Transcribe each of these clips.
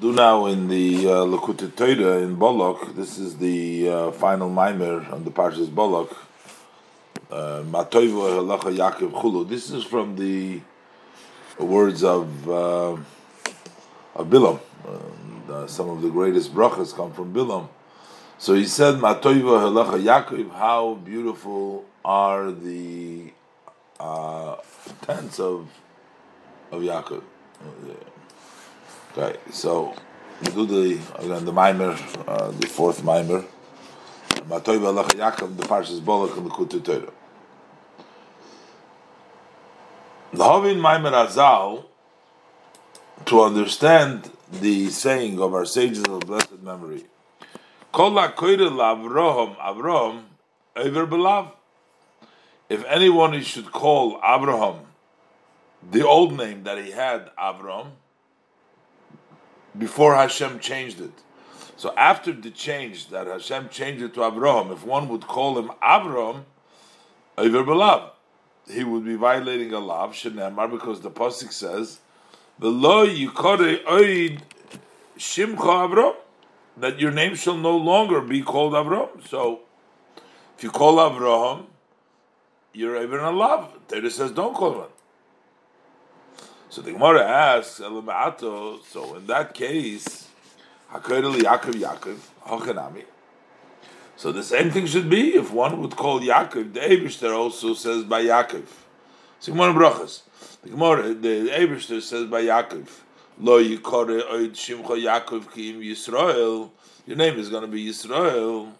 do now in the uh, Likutei Torah in Bolok. This is the uh, final mimer on the Parshas Bolok. Uh, Matoivu Halacha Yaakov Chulu. This is from the words of uh, of Bilam. Uh, some of the greatest brachas come from Bilam. So he said, "Matoivu Halacha Yaakov." How beautiful are the uh, tents of of Yaakov. So we do the again the mimer, uh, the fourth mimer. Matoy Balach Yaakov, the Parshas Bolak and the Kutu Torah. The Hovin Maimer Azal, to understand the saying of our sages of blessed memory, Kol HaKoyre L'Avraham, Avraham, Ever Belav. If anyone should call Abraham the old name that he had, Avram, before Hashem changed it. So after the change that Hashem changed it to Abraham, if one would call him Avram, Iver Belav, he would be violating a lav, Shenemar, because the Pasuk says, the lo yikore oid shimcha Avram, that your name shall no longer be called Avram. So if you call Avraham, you're even a lav. Torah says don't call him. So the Gemara asks, so in that case, Yaakov Yaakov, Hochanami. So the same thing should be if one would call Yaakov, the Eberster also says by Yaakov. So Gemara Brachas. The Gemara, the Eberster says by Yaakov, Lo Yikore Oid Shimcha Yaakov Kim Yisrael. Your name is going to be Yisrael.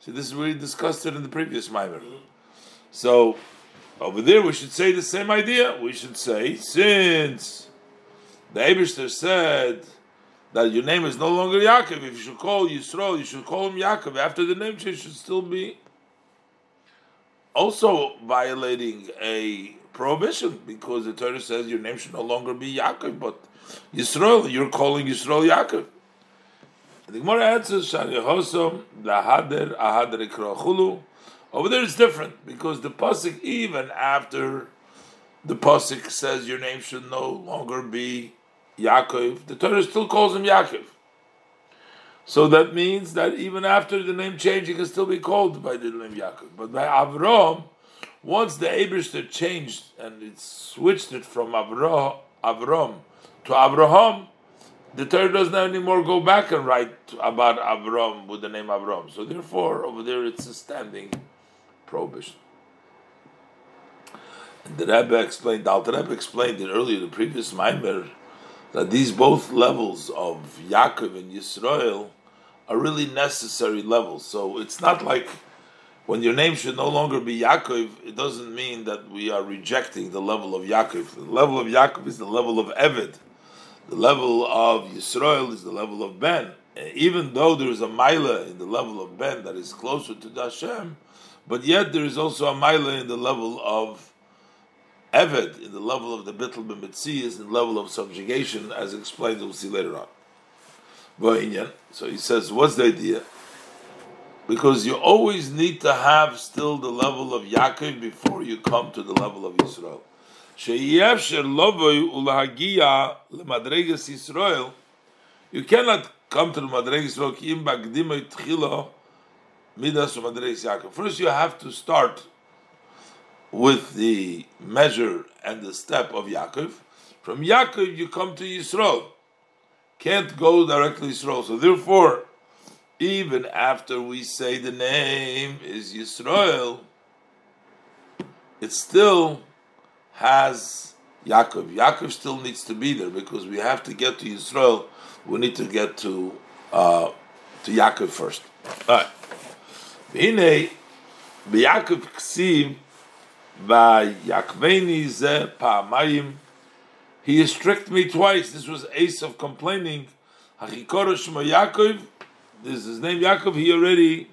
See, this is we discussed it in the previous Maimer. So over there, we should say the same idea. We should say, since the Abishter said that your name is no longer Yaakov, if you should call Yisrael, you should call him Yaakov. After the name change, should still be also violating a prohibition because the Torah says your name should no longer be Yaakov, but Yisrael, you're calling Yisrael Yaakov. The Gemara answers, Shani Hosom, Lahader, Ahader Chulu. Over there it's different because the pasuk even after the pasuk says your name should no longer be Yaakov, the Torah still calls him Yaakov. So that means that even after the name change, he can still be called by the name Yaakov. But by Avram, once the Abishter changed and it switched it from Avram, Avram to Abraham, the Torah doesn't anymore go back and write about Avram with the name Avram. So therefore, over there it's a standing prohibition. And the Rebbe explained, the Alter Rebbe explained it earlier, the previous Maimer, that these both levels of Yaakov and Yisrael are really necessary levels. So it's not like when your name should no longer be Yaakov, it doesn't mean that we are rejecting the level of Yaakov. The level of Yaakov is the level of Eved. The level of Yisrael is the level of Ben. Even though there is a Maila in the level of Ben that is closer to Hashem, but yet there is also a Maila in the level of Eved, in the level of the Bittel B'Metzias, in the level of subjugation, as explained, we'll see later on. So he says, what's the idea? Because you always need to have still the level of Yaakov before you come to the level of Israel. You cannot come to the Madregas Israel Midas Yaakov. First, you have to start with the measure and the step of Yaakov. From Yaakov, you come to Yisrael. Can't go directly Yisrael. So therefore, even after we say the name is Yisrael, it still has Yaakov. Yaakov still needs to be there because we have to get to Yisrael. We need to get to uh, to Yaakov first. All right. והנה, ביעקב כסיב, ויקבני זה פעמיים, he strict me twice, this was ace of complaining, Hachikoro Shema Yaakov, this is his name Yaakov, he already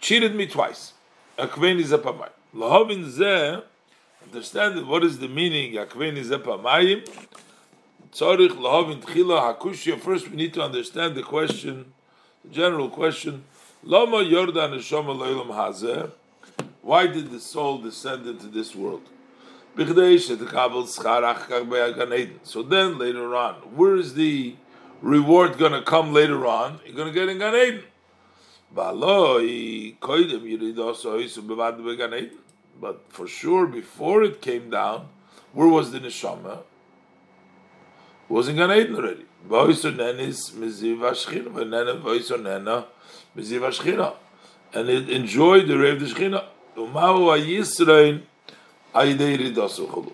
cheated me twice. Yakveni ze pamayim. Lahovin ze, understand what is the meaning, Yakveni ze pamayim, Tzorich lahovin tchila hakushya, first we need to understand the question, the general question, Lama Yordan Neshama Leilam Hazeh. Why did the soul descend into this world? So then later on, where is the reward going to come later on, you're going to get in Gan Eden. But for sure, before it came down, where was the neshama? Was in Gan Eden already. And it enjoyed the Rev Shechina.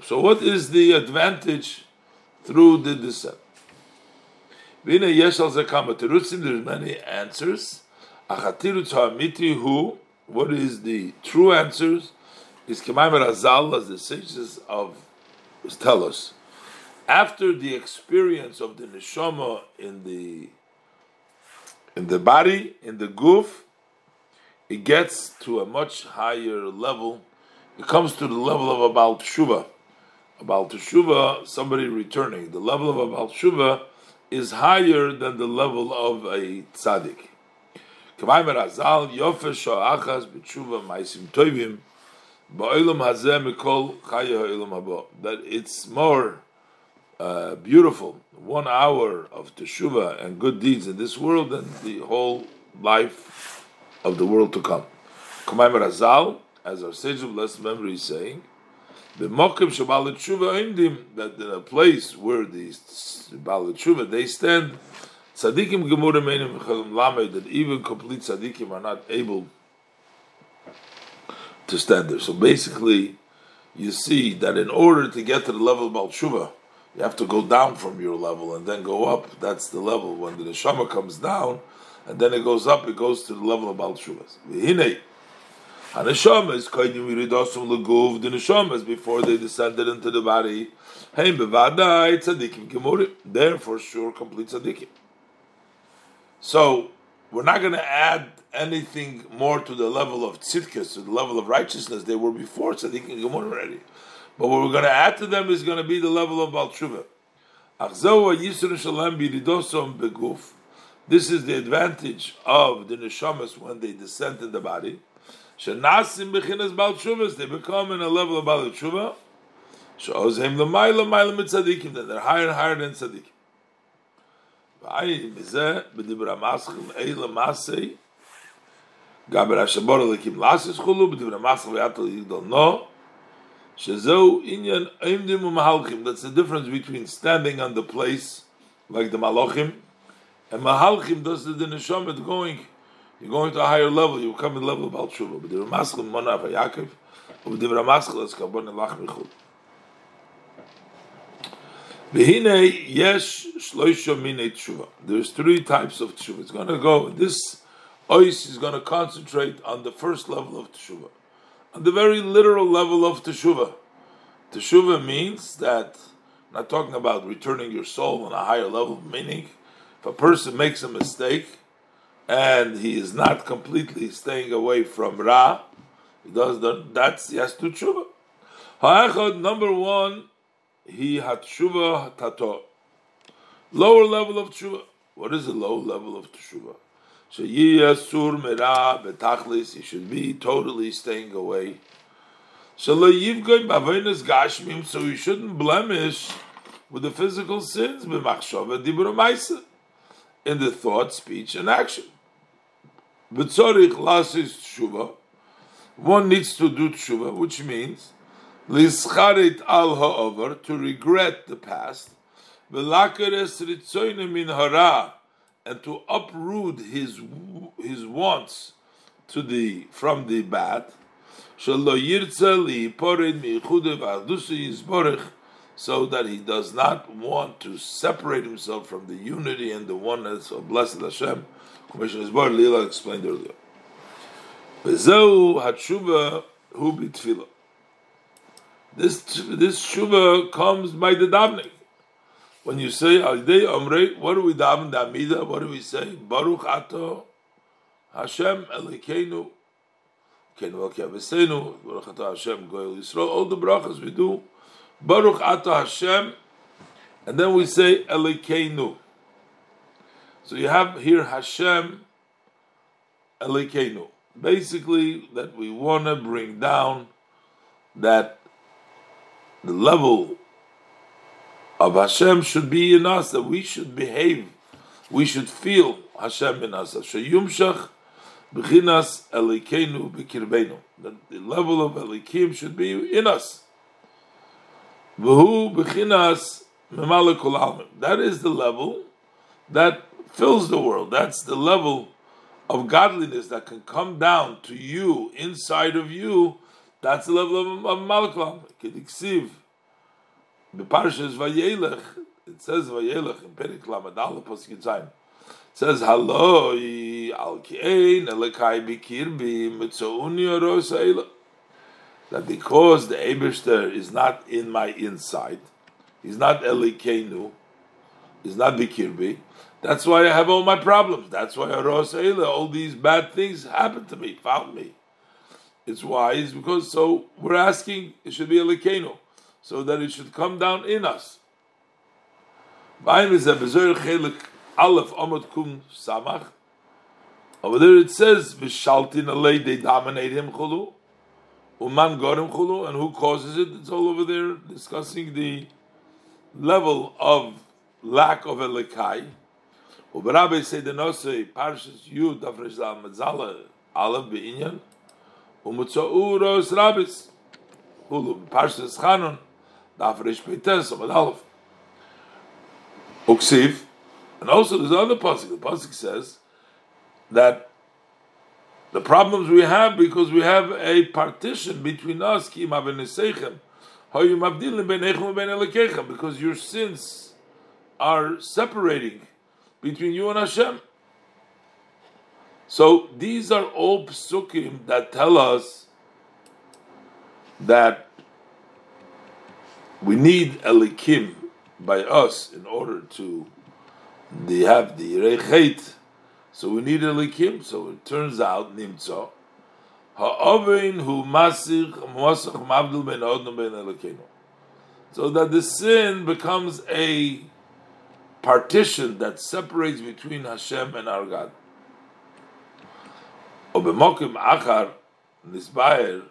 So what is the advantage through the descent? There's many answers. Who? What is the true answers? Is Kemaim Razal, as the sages of tell us. After the experience of the neshama in the in the body, in the goof, it gets to a much higher level. It comes to the level of about Shuva. About Shuva, somebody returning. The level of about Shuva is higher than the level of a tzaddik. That it's more uh, beautiful, one hour of teshuva and good deeds in this world than the whole life of the world to come. As our sage of blessed memory is saying, the mokim shabalit tshuva imdim that in a place where the tshuva they stand, tzadikim gemurim lamed that even complete tzadikim are not able to stand there. So basically, you see that in order to get to the level of Baal you have to go down from your level and then go up. That's the level. When the neshama comes down, and then it goes up, it goes to the level of Baal Shuvas. Haneshamas koidim yiridosum leguv the neshamas before they descended into the body. Heim bevadai tzadikim gemurim. There for sure complete tzadikim. So we're not going to add anything more to the level of tzidkas, to the level of righteousness. They were before tzadikim gemurim already. But what we're going to add to them is going to be the level of baltshuva. This is the advantage of the neshamas when they descend in the body. Shenasim bechinas bal tshuvas, they become in a level of bal tshuva. Sheozim l'mayla mayla mitzadikim, that they're higher and higher than tzadikim. V'ayin b'zeh b'dibra maschim eila masei gaber ha-shabor alikim lasis chulu b'dibra maschim v'yatal that's the difference between standing on the place like the malochim and mahalchim does the neshamet going you're going to a higher level, you come to the level of Baal Tshuva. But the Ramaschel Mona Yaakov, but the Ramaschel is Kabon Elach Michul. Behine yesh shloisha minei tshuva. There's three types of tshuva. It's going to go. This ois is going to concentrate on the first level of tshuva, the very literal level of teshuva. Teshuva means that I'm not talking about returning your soul on a higher level. Meaning, if a person makes a mistake, and he is not completely staying away from Ra, he does the, that's has to tshuva. Ha'echad number one, he had tshuva tato. Lower level of tshuva. What is the low level of tshuva? Sheyiyasur mera betachlis. He should be totally staying away. Shalayivgoy bavenis gashmim. So he shouldn't blemish with the physical sins b'machshava dibur in the thought, speech, and action. V'tzorich lasis tshuva. One needs to do tshuva, which means lischarit al ha'over to regret the past. V'lakeres ritzoyne min hara and to uproot his his wants to the from the yisborich so that he does not want to separate himself from the unity and the oneness of blessed Hashem Commissioner Bar Lila explained earlier. This this shuva comes by the davening. When you say Alidei Omrei, what do we daven the Amida? What do we say? Baruch Ato Hashem Elikeinu Kenu Akiavesenu Baruch Ato Hashem Goel Yisrael. All the brachas we do Baruch Ato Hashem, and then we say Elikeinu. So you have here Hashem Elikenu. Basically, that we want to bring down that the level of Hashem should be in us, that we should behave we should feel Hashem in us. That the level of elikim should be in us. That is the level that fills the world. That's the level of godliness that can come down to you, inside of you. That's the level of, of malekul Kediksiv. B'parshas Vayelech, it says Vayelech in Perik Lamadal, Pasuk Yitzayim says haloi al kein elekai bikirbi mitzouni oros that because the Eberster is not in my inside, he's not Elikenu, he's not Bikirbi, that's why I have all my problems. That's why Oros all these bad things happen to me, found me. It's it's because, so we're asking, it should be Elikenu, so that it should come down in us. Over there it says Vishaltin Alei they dominate him Chulu. Uman Gorim Chulu, and who causes it? It's all over there discussing the level of lack of Elikai. Ubarabe say the Nosei Parshas Yud Avresh Matzala Aleph Beinyan Umutzau Ros Rabis Hulu Parshas Chanun Dafresh Peites Amad Aleph Uksiv and also, there's another pasuk. The pasuk says that the problems we have because we have a partition between us, because your sins are separating between you and Hashem. So these are all psukim that tell us that we need elikim by us in order to have the rechet, so we need a likim. So it turns out nimtzo ha'ovein hu masich mosach mabdul ben odnu ben elikenu. So that the sin becomes a partition that separates between Hashem and our God. Obemokim achar nisbayer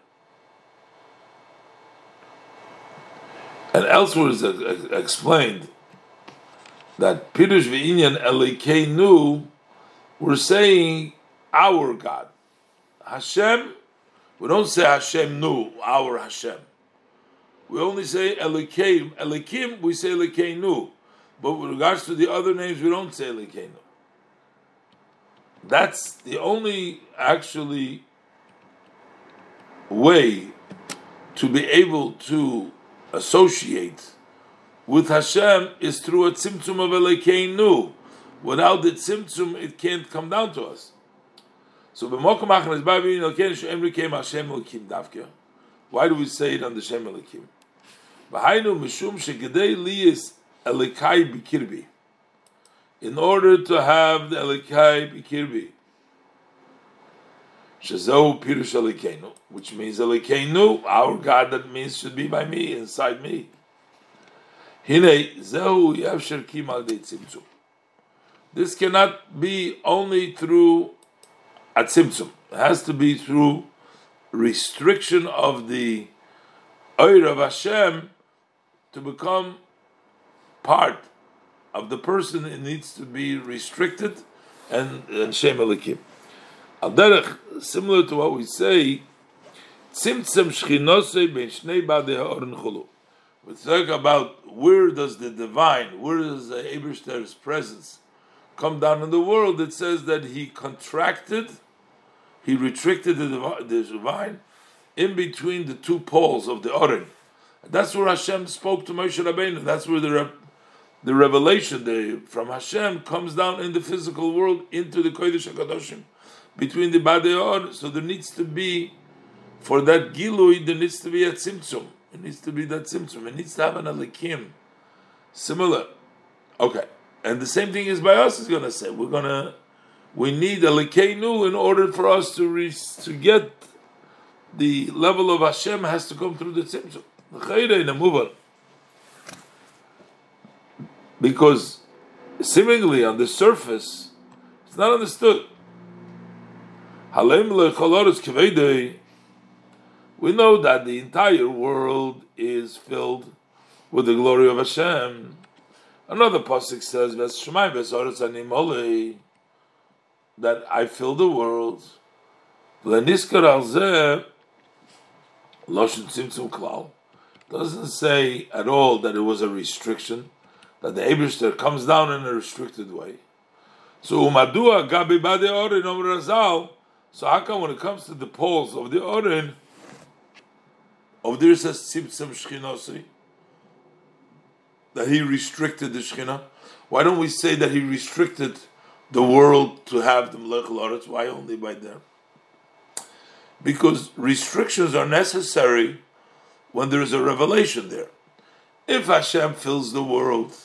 and elsewhere is uh, uh, explained that Pirush V'inyan Elikeinu, we're saying our God. Hashem, we don't say Hashem nu, our Hashem. We only say Elikim. Elikim, we say Elikeinu. But with regards to the other names, we don't say Elikeinu. That's the only actually way to be able to associate with Hashem is through a tzimtzum of Elokeinu. Without the tzimtzum, it can't come down to us. So. Why do we say it on the Shem? V'hainu mishum. In order to have the Elikai bikirbi, Shazohu Pirush which means Elikeinu, our God, that means should be by me, inside me. This cannot be only through atzimtzum. It has to be through restriction of the oir of Hashem to become part of the person. It needs to be restricted and and shem elikim. Al similar to what we say, tzimtzum shchinosei ben shnei badei ha'oren chulu. We talk about where does the divine, where does the Eberster's presence come down in the world. It says that he contracted, he restricted the, the divine in between the two poles of the Oren. That's where Hashem spoke to Moshe Rabbeinu. That's where the the revelation the, from Hashem comes down in the physical world into the Kodesh Hakadoshim between the Badeor. So there needs to be for that Gilui, there needs to be a Tzimtzum. It needs to be that tzimtzum. It needs to have an alikim. Similar. Okay. And the same thing is by us is going to say. We're going to, we need a likenu in order for us to reach, to get the level of Hashem has to come through the tzimtzum. Because seemingly on the surface, it's not understood we know that the entire world is filled with the glory of Hashem. Another pasuk says, that I fill the world. Loshen Tzimtzum Klal doesn't say at all that it was a restriction, that the Abishter comes down in a restricted way. So Umadua Gabi Bade Orin Razal. So how come when it comes to the poles of the Orin, of there says Tzimtzum Shchinosi, that he restricted the Shechina? Why don't we say that he restricted the world to have the Melech Loretz? Why only by them? Because restrictions are necessary when there is a revelation there. If Hashem fills the world,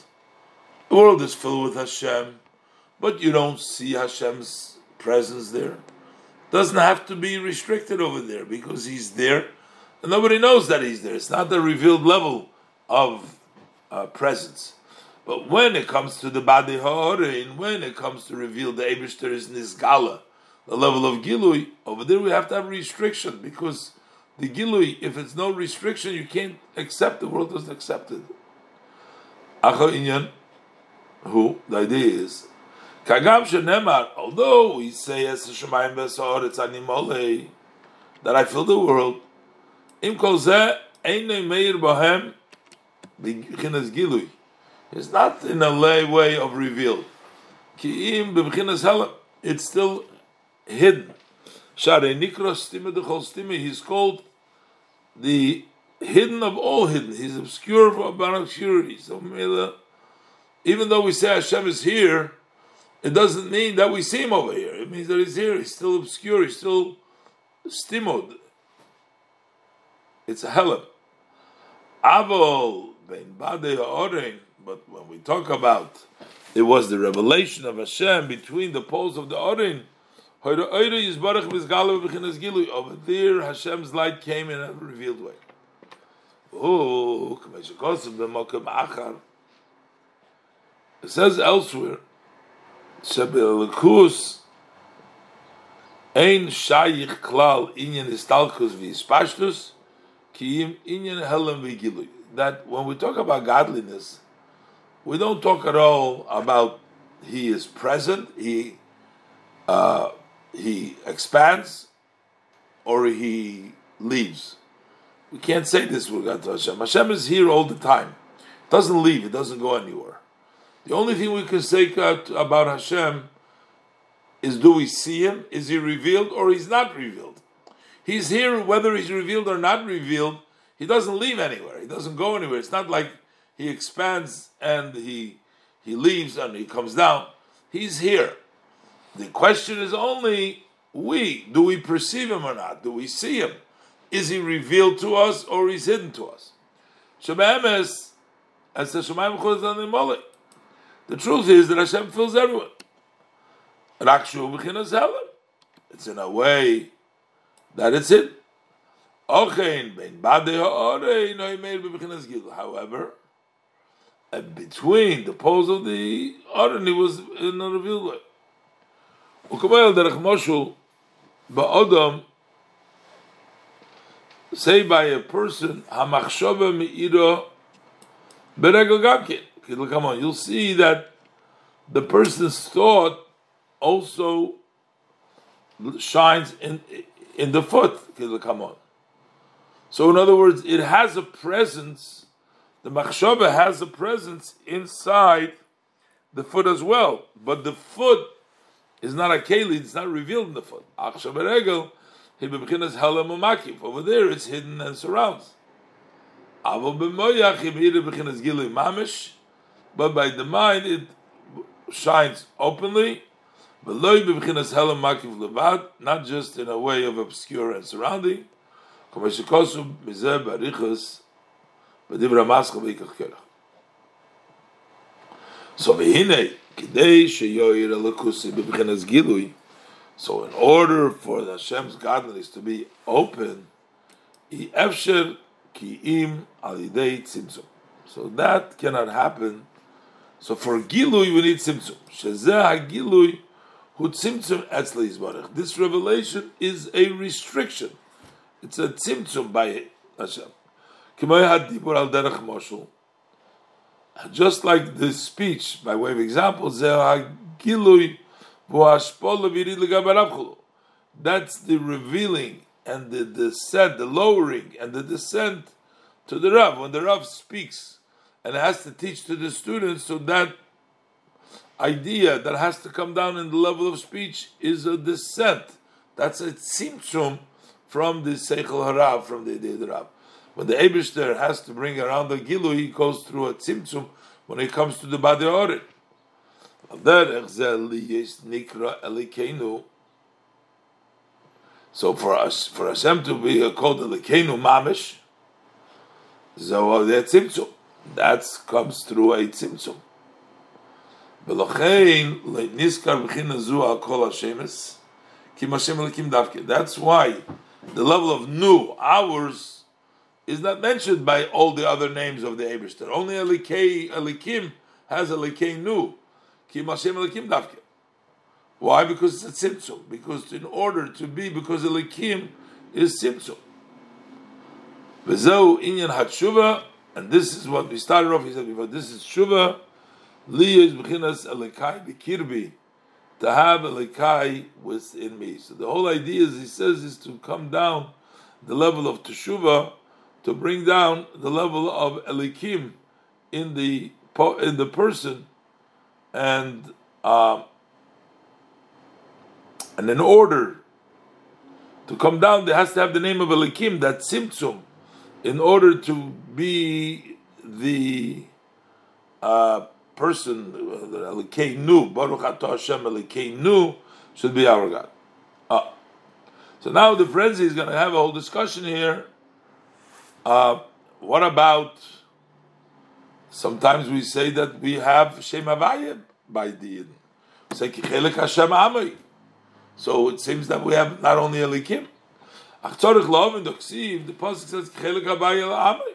the world is filled with Hashem, but you don't see Hashem's presence there. Doesn't have to be restricted over there because He's there, and nobody knows that He's there. It's not the revealed level of uh, presence. But when it comes to the Badi Ha'orin, when it comes to reveal the Eberster is Nisgala, the level of Gilui, over there we have to have restriction because the Gilui, if it's no restriction, you can't accept, the world doesn't accept it. Acha Inyan, who, the idea is, Kagam Shenemar, although we say as Shemayim it's Animole, that I fill the world, Im Kol Zeh, Eine Meir Bohem, B'chinas Gilui. It's not in a lay way of revealed. Ki'im B'chinas Helam, it's still hidden. Share Nikros Stime Dechol Stime, he's called the hidden of all hidden. He's obscure for from obscurity. So even though we say Hashem is here, it doesn't mean that we see him over here. It means that he's here. He's still obscure. He's still stimod. It's a helam. Avol ben bade oring. But when we talk about it was the revelation of Hashem between the poles of the oring. Over there, Hashem's light came in a revealed way. It says elsewhere שבלכוס אין שייך כלל עניין הסתלכוס והספשטוס, כי אם עניין הלם וגילוי. That when we talk about godliness, we don't talk at all about he is present, he uh, he expands, or he leaves. We can't say this with God to Hashem. Hashem is here all the time. Doesn't leave, it doesn't go anywhere. The only thing we can say about Hashem is do we see him? Is he revealed or he's not revealed? He's here whether he's revealed or not revealed. He doesn't leave anywhere. He doesn't go anywhere. It's not like he expands and he he leaves and he comes down. He's here. The question is only we do we perceive him or not? Do we see him? Is he revealed to us or is hidden to us? Shebemes, as the Shemaim Chol the truth is that Hashem fills everyone. It's in a way that it's it. However, and between the poles of the Aron, it was in a revealed way. וכמובן דרך משהו באדם say by a person המחשבה מאירו ברגל גם כן come on, you'll see that the person's thought also shines in in the foot. Come on. So, in other words, it has a presence. The machshava has a presence inside the foot as well, but the foot is not a keli; it's not revealed in the foot. Over there, it's hidden and surrounds but by the mind it shines openly. Not just in a way of obscure and surrounding. So so in order for the Hashem's godliness to be open, so that cannot happen so for Gilui, we need Tzimtzum. Shezeh HaGilui Hu Tzimtzum Etzli Yisbarach. This revelation is a restriction. It's a Tzimtzum by Hashem. K'moy HaDibur Al Derech Moshul. Just like the speech, by way of example, Gilui that's the revealing and the descent, the lowering and the descent to the Rav. When the Rav speaks and has to teach to the students, so that idea that has to come down in the level of speech is a descent. That's a tzimtzum from the Seichel Harav, from the the Rav. When the Abishter has to bring around the Gilu, he goes through a tzimtzum when it comes to the Badi Orit. So for us, for Hashem to be called the Elikenu Mamish, so that tzimtzum, that comes through a tzimtzum. ולכן נזכר בחינה זו על כל השמש, כי השם אלוקים דווקא. That's why the level of nu, ours, is not mentioned by all the other names of the Eberster. Only Elikei, Elikim has Elikei nu. Ki Hashem Elikim Davke. Why? Because it's a tzimtzum. Because in order to be, because Elikim is tzimtzum. V'zeu inyan hatshuva, and this is what we started off. He said before. This is shuva. Li is b'chinas elikai b'kirbi. To have elikai within me. So the whole idea is, he says, is to come down the level of teshuva, to bring down the level of elikim in the in the person and uh, and in order to come down, there has to have the name of Elikim, that Tzimtzum, in order to be the uh, person, Elikeinu, Baruch Atah Hashem should be our God. Uh, so now the frenzy is going to have a whole discussion here. Uh, what about Sometimes we say that we have Shem Havayim by Amay. So it seems that we have not only Elikim. Achtzorich Lov in the Ksiv, the pasuk says Kichelik Havayim Amay.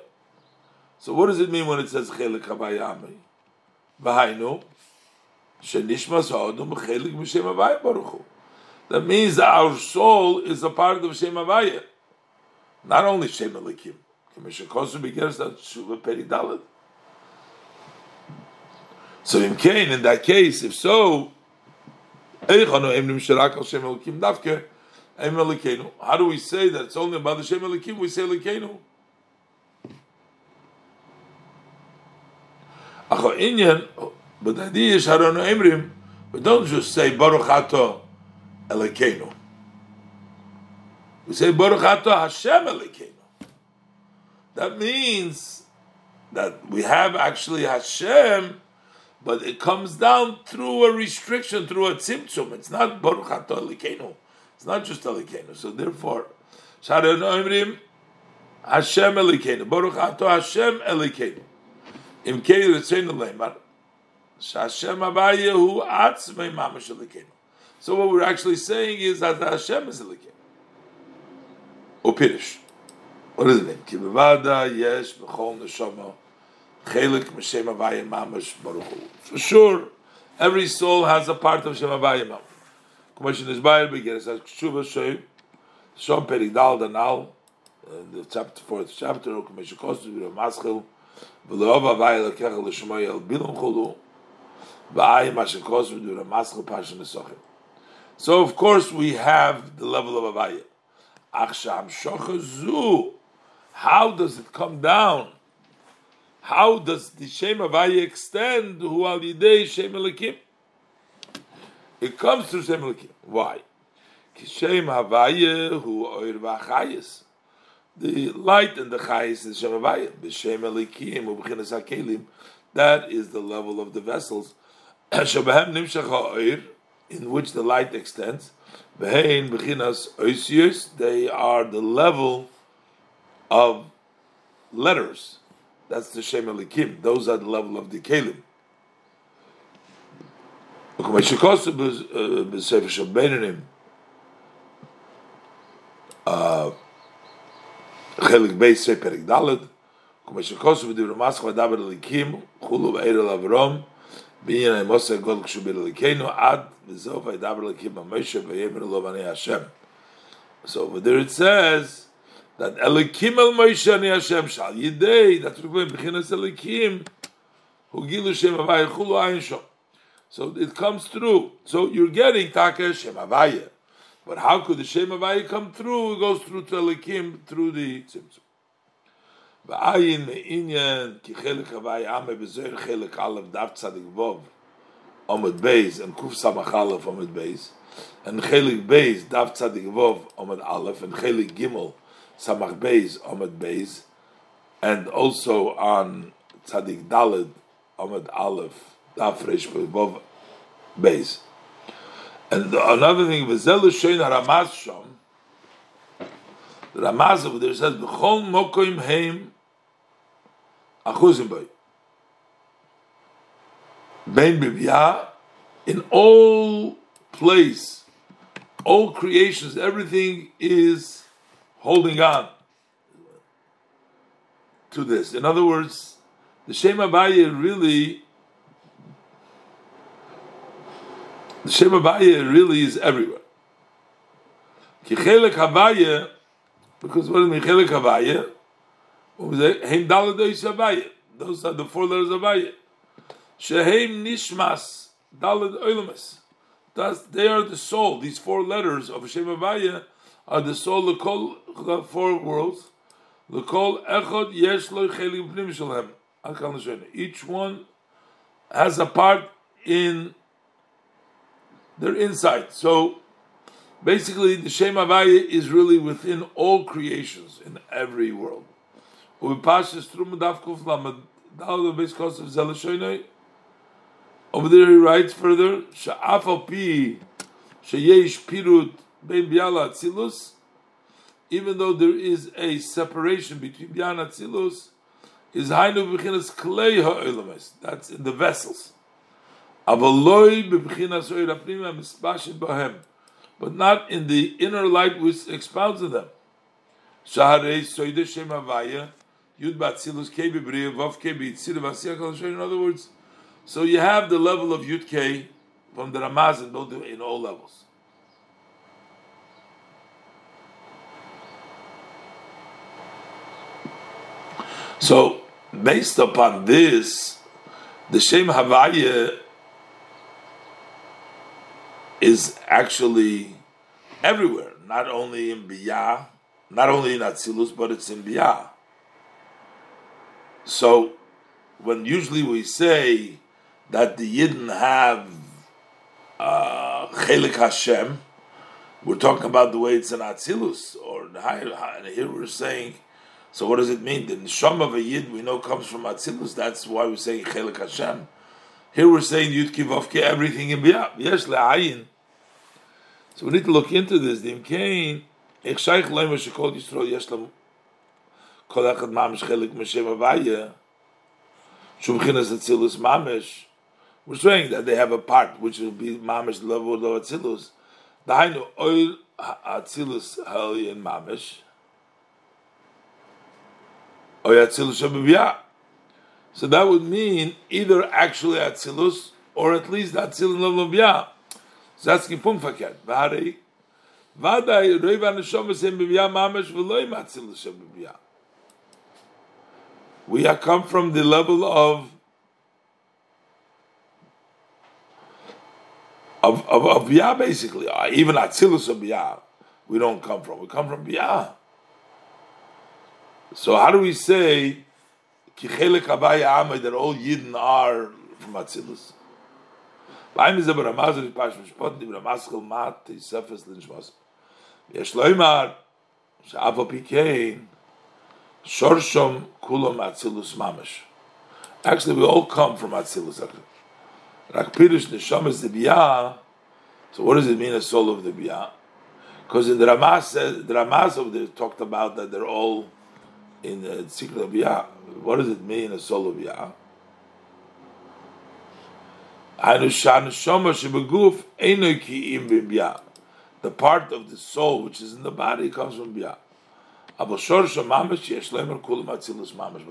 So what does it mean when it says Kichelik Havayim Amay? V'hainu Shenishmas Ha'odum Kichelik M'Shem Havayim Baruch. That means that our soul is a part of Shem Havayim. Not only Shem Elikim. So in Cain, in that case, if so, how do we say that it's only about the Shem Elikim? We say Elikenu. But the idea is Haronu Emrim, we don't just say Baruch Ato Elikenu. We say Baruch Ato Hashem Elikenu. That means that we have actually Hashem but it comes down through a restriction, through a tzimtzum. It's not Baruch Ato Elikenu. It's not just Elikenu. So therefore, Shara Noimrim, Hashem Elikenu. Baruch Ato Hashem Elikenu. Im Kei Ritzenu Leimar, Hashem Abayehu Atzmei Mamash Elikenu. So what we're actually saying is that Hashem is Elikenu. Upirish. What does it mean? Ki bevada yesh b'chol neshama Chelik M'Shem Avayim Mamash Baruch For sure, every soul has a part of Shem Avayim Mamash. As Shuva Shoy, Shom Perik Dal the chapter fourth chapter. So of course we have the level of Shochazu. How does it come down? How does the Shem Havaya extend who al yidei Shem Elikim? It comes through Shem Elikim. Why? Shem Havaya who oir v'achayis. The light and the chayis is Shem Havaya. B'Shem Elikim u'b'chinas hakelim. That is the level of the vessels. Shabahem nimshach ha'oir, in which the light extends. Behein b'chinas oisius. They are the level of letters that's the Shem Elikim. Those are the level of the Kalim. וכמו שכוסו בספר של בינונים, חלק בי ספר ד', כמו שכוסו בדברי מסך ודבר אליקים, חולו בעיר אל אברום, בעניין המוסר גול כשהוא בליקנו, עד וזהו וידבר אליקים במשה ויאמר לו בני השם. So over there it says, that Elikim El Moshe Ani Hashem Shal Yidei, what we're going Bechinas Elikim, Hu gilu Shem Havaya chulu ayin shom. So it comes through. So you're getting Taka Shem Havaya. But how could the Shem Havaya come through? It goes through Telikim, through the Tzimtzum. ועין מעניין כי חלק הוואי עמי בזוהר חלק א' דף צדיק ווב עומד בייז, and קוף סמך א' עומד בייז, and חלק בייז דף צדיק ווב עומד א', and חלק ג' סמך בייז עומד בייז, and also on צדיק ד' עומד א', Afresh above base, And another thing, V'zel Shein Ramaz Shom. The Ramaz over there says B'chol Mokoim Heim Achuzim in all place, all creations, everything is holding on to this. In other words, the Shema Baye really the Shem Abaye really is everywhere. Kichelek Abaye because what is Michelik Havaya? What was it? Those are the four letters of Havaya. Sheheim Nishmas Dalad Oilamas. Thus, they are the soul. These four letters of Hashem Havaya are the soul of the four worlds. Each one has a part in their inside. So Basically, the Shem Havaya is really within all creations in every world. Over there he writes further, even though there is a separation between Bian Atzilus, is Hainu B'chinas Klei. That's in the vessels. But not in the inner light which expounds them. Yitzir Vasiyah In other words, so you have the level of Yud K from the Ramaz in, in all levels. So, based upon this, the Shem Havaya is actually everywhere, not only in Biyah, not only in Atzilus, but it's in Biyah. So, when usually we say that the Yidden have uh, Chelik Hashem, we're talking about the way it's in Atzilus, or here we're saying, so what does it mean? The Nisham of a Yid we know comes from Atzilus, that's why we're saying Chelik Hashem. Here we're saying Yud Kivavke, everything in Biyah. Yes, Le'ayin. So we need to look into this. The Imkain, ich shaykh leim was shekol Yisrael yesh lam kol echad mamish chelik m'shem avaya shum chinas atzilus mamish. We're saying that they have a part which will be mamish level of atzilus. Dahainu oil atzilus ha'oliyin mamish. Oil atzilus shabibiyah so that would mean either actually atzilus or at least atzilus level of biyah V'loi Matzil. We have come from the level of of of, of Biyah, basically. Uh, even Atzilus of Biyah, we don't come from. We come from Biyah. So how do we say Kichelek Abaya Amay that all Yidden are from Atzilus? Beim ist aber Ramaz und Pasch Mishpot, die Ramaz kol mat, die Sefes lin Shmos. Yesh loimar, שאף פי כן, שורשום כולו מאצילוס ממש. Actually, we all come from Atzilus. Rak Pirush Neshama is the Biyah. So what does it mean, a soul of the Biyah? Because in the Ramaz, the Ramaz of there talked about that they're all in the secret of Biyah. What does it mean, a soul of Biyah? The part of the soul which is in the body comes from Biyah. But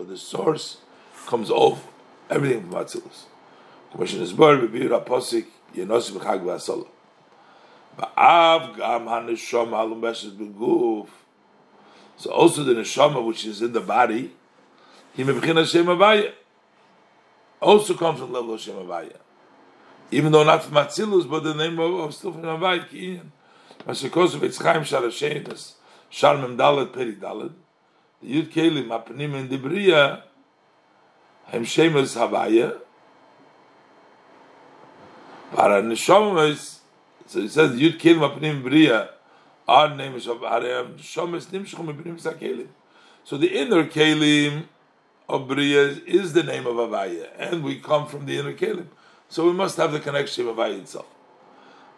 the source comes off everything from Atzilus. Commission is bar b'bir aposik yenosim chag beshes. So also the neshama which is in the body, he also comes from the level of Shem Havaya. Even though not from Atzilus, but the name of, of still from Havaya, Kiyin. Mashikosu Veitzchaim Sharashenis, Sharmem Dalet Peri Dalet, the Yud Kelim Apnim in Dibriya, Hem Shemes Havaya, Para Neshomes, so he says Yud Kelim Apnim Briya, our name is of Arem um, Shomes Nimshchum Apnim Sakelim. So the inner Kelim of Briya is the name of Havaya, and we come from the inner Kelim. So we must have the connection of Havaya itself.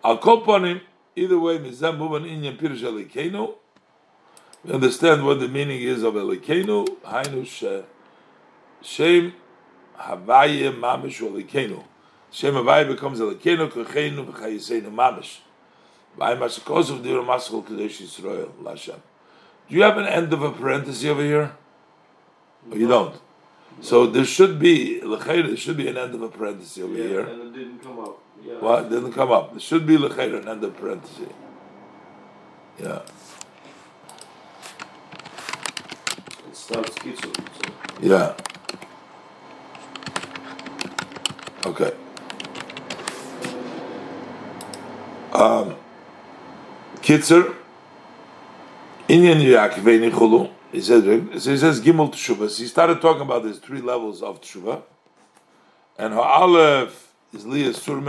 Al Koponim, either way, Mizam Buban Inyan Pirush Elikenu, we understand what the meaning is of Elikenu, Hainu Shem Havaya Mamish Elikenu. Shem Havaya becomes Elikenu, Kochenu, V'chayisenu Mamish. By of Dira Maskal Kadesh Yisrael, Lashem. Do you have an end of a parenthesis over here? Or you don't? So there should be there should be an end of a parenthesis over Yeah, here. and it didn't come up. Yeah. What didn't come up? There should be l'chayr an end of parenthesis. Yeah, It starts kitzur. So. yeah. Okay. Um, Kitzer, Inyan Yaakvei Nichulu. He says, so he says Gimel Teshuvah. He started talking about these three levels of Teshuvah, and Ha'alef is Liyah Sur.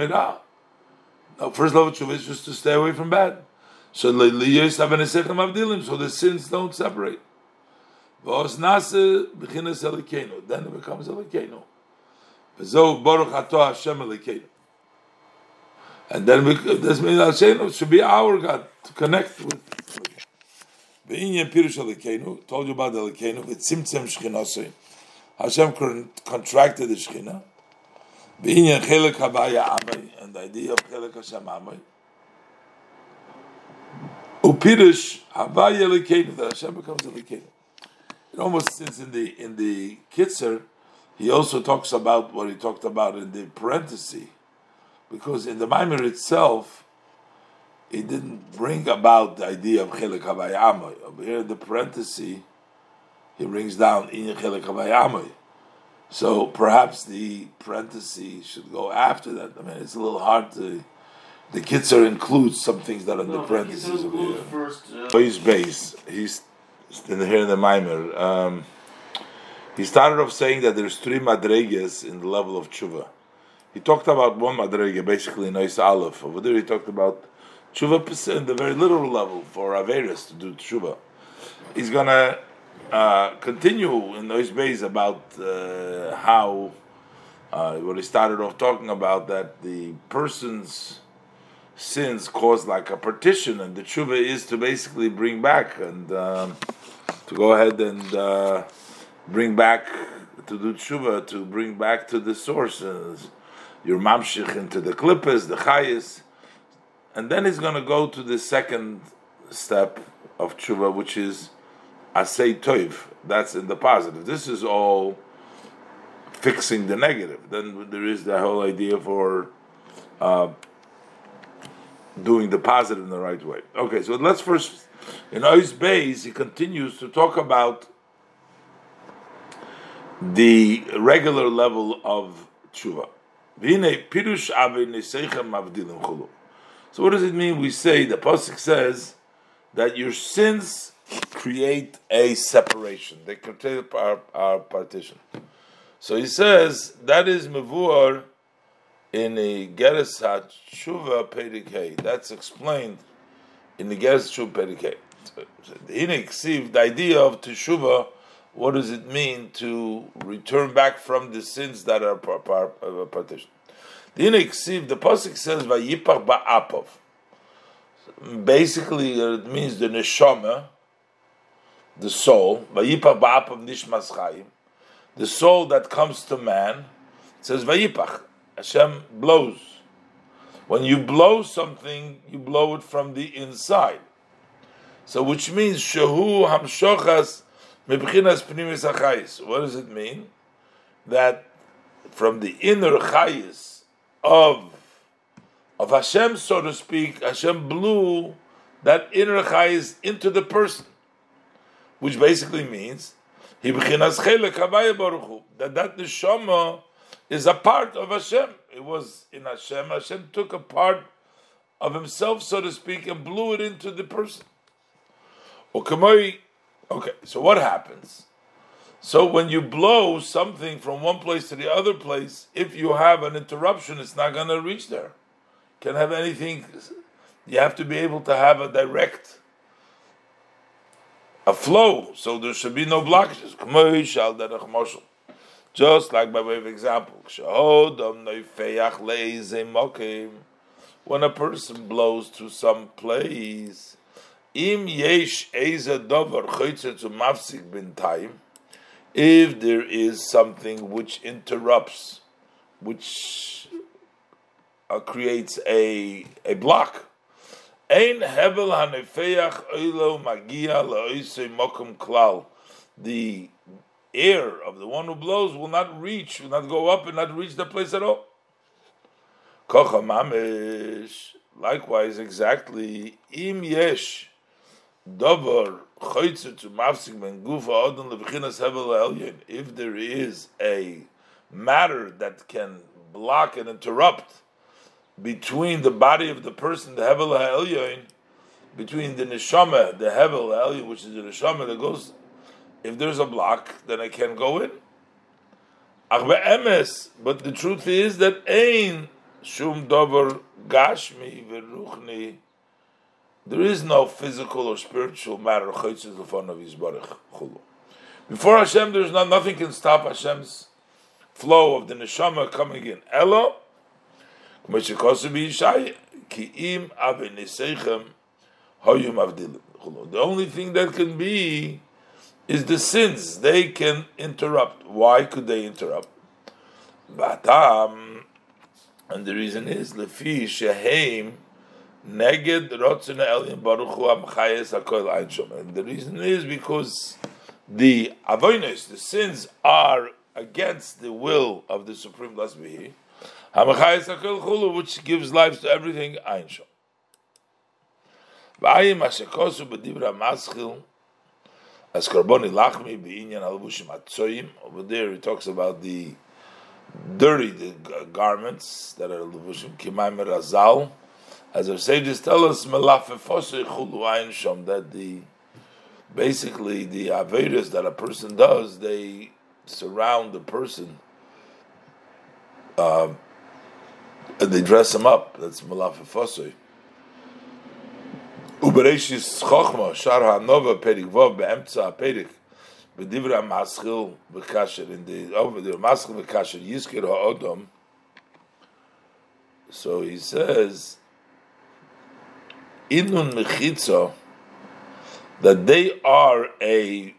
Now, first level of Teshuvah is just to stay away from bad. So so the sins don't separate. Then it becomes Elikenu. And then we, this means Hashem should be our God to connect with. Told you about the Elikenu, v'tzimtzem Shechinasei. Hashem con- contracted the Shechina. And the idea of Chelek Hashem Amay. Upirush Havaya Elikenu, that Hashem becomes Elikenu. It almost since in the in the Kitzer, he also talks about what he talked about in the parenthesis, because in the Maimer itself, he didn't bring about the idea of Chelik Havayamay. Over here in the parenthesis, he brings down In Chelik Havayamay. So perhaps the parenthesis should go after that. I mean, it's a little hard to. The Kitzer includes some things that are in the parentheses over here. first. Uh, So he's base. He's in the, here in the Maimer. Um, he started off saying that there's three madreges in the level of tshuva. He talked about one madrege, basically Nois Aleph. Over there, he talked about tshuva in the very literal level for Averis to do tshuva. He's gonna uh, continue in Nois Beis about uh, how uh, what he started off talking about that the person's sins cause like a partition, and the tshuva is to basically bring back and um, to go ahead and uh, bring back to do tshuva, to bring back to the sources, your mamshich into the klippas, the chayis, and then he's going to go to the second step of tshuva, which is asay toiv. That's in the positive. This is all fixing the negative. Then there is the whole idea for. Uh, doing the positive in the right way. Okay, so let's first, in Ois Beis, he continues to talk about the regular level of tshuva. Pirush. So what does it mean? We say the pasuk says that your sins create a separation. They create our, our partition. So he says that is mevuar in the Geras HaTshuva Perikei. That's explained in the Geras HaTshuva Perikei. So, the idea of Teshuva, what does it mean to return back from the sins that are uh, partition? The Hinek the Pasuk says, Vayipach Ba'apov. Basically, it means the neshama, the soul, Vayipach Ba'apov Nishmas Chaim, the soul that comes to man, it says Vayipach. Hashem blows. When you blow something, you blow it from the inside. So, which means shehu hamshochas mebchinas pnimis achayis. What does it mean? That from the inner chayis of of Hashem, so to speak, Hashem blew that inner chayis into the person, which basically means that that neshama is a part of Hashem. It was in Hashem. Hashem took a part of himself, so to speak, and blew it into the person. Okay, so what happens? So when you blow something from one place to the other place, if you have an interruption, it's not going to reach there. Can have anything. You have to be able to have a direct, a flow. So there should be no blockages. Just like by way of example, when a person blows to some place, im yesh mafsik bin time if there is something which interrupts, which uh, creates a a block. Ein hebel hanefeach oilo magia mokum klal. The air of the one who blows will not reach, will not go up and not reach the place at all. Likewise, exactly. Im yesh davar if there is a matter that can block and interrupt between the body of the person, the hevel ha'elyon, between the neshama, the hevel ha'elyon, which is the neshama that goes, if there's a block, then I can't go in. But the truth is that ein shum dover gashmi veruchni there is no physical or spiritual matter Before Hashem, there's not nothing can stop Hashem's flow of the neshama coming in. Elo, the only thing that can be is the sins. They can interrupt. Why could they interrupt? and the reason is lefi sheheim Neged Rotzin Elin Baruch Hu Amchayes Hakol Einshom. And the reason is because the avonis, the sins, are against the will of the Supreme Blessed Be He. Hamachayes Hakol Chulu, which gives life to everything Einshom. V'ayim Hashekosu B'divra Maschil as Karboni Lachmi B'inyan Albushim Atzoyim. Over there he talks about the dirty the garments that are Levushim Kimaim Razal as our sages tell us, that the basically the avedas that a person does, they surround the person. Um, and they dress him up. That's malafefosei. Ubereshis chokhma shar hanova perik vov beemtza perik bedivra maschil bekasher in the over the maschil bekasher yiskir ha'odom. So he says inun mechitza, that they are a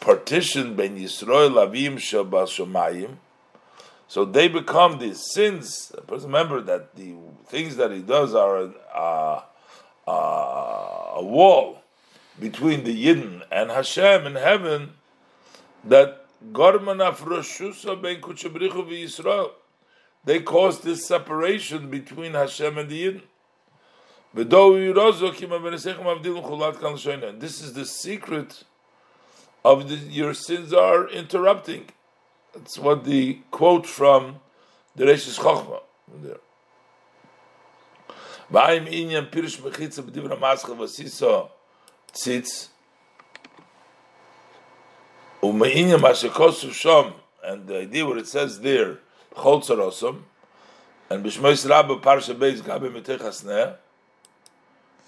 partition ben Yisrael avim shamayim. So they become the sins. Remember that the things that he does are a, wall between the Yidden and Hashem in heaven. That ben. They cause this separation between Hashem and the Yidden. This is the secret of the, your sins are interrupting. That's what the quote from the Reshis Chochma there. And the idea what it says there and parsha beis metech hasneh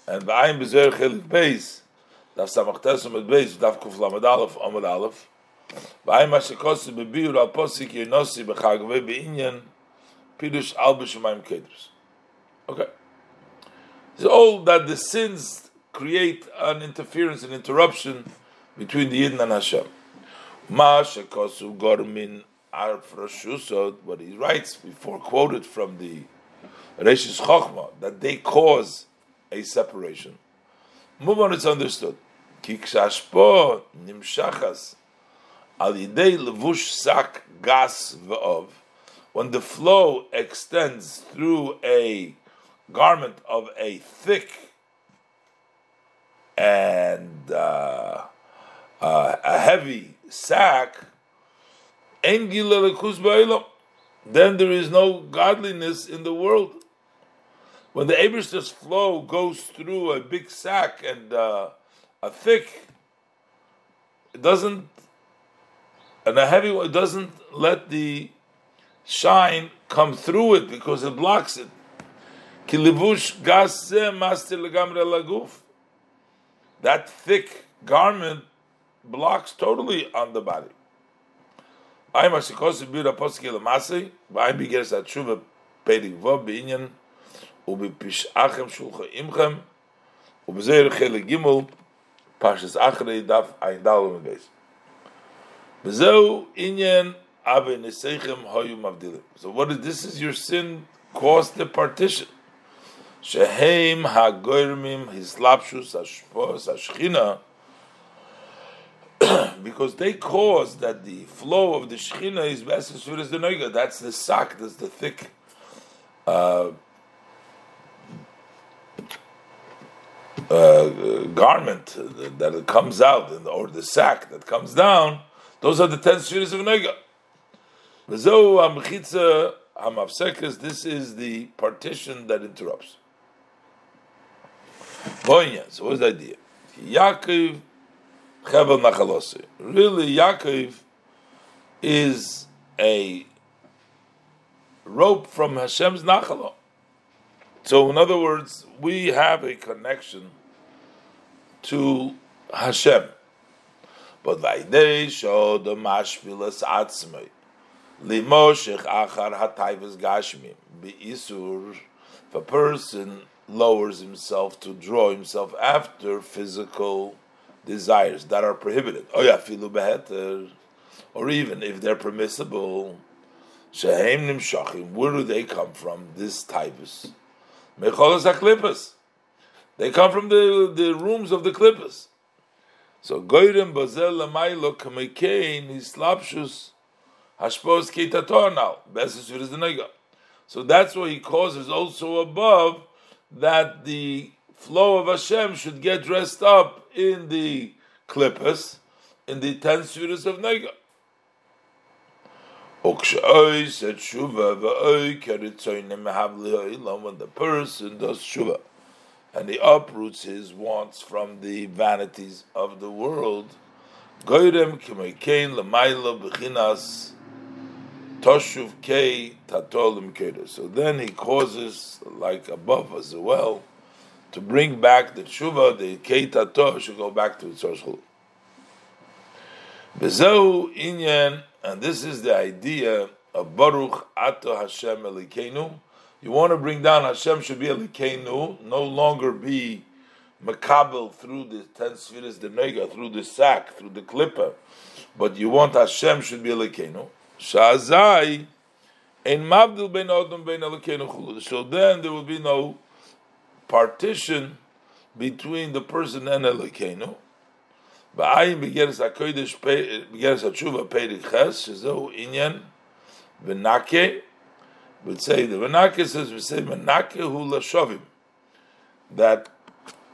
and ba'ayim bezer chelik beis daf samachtes mit beis daf kuf lamed alef amad alef ba'ayim hashekos bebiur al posik yenosi b'chagve be'inyan pidush al b'shemayim kedrus okay. It's all that the sins create an interference and interruption between the Yidden and Hashem. Ma shekosu gormin arfrashusot what he writes before quoted from the Reshis Chochma that they cause a separation. Move on, it's understood. Kikshashpo nimshachas al yidei levush sak gas ve'ov. When the flow extends through a garment of a thick and uh, uh, a heavy sack, then there is no godliness in the world. When the Abish's flow goes through a big sack and uh, a thick, it doesn't, and a heavy one, doesn't let the shine come through it because it blocks it. That thick garment blocks totally on the body. I'm a shikos bira poskel masi, vayim bigeres atshuva pedig vav beinyan zeir chele gimel pashas achre daf ein dalum beis. Bezeu inyan ave nesechem hoyu mavdilim. So what is this is your sin caused the partition. Ha-goyrmim hislapshus hashpos hashchina because they cause that the flow of the Shechina is as as the Noiga. That's the sack, that's the thick uh, uh, garment that comes out, or the sack that comes down. Those are the ten spheres of Noiga. This is the partition that interrupts. So what's the idea? Yaakov Chevel Nachalosi. Really, Yaakov is a rope from Hashem's Nachalo. So, in other words, we have a connection to Hashem. But Vaidei showed the mashvilas atzmei. Limoshech achar hatayvas gashmim. Be'isur, if a person lowers himself to draw himself after physical desires that are prohibited. Oh yeah, filu beheter, or even if they're permissible, shehem nimshachim. Where do they come from? This typus, mecholas haklipas. They come from the, the rooms of the klippas. So goyrem bazel lamaylo kamekein hislapshus hashpos kitatornal besis the So that's why he causes also above that the flow of Hashem should get dressed up in the klippas, in the ten spheres of Nega. When the person does shuva and he uproots his wants from the vanities of the world, goyrem kimekein lemaila bechinas toshuv kei tatolim So then he causes, like above as well, to bring back the tshuva, the keitato should go back to its source. Bezehu inyan, and this is the idea of Baruch Ato Hashem Elikenu. You want to bring down Hashem should be Elikenu, no longer be makabel through the ten spheres, the nega, through the sack, through the clipper, but you want Hashem should be Elikenu. Shazai, in Mabdil ben Odom ben Elikenu So then there will be no partition between the person and Elokeinu. Ba'ayin begeres hakodesh begeres hatshuva peirik ches shezo inyan v'nake. Would say the v'nake says we say v'nake hu lashovim that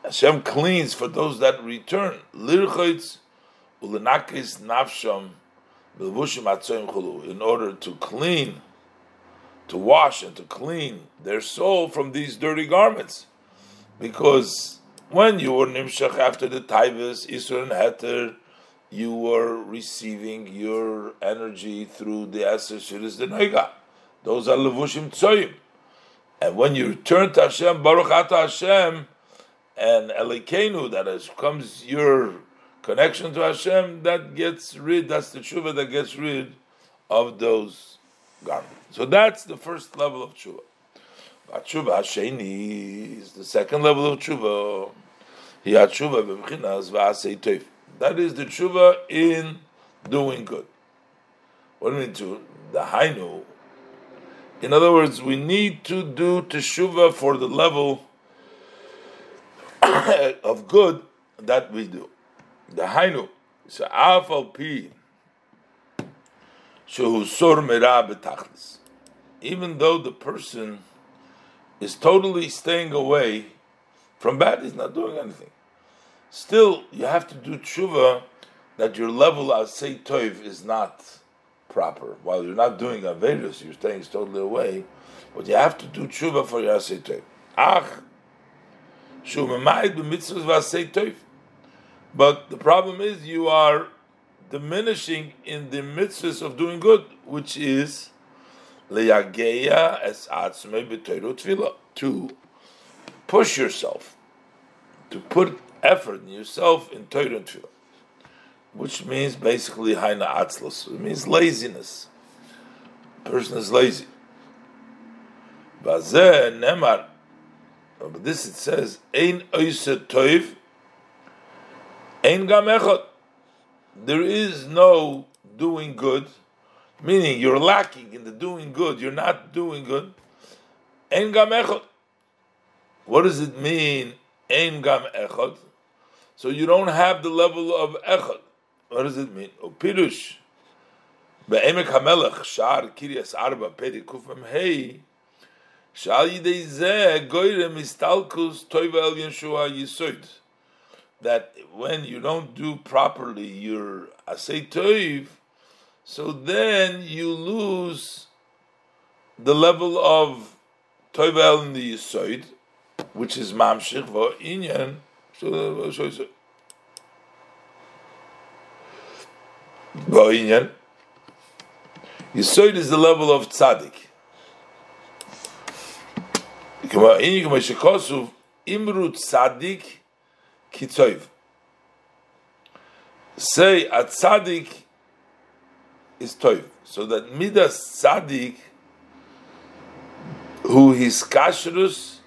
Hashem cleans for those that return lirchotz ulenakis nafsham in order to clean to wash and to clean their soul from these dirty garments because when you were nimshach after the taivas, Isra and Heter, you were receiving your energy through the Eser the Noiga. Those are levushim tzoyim. And when you turn to Hashem, Baruch Ata Hashem, and Elikenu, that is, comes your connection to Hashem, that gets rid, that's the tshuva that gets rid of those garments. So that's the first level of tshuva. Tshuva Hasheni is the second level of tshuva. That is the tshuva in doing good. What do you mean to the hainu? In other words, we need to do teshuva for the level of good that we do. The hainu. So afal pi shehu sor Even though the person is totally staying away from bad, he's not doing anything. Still, you have to do tshuva that your level of say toiv is not proper. While you're not doing Avedis, you're staying totally away, but you have to do tshuva for your Asay Ach, shu memayid b'mitzvahs v'Asay Toiv. But the problem is you are diminishing in the mitzvahs of doing good, which is leyageya es atzmei b'toiru tefillah, to push yourself, to put effort in yourself in Torah and tefillah which means basically haina atzlos. It means laziness. Person is lazy. Nemar. Oh, but this it says, Ein oise toiv, ein gam echot. There is no doing good, meaning you're lacking in the doing good, you're not doing good. Ein gam echot. What does it mean, ein gam echot? So you don't have the level of echot. What does it mean? O pirush. Be'emek hamelech shar kiryas arba peri kufam hei shal yidei zeh goyre mistalkus toiva el yeshua yisoid. That when you don't do properly your asay toiv so then you lose the level of in the yisoid which is mamshich vo inyan so so so Ba'inyan. Yisoid is the level of tzaddik. Imru tzaddik kitzoiv. Say a tzaddik is toiv. So that midas tzaddik, who his kashrus,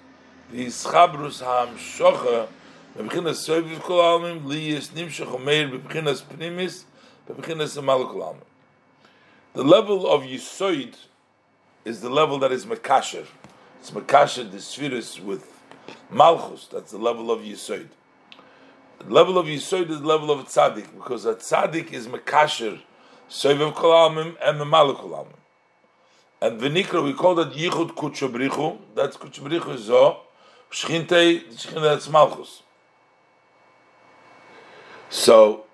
his chabrus ha'amshocha, the level of Yisoid is the level that is Mekasher. It's Mekasher, the spheres with Malchus. That's the level of Yisoid. The level of Yisoid is the level of Tzaddik, because a Tzaddik is Mekasher, Soivev Kolamim, and the Kolamim. And Venikra, we call that Yichud Kutchabrichu. That's Kutchabrichu Zo. Shchinte, Shchinte, that's Malchus. So,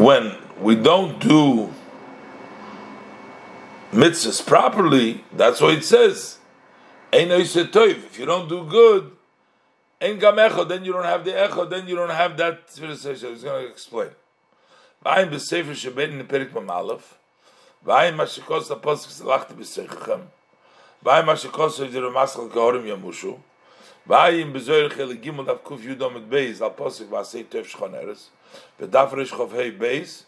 when we don't do mitzvahs properly, that's what it says. If you don't do good, then you don't have the echo, then you don't have that. Was going to explain. Vayim. בדף רשכוב ה' בייס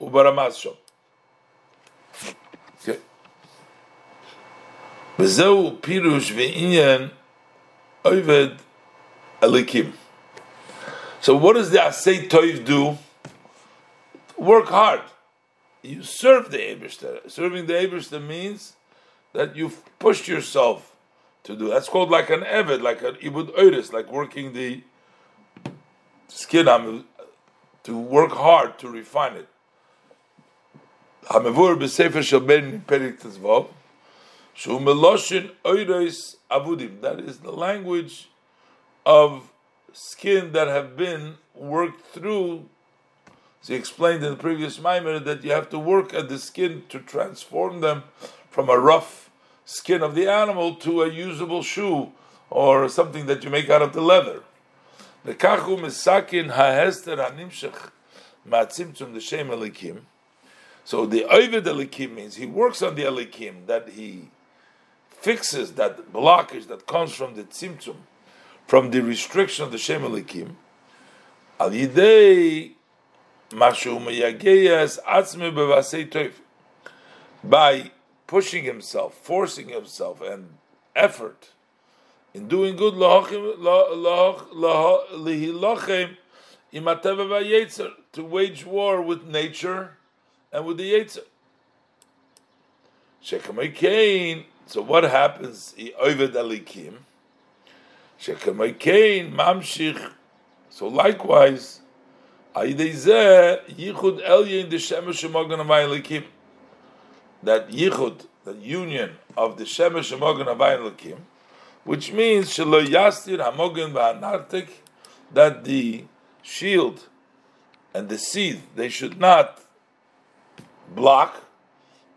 וברמז שם. וזהו פירוש ועניין עובד אליקים. So what does the Asay Toiv do? Work hard. You serve the Eberster. Serving the Eberster means that you've pushed yourself to do. That's called like an Eved, like an Ibud Oiris, like working the skin to work hard to refine it. Hamevur b'sefer shabben perik tezvav, avudim. That is the language of skin that have been worked through. So he explained in the previous Maimer that you have to work at the skin to transform them from a rough skin of the animal to a usable shoe or something that you make out of the leather. V'kachu misakin ha'hester ha'nimshach ma'atzimtzum l'shem elikim. So the Ovid elikim means he works on the elikim, that he fixes that blockage that comes from the tzimtzum, from the restriction of the shem elikim. Al yidei mashu meyageyas atzme bevasei toif. By pushing himself, forcing himself, and effort in doing good to wage war with nature and with the yetzer. So what happens? alikim. mamshich. So likewise, yichud elyin the shemesh shemogan That yichud, that union of the shemesh shemogan avayin which means shelo yastir hamogen v'anartik, that the shield and the seed they should not block.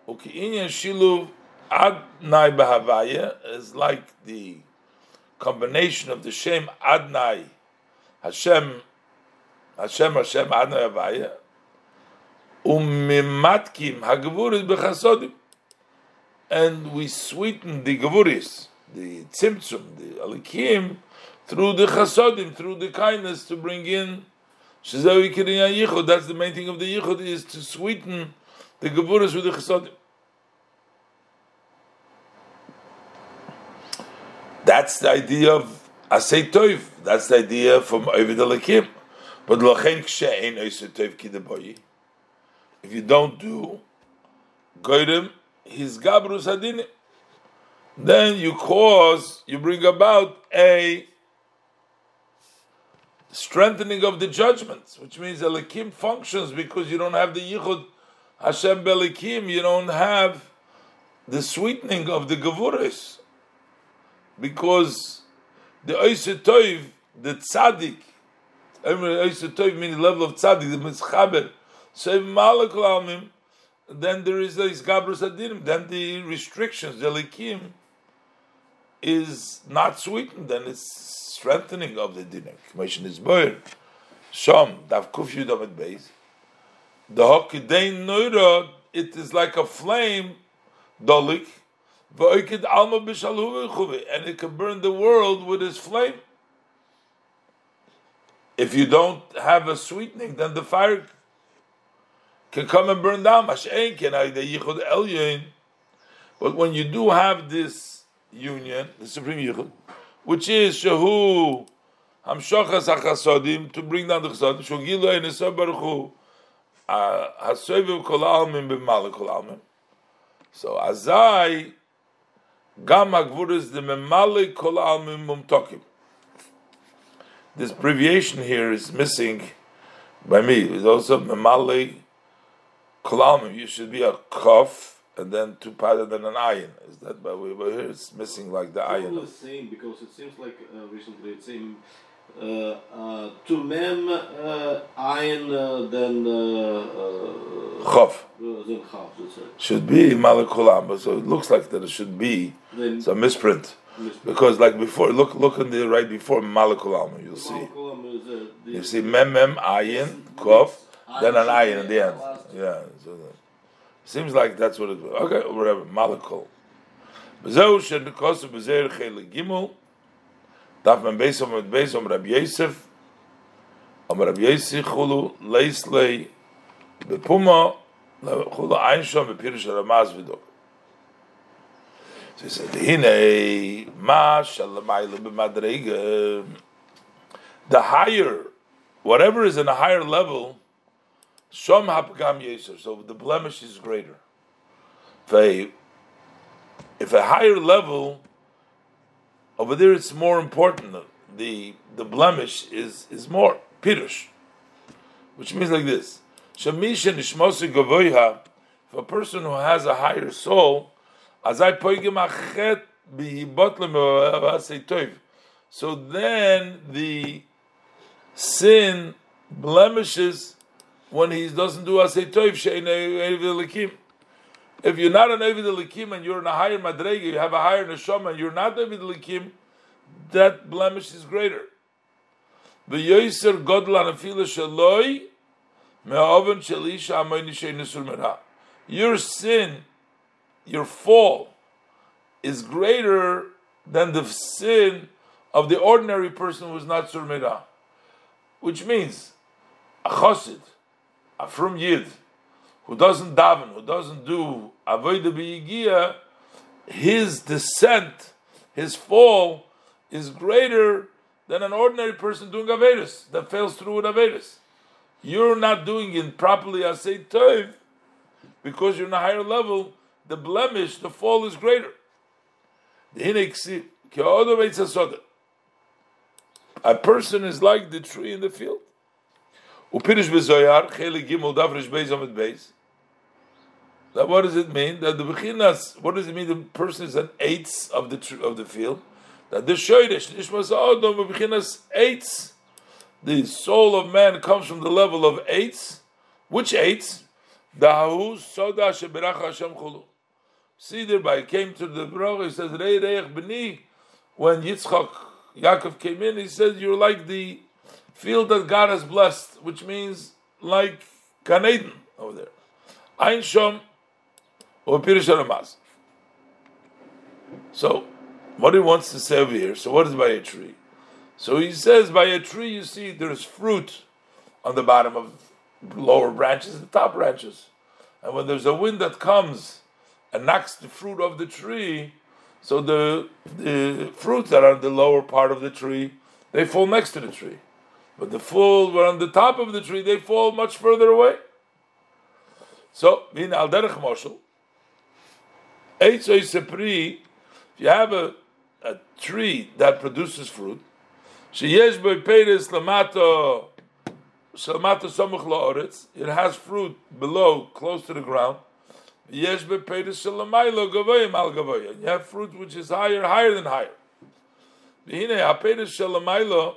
Ukiinyan shiluv adnai bahavaya is like the combination of the shem adnai, Hashem, Hashem, Hashem adnai havaya, umimatkim hagvuris bechasodim, and we sweeten the gavuris, the tzimtzum, the alikim, through the chasodim, through the kindness to bring in Shazawi Kiriyah Yichud. That's the main thing of the Yichud is to sweeten the gavuris with the chasodim. That's the idea of Asay Toiv. That's the idea from Ovid Alakim. But Lachen Kshein Asay Toiv Kidaboyi. If you don't do Goyrim, his Gabrus Hadin, then you cause, you bring about a strengthening of the judgments, which means Elikim functions because you don't have the Yichud Hashem Belikim, you don't have the sweetening of the Gavuris. Because the Oiseh Toiv, the Tzaddik, means the level of Tzaddik, the Mischaber, so Malak then there is this Gabrus Adinim, then the restrictions, the Elikim, is not sweetened, then it's strengthening of the dinner. Commission is boir. Shom dav kuf yud at base. The hokidein noira. It is like a flame, dolik. V'oikid alma b'shalhu and it can burn the world with its flame. If you don't have a sweetening, then the fire can come and burn down. But when you do have this union, the supreme yichud, which is Shahu Hamshachas HaChasodim, to bring down the Chasodim, Shogilu Ein Esau Baruch Hu, uh, HaSoiviv Kol Almin B'Malik Kol Almin. So Azai, Gam HaGvuris the Memalik Kol Almin Mumtokim. This abbreviation here is missing by me. It's also Memalik Kol Almin. You should be a Kof, and then two pad and then an iron. Is that but we were here? It's missing like the iron. The same because it seems like uh, recently it's saying uh, uh, to mem uh, iron uh, then uh, Chav. uh, then. That's. Should be Malikulam, but so it looks like that it should be. Then It's a misprint misprint. because like before, look look in the right before Malikulam, you'll see. Is, uh, the- You see mem mem ayin kof, then an ayin at the end. Yeah. So seems like that's what it was. Okay, whatever. Malakul. B'zeu shenikosu b'zer chele gimel. Daf men mit beisom Rabbi Yosef. Am Rabbi Yosef chulu leislei bepuma chulu einshom bepirish ramaz v'dok. So he said, "Hine ma shalamayle b'madrege." The higher, whatever is in a higher level, shom hapgam yeser. So the blemish is greater. If a, if a higher level, over there it's more important. The the blemish is is more pirush, which means like this: gavoiha. If a person who has a higher soul, azai poigim achet bihibotlem So then the sin blemishes when he doesn't do asay toiv shein. If you're not an Ovid Likim and you're in a higher madrega, you have a higher neshama, and you're not Ovid Likim, that blemish is greater. The yoiser godlan afila shaloi me'oven shalisha amayni. Your sin, your fall, is greater than the sin of the ordinary person who is not sur merah. Which means a chosid, a from yid, who doesn't daven, who doesn't do avodah biyigia, his descent, his fall, is greater than an ordinary person doing avedis that fails through with avedis. You're not doing it properly I say toiv because you're in a higher level. The blemish, the fall is greater. A person is like the tree in the field. Upirish bezoyar cheli gimel davrish beis amid beis. That what does it mean? That the bechinas. What does it mean? The person is an eighth of the of the field. That the shoydish nishmas odom bechinas eighth the soul of man comes from the level of eights. Which eights? Dahu soda sheberach Hashem chulu. See there by came to the brother, he says, Rei reich b'ni, when Yitzchak, Yaakov came in, he said, you're like the field that God has blessed, which means like Gan over there. Ein Shom, or So, what he wants to say over here, so what is by a tree? So he says, by a tree, you see there's fruit on the bottom of lower branches and top branches. And when there's a wind that comes and knocks the fruit of the tree, so the, the fruits that are on the lower part of the tree, they fall next to the tree. But the full were on the top of the tree, they fall much further away. So, in al derech moshel, if you have a, a tree that produces fruit, sheyesh b'peiris lamato shalmato samuch la'oretz, it has fruit below, close to the ground. Yesh b'peiris shalamaylo gavoyim al gavoyim. You have fruit which is higher, higher than higher. V'hine ha'peiris shalamaylo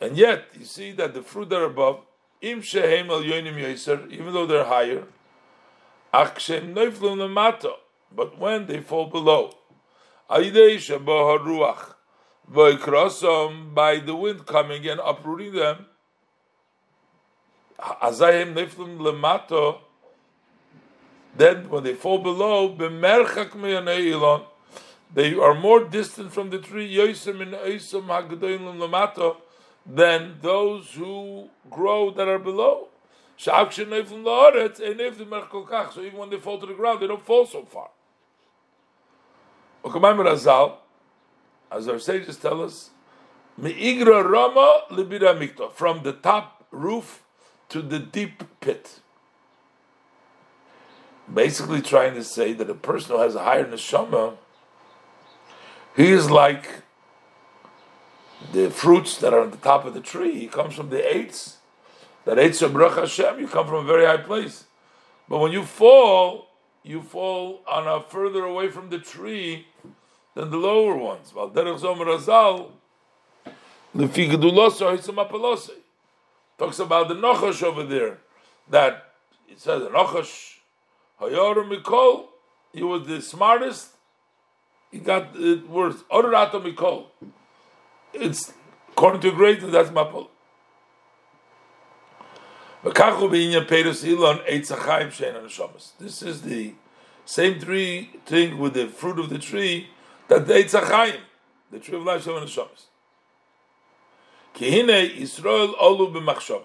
and yet, you see that the fruit that are above, im shehem el yoinim yoiser, even though they're higher, akshem neiflum lemato, but when they fall below, ayidei shabo haruach, voikrosom, by the wind coming and uprooting them, azayim neiflum lemato, then when they fall below, b'merchak meyanei they are more distant from the tree, yoiser min oisom hagdoilim lemato, than those who grow that are below. Er so even when they fall to the ground, they don't fall so far. As our sages tell us, from the top roof to the deep pit. Basically, trying to say that a person who has a higher neshama, he is like the fruits that are on the top of the tree. Comes from the eights. That eights of Baruch Hashem, you come from a very high place. But when you fall, you fall on a further away from the tree than the lower ones. Talks about the Nachash over there. That it says Nachash Hayor Mikol, he was the smartest. He got the words Odorato Mikol it's according to great that's mapol. This is the same tree thing with the fruit of the tree that the Eitzachayim, the tree of life, and Neshamas. Kihine Yisrael olu b'machshav.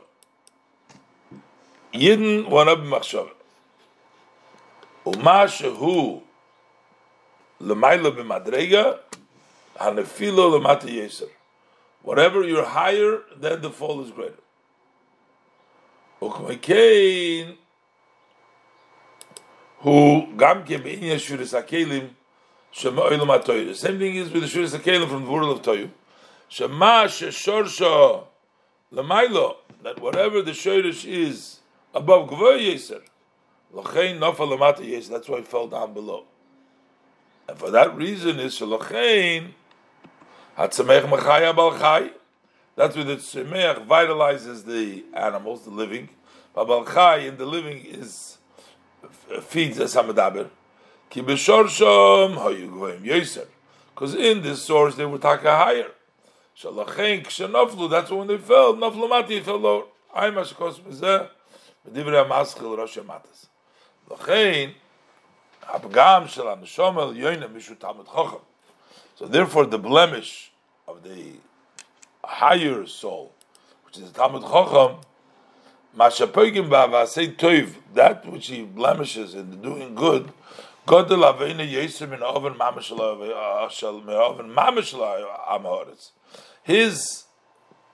Yidden up b'machshav. Uma shehu l'mayla b'madrega hanefilo l'mata yeser. Whatever you're higher, then the fall is greater. who gamke beinya shuris akelim shema oilam. The same thing is with the shuris akelim from the world of Toyu. Shema sheshorsha lemailo, that whatever the shurish is above gvoy yeser, lochein nofal lamata yeser, that's why it fell down below. And for that reason is shalochein, Hatzamech machaya balchai. That's where the tzemeach vitalizes the animals, the living. But balchai in the living is feeds as hamadaber. Ki b'shorshom hayu gvoim yoser. Because in this source they were taka higher. Shalachen kshenoflu. That's when they fell. Noflu mati fell lower. Ay mashkos mezeh. B'divrei amaschil rosh matas. Lachein הפגם של הנשום עליונה משהו תלמוד חכם. So therefore, the blemish of the higher soul, which is the Talmud Chacham, Mashapogim Bava Toiv, that which he blemishes in doing good, Godel Aveina Yesem in Oven Oven Mamashal His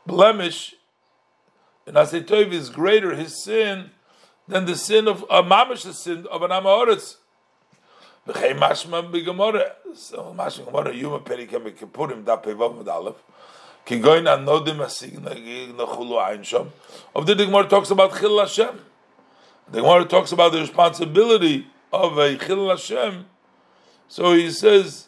blemish in Asay Toiv is greater, his sin, than the sin of a Mamish, the sin of an Amahoritz. So yuma. Of the Gemara talks about chil Hashem. The Gemara talks about the responsibility of a chil Hashem. So he says,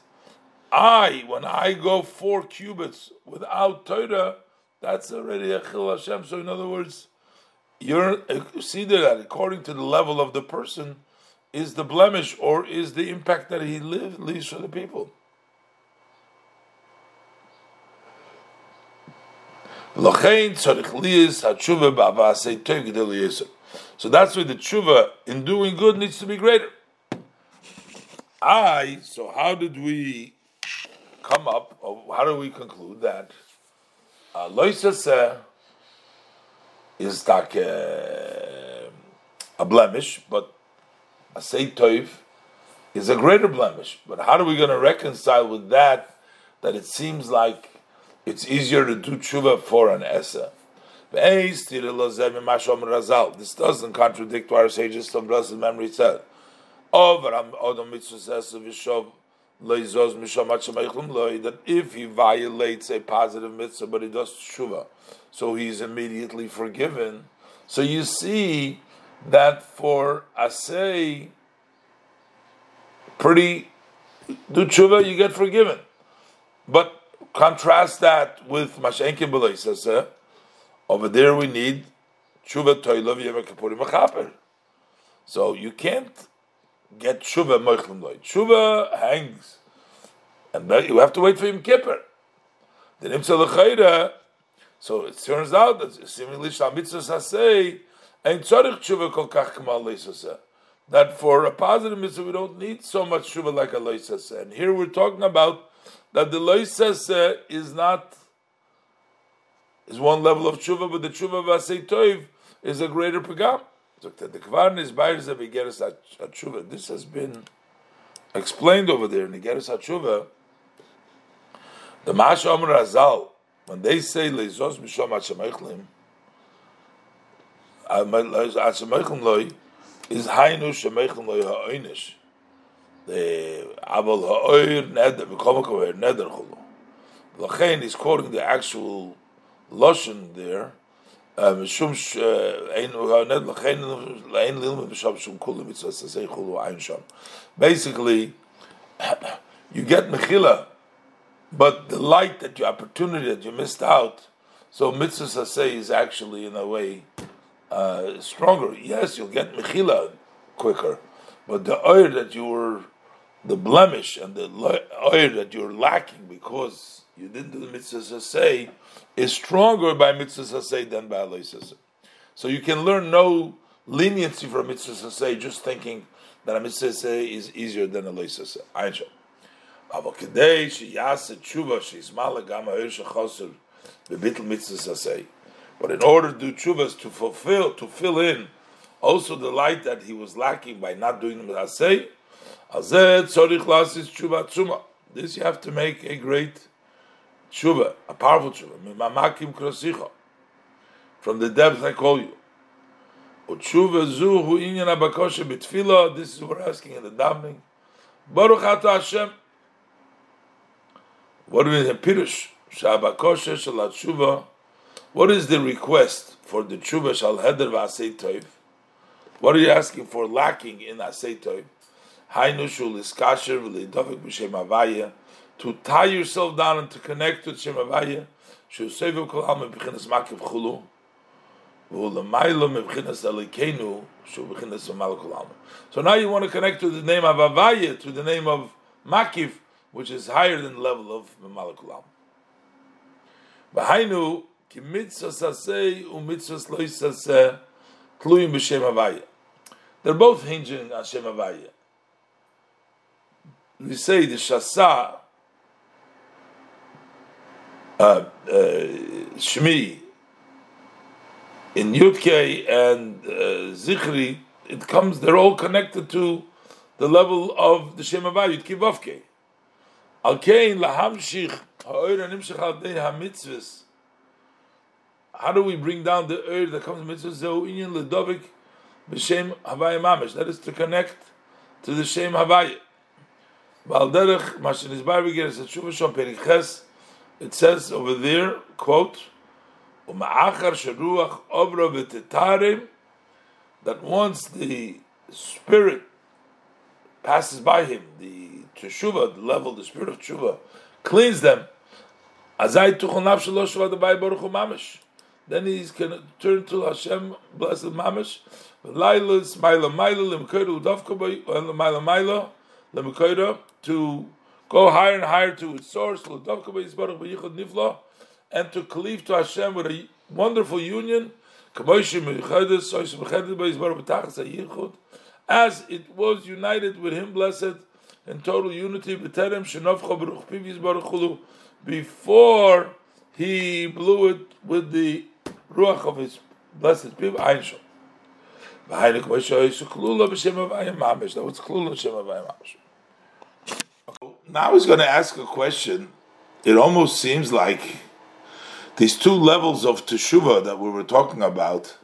I, when I go four cubits without Torah, that's already a chil Hashem. So in other words, you're see that according to the level of the person is the blemish or is the impact that he live, leaves for the people. So that's why the tshuva in doing good needs to be greater. I, so how did we come up, how do we conclude that uh, is like a, a blemish, but a say toiv is a greater blemish. But how are we going to reconcile with that? That it seems like it's easier to do tshuva for an essa. This doesn't contradict what our sages from blessed memory said. That if he violates a positive mitzvah, but he does tshuva, so he's immediately forgiven. So you see that for asay, pretty do tshuva, you get forgiven. But contrast that with mashenkin b'leisase. Over there, we need tshuva toilav yevakapurim machaper. So you can't get tshuva moichlim loy. Tshuva hangs, and you have to wait for him kippur. The nimtza lechayra. So it turns out that seemingly shal mitzvah say That for a positive mitzvah we don't need so much tshuva like a leisase. And here we're talking about that the leisase is not is one level of tshuva, but the tshuva of asay toiv is a greater pagam. The. This has been explained over there in igeres tshuva. The Masha Amr Azal, when they say is hainu shemaychlim loy ha'oinish. The Abel ha'oir neder, v'kol ha'oir neder chulu. Lachain is quoting the actual Lashon there, משום שאין לכן אין ללמוד בשם שום כולו מצווה ססי חולו עין שם. Basically, you get mechila, but the light that you opportunity that you missed out, so mitzvah say is actually in a way uh, stronger. Yes, you'll get mechila quicker, but the oil that you were, the blemish and the oil that you're lacking because you didn't do the mitzvah say is stronger by mitzvah say than by alois So you can learn no leniency from mitzvah say just thinking that a mitzvah say is easier than a alois say. אבל כדי שיעשה תשובה שישמע גם העיר שחוסר בביטל מצווה say. but in order to do tshuvas to fulfill, to fill in also the light that he was lacking by not doing the asay, this you have to make a great tshuva, a powerful tshuva. From the depth I call you. Utshuva zu hu inyan abakoshe bitfila. This is what we're asking in the davening. Baruch ata Hashem. What is the pirush? Shabakoshe shel tshuva. What is the request for the tshuva shal heder v'asei toiv? What are you asking for lacking in asei toiv? Hainu shul iskasher v'leidovik b'shem avaya to tie yourself down and to connect with Shem Avaya, Shu Sevu Kol Makiv Chulu, V'ulamaylo Mamal Kol. So now you want to connect to the name of Avaya, to the name of Makiv, which is higher than the level of Mamal Kol ki mitzvah mitzvah sloi saseh, tluyim b'shem Avaya. They're both hinging on Shem Avaya. We say the Shasa, uh, uh, Shmi in Yudke and uh, Zichri, it comes, they're all connected to the level of the Shem Havah, Yudke Vavke. Al Kein Lahamshich Ha'oir Nimshich Al Dei HaMitzvahs how do we bring down the oil that comes from mitzvah inyan ledovik b'shem havaya mamish? That is to connect to the shem havaya. Bal derech mashin izbar b'geres at shuvah shom periches it says over there, quote, that once the spirit passes by him, the teshuva, the level, the spirit of teshuva, cleans them. Azai tuchon nafsh lo shva the baruch mamish. Then going to turn to Hashem, blessed mamish. Lailas, Maila Maila, Lemkoida, Udavka, Maila Maila, Lemkoida, to go higher and higher to its source, Udavka, Yisbarach, Yichud Nifla, and to cleave to Hashem with a wonderful union, as it was united with Him, blessed, in total unity, before He blew it with the ruach of His blessed people, Ein now it's going to ask a question. It almost seems like these two levels of teshuva that we were talking about.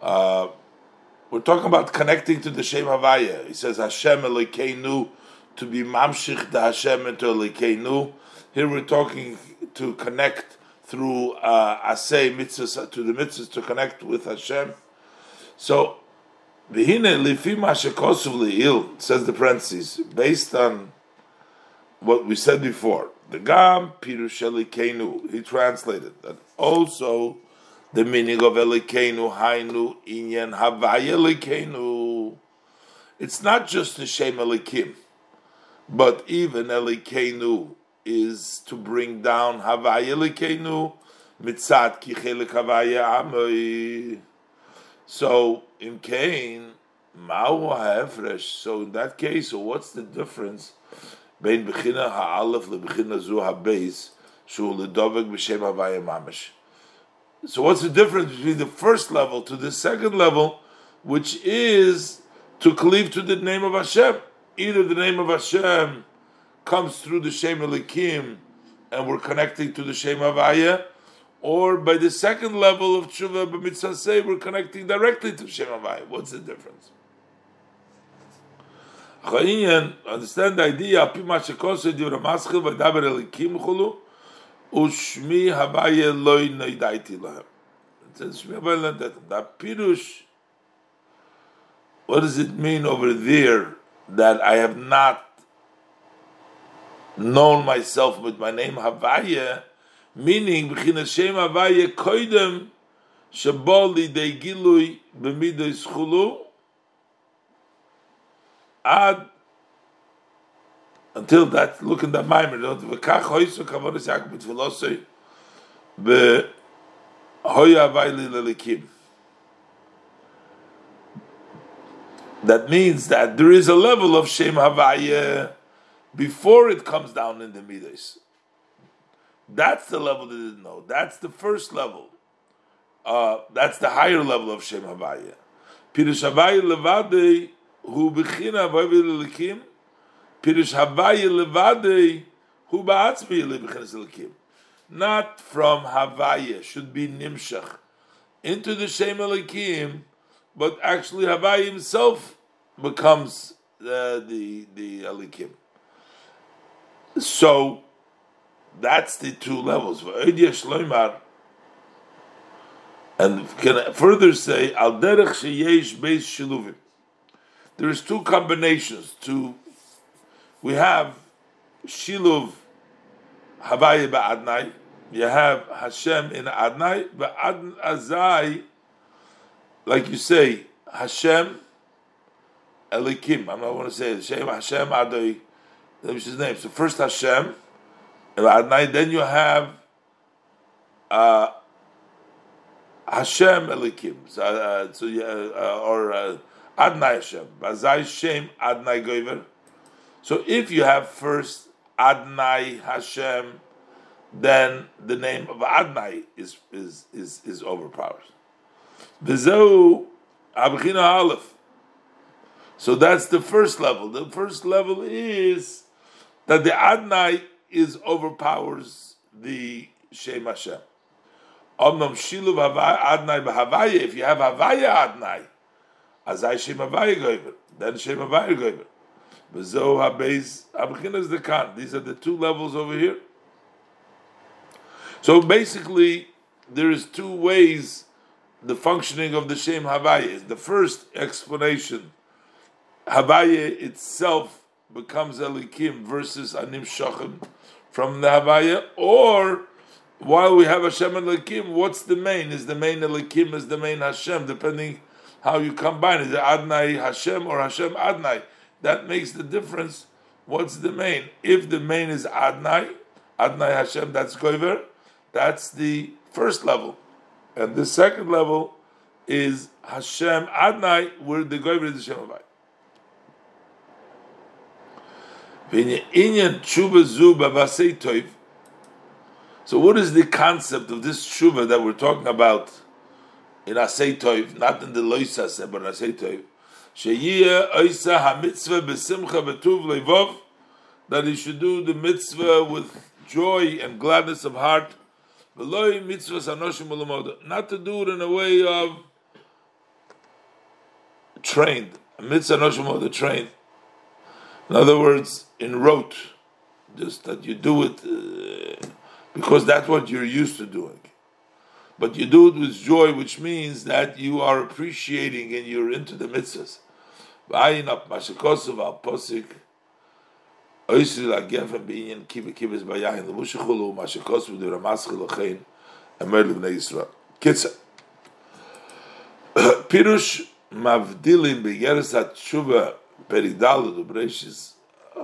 Uh, we're talking about connecting to the Shem Havaya. He says Hashem Elokeinu to be mamshich the Hashem into Elokeinu. Here we're talking to connect through uh, asay mitzvahs to the mitzvahs to connect with Hashem. So, v'hine lifi mashekosov le'il, says the parentheses, based on what we said before, the Gam Pirush Elikenu, he translated that also the meaning of Elikenu, Hainu, Inyan, Havaya Elikenu. It's not just the Shem Elikim, but even Elikenu is to bring down Havaya Elikenu, Mitzat Kichelik Havaya Amoi. So in Cain, Ma'u ha'efresh. So in that case, so what's the difference between bechina ha'alef lebechina zu ha'beis shu ledovek b'shem havaya mamish? So what's the difference between the first level to the second level, which is to cleave to the name of Hashem? Either the name of Hashem comes through the Shem Elikim, and we're connecting to the Shem Havaya, or by the second level of tshuva b'mitzvah we're connecting directly to Shem Havai. What's the difference? Understand the idea. Havaya loy neidaiti lahem. It says shmi Havaya loy That pirush. What does it mean over there that I have not known myself with my name Havaya? meaning b'china shem avaye koidem shebol lidei gilui b'midei schulu ad until that look in the mimer don't v'kach hoyso kavonis yakum b'tfilosoi b'hoya avayli lelikim that means that there is a level of shem havaya before it comes down in the midas. That's the level they didn't know. That's the first level. Uh, that's the higher level of Shem Havaya. Pirush Havaya levadei hu bechina vayvil elikim. Pirush Havaya levadei hu ba'atzmi lebechinas elikim. Not from Havaya should be nimshach into the Shem Elikim, but actually Havaya himself becomes uh, the the Elikim. So that's the two levels. And can I further say, al beis shiluvim. There's two combinations. To we have shiluv havaya ba'adnai. You have Hashem in Adnai, but Azai, like you say, Hashem Elikim. I'm not going to say Hashem Hashem Adoi. That his name. So first Hashem, night, then you have uh, Hashem Elikim, so, uh, so uh, or uh, Adnai Hashem, Bazai Shem Adnai Goiver. So if you have first Adnai Hashem, then the name of Adnai is is is is overpowered. V'zeu Abchina Aleph. So that's the first level. The first level is that the Adnai is overpowers the Shem Hashem. Omnam shiluv adnai b'havaya. If you have havaya adnai, azay Shem havaya goyver. Then Shem havaya goyver. B'zo habeis abchinas the kan. These are the two levels over here. So basically, there is two ways the functioning of the Shem Havaya is. The first explanation, Havaya itself becomes Elikim versus Anim Shachim from the Havaya, or while we have Hashem and Elikim, what's the main? Is the main Elikim, is the main Hashem, depending how you combine it. Adnai Hashem or Hashem Adnai? That makes the difference. What's the main? If the main is Adnai, Adnai Hashem, that's Goiver, that's the first level. And the second level is Hashem Adnai, where the Goiver is Hashem Havai. So, what is the concept of this tshuva that we're talking about in Asay Toiv, not in the Loisase, but in Asay Toiv? Sheyiyah oisa ha-mitzvah that he should do the mitzvah with joy and gladness of heart, sanoshim not to do it in a way of trained, mitzvah anoshim trained. In other words, in rote, just that you do it uh, because that's what you're used to doing. But you do it with joy, which means that you are appreciating and you're into the mitzvahs. Pirush mavdilim b'yeres ha-tshuva Peridal the Breshis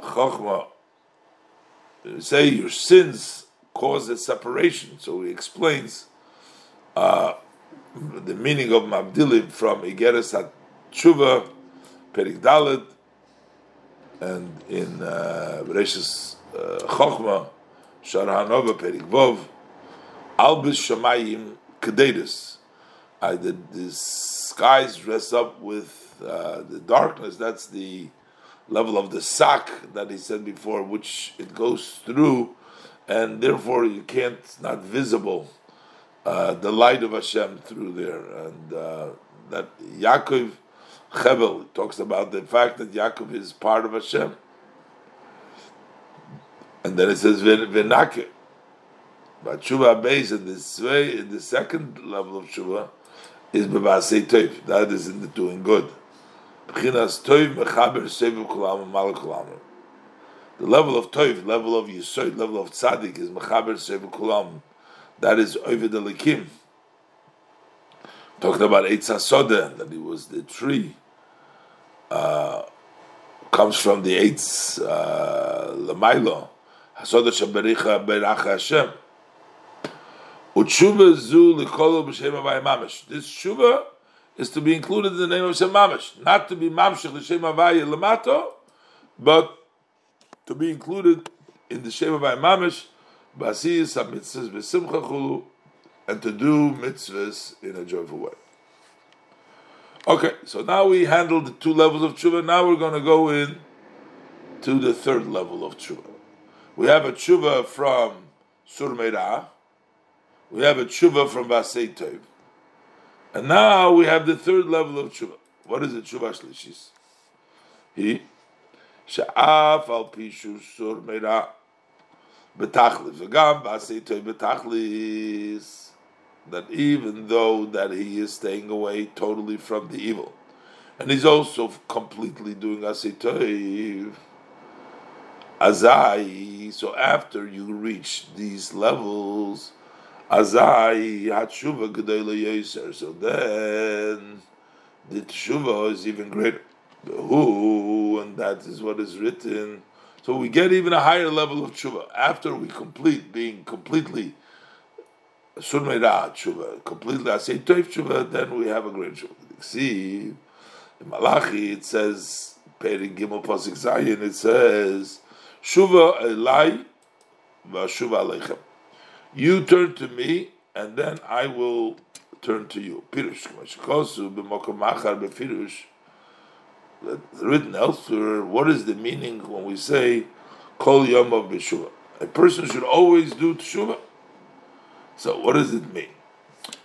Chochma say your sins cause a separation. So he explains uh, the meaning of Mabdilim from Igeres Tshuva Perik Dalet and in uh, Breshis uh, Chochma Sharhanova Perik Vov Albus Shamayim Kededus. The skies dress up with uh, the darkness, that's the level of the sack that he said before, which it goes through, and therefore you can't, not visible, uh, the light of Hashem through there. And uh, that Yaakov Chebel talks about the fact that Yaakov is part of Hashem. And then it says Venake. But Tshuva base in this way, in the second level of Tshuva, is Bebasei Toiv. That is in the doing good. The level of Toiv, level of Yisoid, level of Tzaddik is Mechaber Seviv Kulam. That is Ovid Elikim. Talking about Eitz Hasoda, that it was the tree. Uh, comes from the Eitz uh, Lamailo. Hasoda Shabaricha Beracha Hashem. Utshuva zu likolo b'shem mamish. This tshuva is to be included in the name of Shem Mamish, not to be Mamshech the Shem Havaya Lamato, but to be included in the Shem Havaya Mamish, Basiyas HaMitzvahs B'Simcha Chulu, and to do mitzvahs in a joyful way. Okay, so now we handled the two levels of tshuva. Now we're going to go in to the third level of tshuva. We have a tshuva from Surmeira. We have a tshuva from Vasei. And now we have the third level of tshuva. What is it, tshuva shlishis? He she'af al pishu sur meira betachlis v'gam b'aseitoi betachlis that even though that he is staying away totally from the evil, and he's also completely doing aseitoi azai. So after you reach these levels Azai Hatshuva Gedele Yeser. So then the Tshuva is even greater. Who, and that is what is written. So we get even a higher level of Tshuva. After we complete being completely Sunmeira Tshuva, completely I say Toif Tshuva, then we have a great Tshuva. See, in Malachi it says, Peri Gimel Pasik Zayin, it says, Shuva Elai, Vashuva Aleichem. You turn to me, and then I will turn to you. Pirush, written elsewhere. What is the meaning when we say Kol Yom of B'Shuva? A person should always do Tshuva. So what does it mean?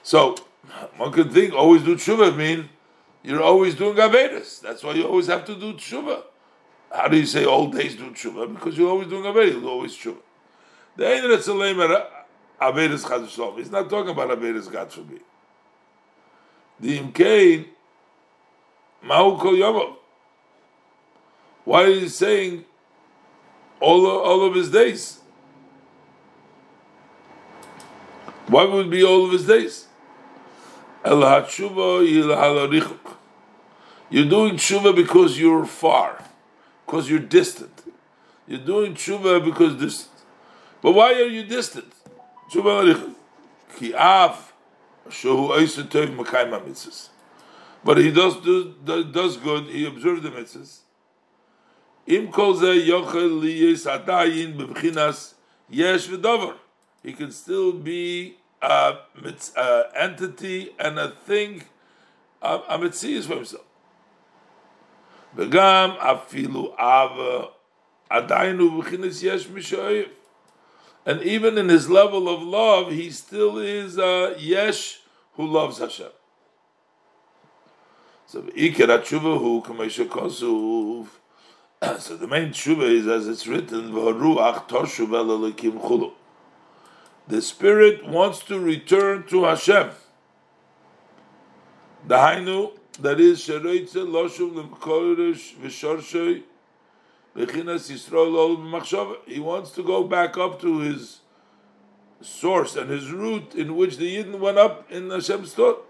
So one could think always do Tshuva mean you're always doing Avedas. That's why you always have to do Tshuva. How do you say all days do Tshuva? Because you're always doing Avedas, you're always Tshuva. The Averis Chad He's not talking about Averis God for me. The Imkain, Mahu Kol Yomov. Why is he saying all of, all of his days? Why would be all of his days? El hatshuva. You're doing tshuva because you're far, because you're distant. You're doing tshuva because distant. But why are you distant? Tshuva halarichuk. Ki av shehu oisu tov makayim mitzvahs. But he does, do, does good, he observes the mitzvahs. Im kol ze yochel liyes adayin bebchinas yesh v'dover. He can still be a, a entity and a thing, a, a mitzvah for himself. וגם אפילו אב עדיין הוא בבחינת יש מי שאוהב. And even in his level of love, he still is a yesh who loves Hashem. So. So the main tshuva is as it's written. The spirit wants to return to Hashem. The Hainu, that is Sheroitze Loshuv Lemkorish V'Shorshoi Bechinas Yisrael Ol B'Machshava. He wants to go back up to his source and his root in which the Yidden went up in Hashem's thought.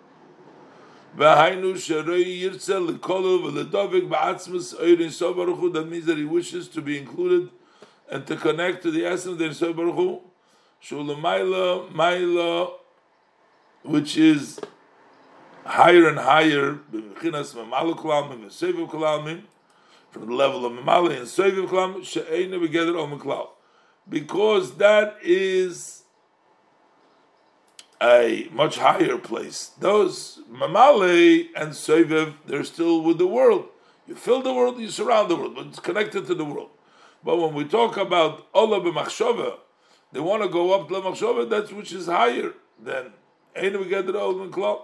That means that he wishes to be included and to connect to the essence of the Yisrael Baruch Hu. Which is higher and higher, from the level of Mamali and Seviv Kalam, She'ena together Omeklal. Because that is a much higher place. Those Mamale and Soivev, they're still with the world. You fill the world, you surround the world, but it's connected to the world. But when we talk about Ola b'machshava, they want to go up to machshava, that's which is higher than Ein we get the old and klal.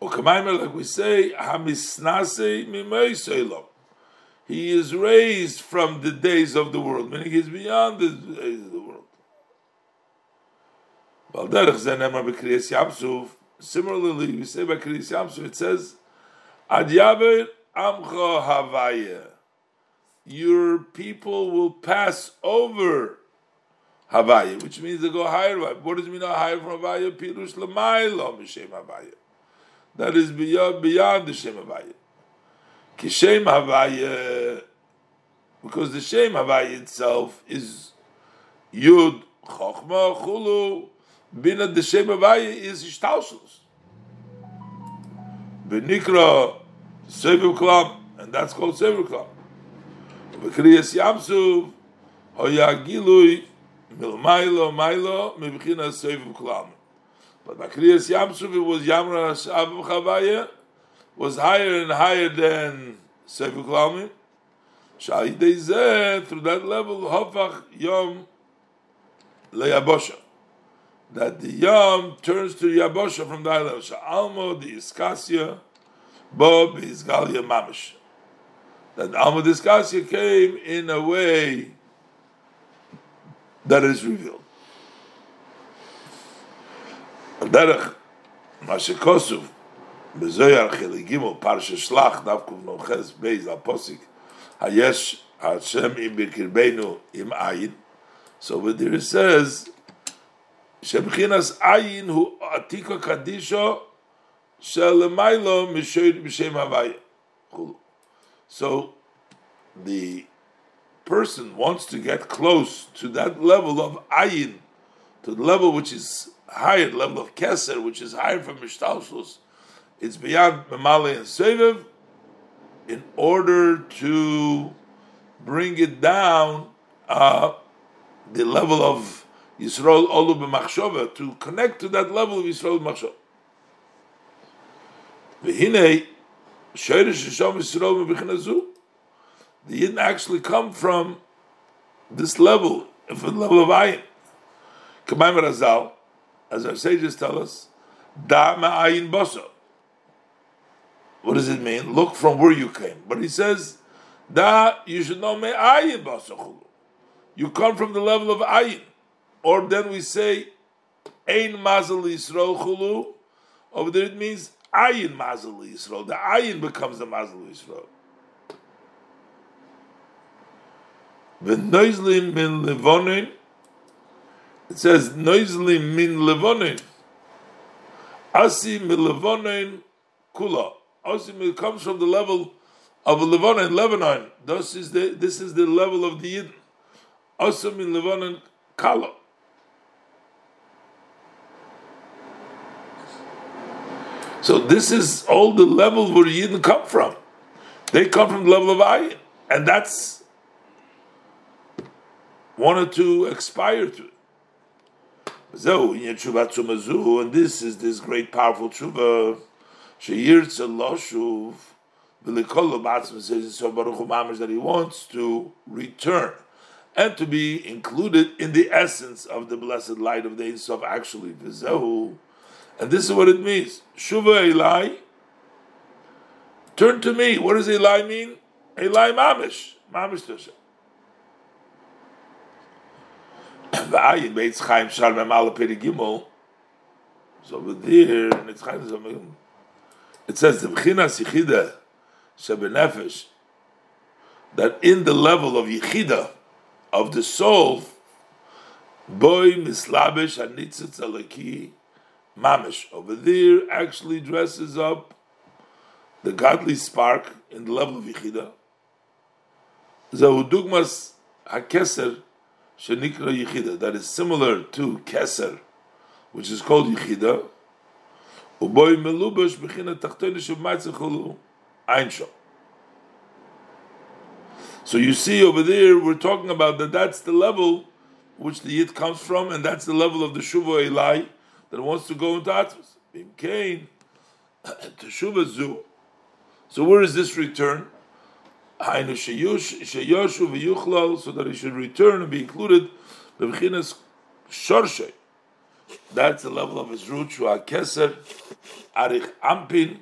Like we say, Hamisnase mimei. He is raised from the days of the world, meaning he's beyond the days of the world. Similarly, we say by Kriyas Yamsuf, it says, Ad Yaver Amcha Havaya. Your people will pass over Havaya, which means they go higher. What does it mean higher from Havaya? Pirush Lamailo Mishem Havaya. That is beyond, beyond the Shem Havaya. Kishem Havaya, because the Shem Havaya itself is Yud, Chochma, Chulu, Bina the Shem Avaya is Ishtaushus. Benikra Sevu Klam, and that's called Sevu Klam. Bekriyas Yamsuv, Hoya Gilui, Milmailo, Mailo, Mibchina Sevu Klam. But Bekriyas Yamsuv, it was Yamra Shavu Chavaya, was higher and higher than Sevu Klamim. Sha'idei through that level, Hofach Yom Leyabosha that the Yam turns to Yabosha from the island. Almo the Iskasia, Bob is Galia Mamish. That Almo the Iskasia came in a way that is revealed. Derech Mashikosuf בזויר חילי גימו פרשה שלח דווקא בנוחס בייז הפוסיק היש השם אם בקרבנו עם עין so what there says שבחינס עין הוא עתיקו קדישו של למיילו משם הוויה. So the person wants to get close to that level of ayin, to the level which is higher, level of keser, which is higher from mishtalshus. It's beyond mamale and seviv, in order to bring it down uh, the level of Yisrael Olu b'machshava to connect to that level of Yisrael b'machshava. V'hinei Shoyrish Yishom Yisrael b'chinazu. They didn't actually come from this level, from the level of ayin. Kamayim Razal, as our sages tell us, da ma'ayin boso. What does it mean? Look from where you came. But he says, da, you should know me'ayin boso. You come from the level of ayin. Or then we say, Ein Mazel Yisrael Chulu. Over there it means Ayin Mazel Yisrael. The Ayin becomes the Mazel Yisrael. V'noizlim min levonin It says noisily min levonin. Asi min levonin kula. Asi comes from the level of Lebanon, Lebanon. This is the this is the level of the Yidden. Asi min levonin kala. So this is all the level where Yidden come from. They come from the level of Ayin, and that's wanted to expire to. And this is this great powerful tshuva. says so Baruch that he wants to return and to be included in the essence of the blessed light of the Ein Sof actually. And this is what it means. Shuva Eli, turn to me. What does Eli mean? Eli Mamish. Mamish Tosha. Beitz Chaim Memala Peri Gimel. So over there, and it's kind of it says the Shebenefesh that in the level of Yichida of the soul, boy mislabesh hanitzitz alaki mamish over there actually dresses up the godly spark in the level of Yichida. Zahudugmas hakeser shenikra yichida that is similar to keser, which is called yichida. Uboy melubash einsho. So you see over there, we're talking about that. That's the level which the yid comes from, and that's the level of the shuva elai that wants to go into atmos. Bim kain to shuva zu. So where is this return? So that he should return and be included. That's the level of his root, keser, arich ampin,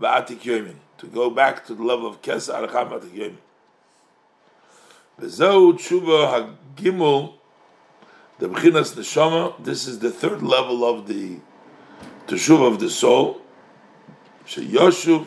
v'atik yomin. To go back to the level of keser, arich ampin, v'atik yomin. Bezo tshuva hagimul, the b'chinas neshama, this is the third level of the teshuva of the soul, sheyoshuv,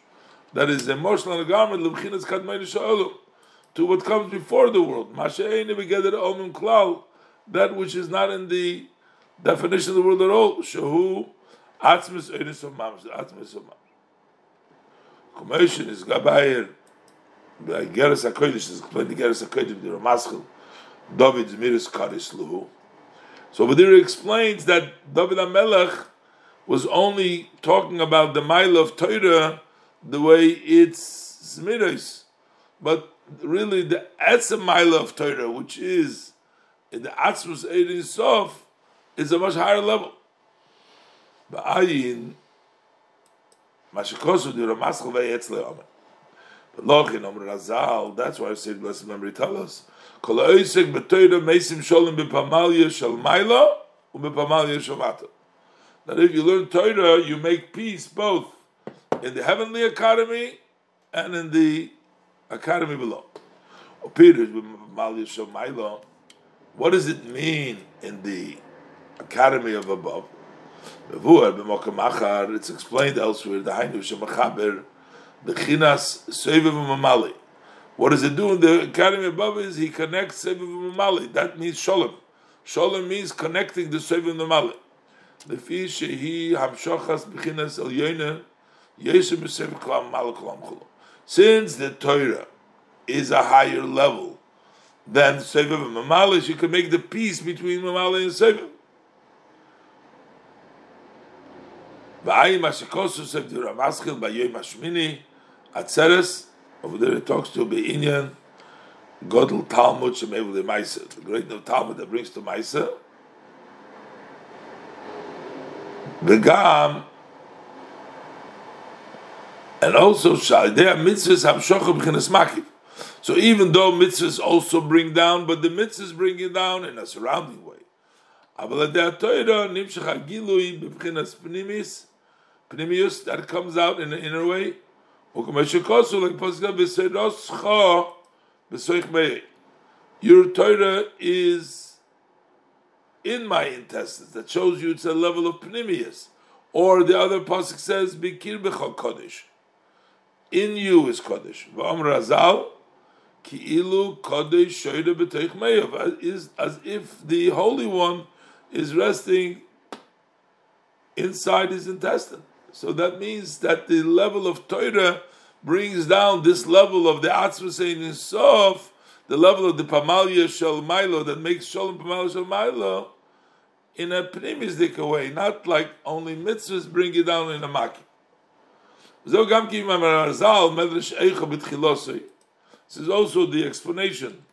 that is emotional garment lebchinas kadmei sha'olu to what comes before the world. Begeder omim klal, that which is not in the definition of the world at all. Shahu atzmis einis of mamish, atzmis of mamish. Is gabayir. By Geras HaKodesh is explained the Geras HaKodesh, the Ramaschel, David's Miris Karis Luhu. So over there explains that David HaMelech was only talking about the mile of Torah the way it's Zmiris. But really, the Etzem Mile of Torah, which is in the Atzmus Eidin Sof, is a much higher level. Ba'ayin, Mashikosu di Ramaschal Ve'etzle Omer. But Lochin Omer Razal, that's why I said, blessed memory tell us, Kol Oisek B'Torah Meisim Sholem B'Pamalya Shal Maila U'B'Pamalya Shal That if you learn Torah, you make peace both in the heavenly academy and in the academy below. Oh, what does it mean in the academy of above? It's explained elsewhere. The Hainu the Chinas Seviv Mamali. What does it do in the academy above? Is he connects Seviv Mamali? That means Shalom. Shalom means connecting the Seviv Mamali. The fish he hamshochas b'chinas el since the Torah is a higher level than Sefer Mamalish, you can make the peace between Mamali and. Atzeres, over there it talks to Be'inyan, Godel Talmud Shemevu the Maisa, the great Talmud that brings to Maisa. V'gam and also, there are mitzvahs shochem b'chinas makiv. So even though mitzvahs also bring down, but the mitzvahs bring it down in a surrounding way. But that comes out in an inner way. Your Torah is in my intestines. That shows you it's a level of pnimius. Or the other pasuk says, "Bikir b'chol kodesh." In you is kodesh. V'am razal, ki ilu kodesh shoyde b'teich meyav. Is as if the Holy One is resting inside his intestine. So that means that the level of Torah brings down this level of the Atzma saying in Sof, the level of the Pamalia Shel Milo that makes Shalom Pamalia Shel Milo in a pnimistic way, not like only mitzvahs bring it down in a maki. This is also the explanation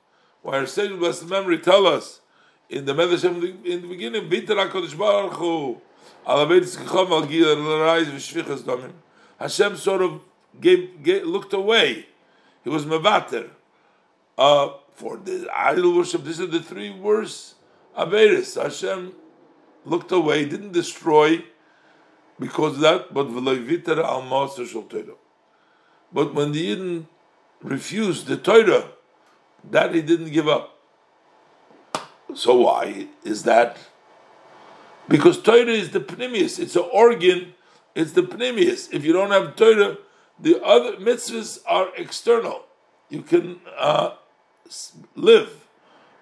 why our sage blessed memory tell us in the Medrash in the beginning, Bitter HaKadosh Baruch Hu, Hashem sort of gave, gave, looked away. He was mevater uh, for the idol worship. These are the three worst averis. Hashem looked away, didn't destroy because that, but al But when the Yidden refused the Torah, that he didn't give up. So why is that? Because Torah is the pneumius, it's an organ, it's the pneumius. If you don't have Torah, the other mitzvahs are external. You can uh, live,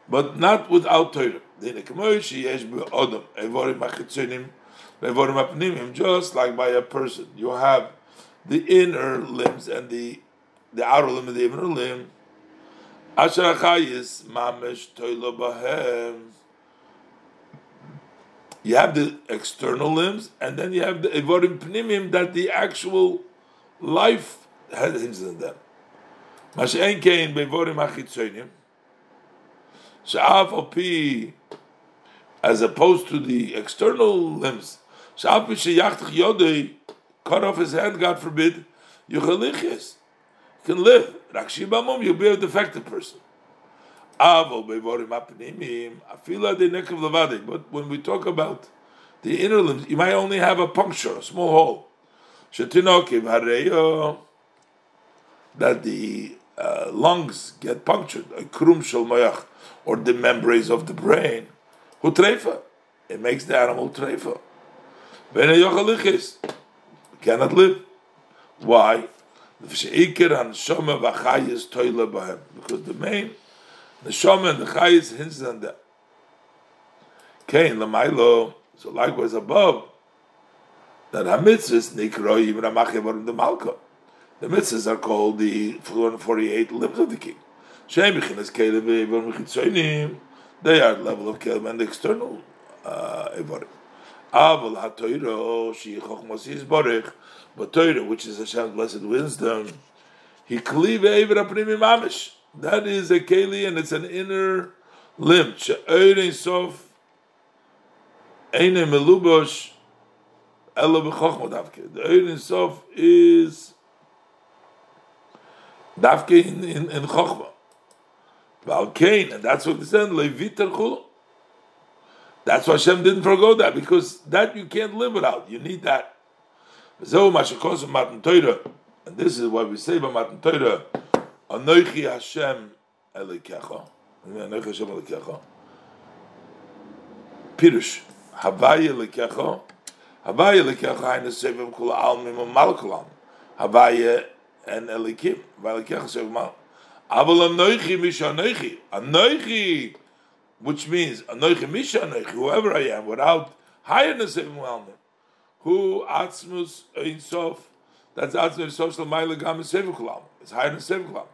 but not without Torah. Just like by a person, you have the inner limbs and the the outer limb and the inner limb. Asher achayis mamesh toilo. You have the external limbs, and then you have the evorim pnimim that the actual life has in them. Mashen kein bevorim achitzonim. Sha'af opi, as opposed to the external limbs. Sha'af sheyachtach yodei, cut off his hand, God forbid, yuchalichis can live. Rakshibamum, you'll be a defective person. But when we talk about the inner limbs, you might only have a puncture, a small hole. That the uh, lungs get punctured, a krum shel or the membranes of the brain. It makes the animal treifa. Cannot live. Why? Because the main the shama and the chayis hints on that. Kain lamailo. So likewise above that hamitzvahs nikroi even amachevarim the malka. The mitzvahs are called the 448 limbs of the king. Shem bechinas kelev evarim chitzoinim. They are level of kelev and the external uh. Aval hatoiro shi chochmos yizborich. But Torah, which is Hashem's blessed wisdom, he cleave ever apnimi mamish. That is a keli and it's an inner limb. She'erein sof eine melubosh elo b'chochma davke. The erein sof is davke in, in, in chochma. Valkein, and that's what it said, leviter chulu. That's why Hashem didn't forego that, because that you can't live without. You need that. And this is what we say about Matan Torah. Anoichi Hashem Elikecha. Anoichi Hashem Elikecha. Pirush. Havaya Elikecha. Havaya Elikecha Haina Sevim Kula Almim Malkulam. Havaya and Elikim. Havaya Elikecha Sevim Mal. Aval Anoichi Misha Anoichi. Anoichi. Which means Anoichi Misha. Whoever I am, without highness Sevim Almim who atzmus ein sof. That's atzmus sof shel ma'ile gam sevikulam. It's higher than sevikulam.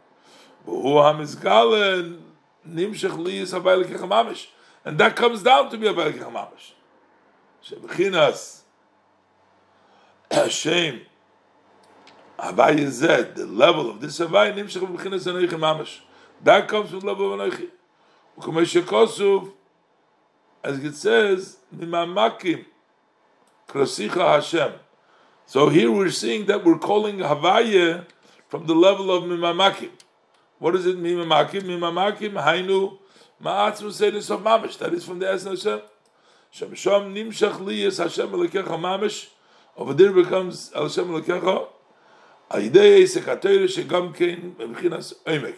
But who hamizgalen nimshach liyis habayle kechamamish. And that comes down to be a bayle kechamamish. Shebechinas Hashem Havai Zed, the level of this Havai nimshach bechinas anoichi mamish. That comes from the level of anoichi. As it says, mimamakim Krasicha Hashem. So here we're seeing that we're calling Havaya from the level of Mimamakim. What is it, mean, Mimamakim? Mimamakim, Hainu, Ma'atzmu Sedis of Mamish. That is from the essence of Hashem. Shemsham nimshach liyas Hashem Elokecha mamish. Over there becomes Hashem Elokecha. Aidei Eisek HaTorah shegam kein b'chinas oimek.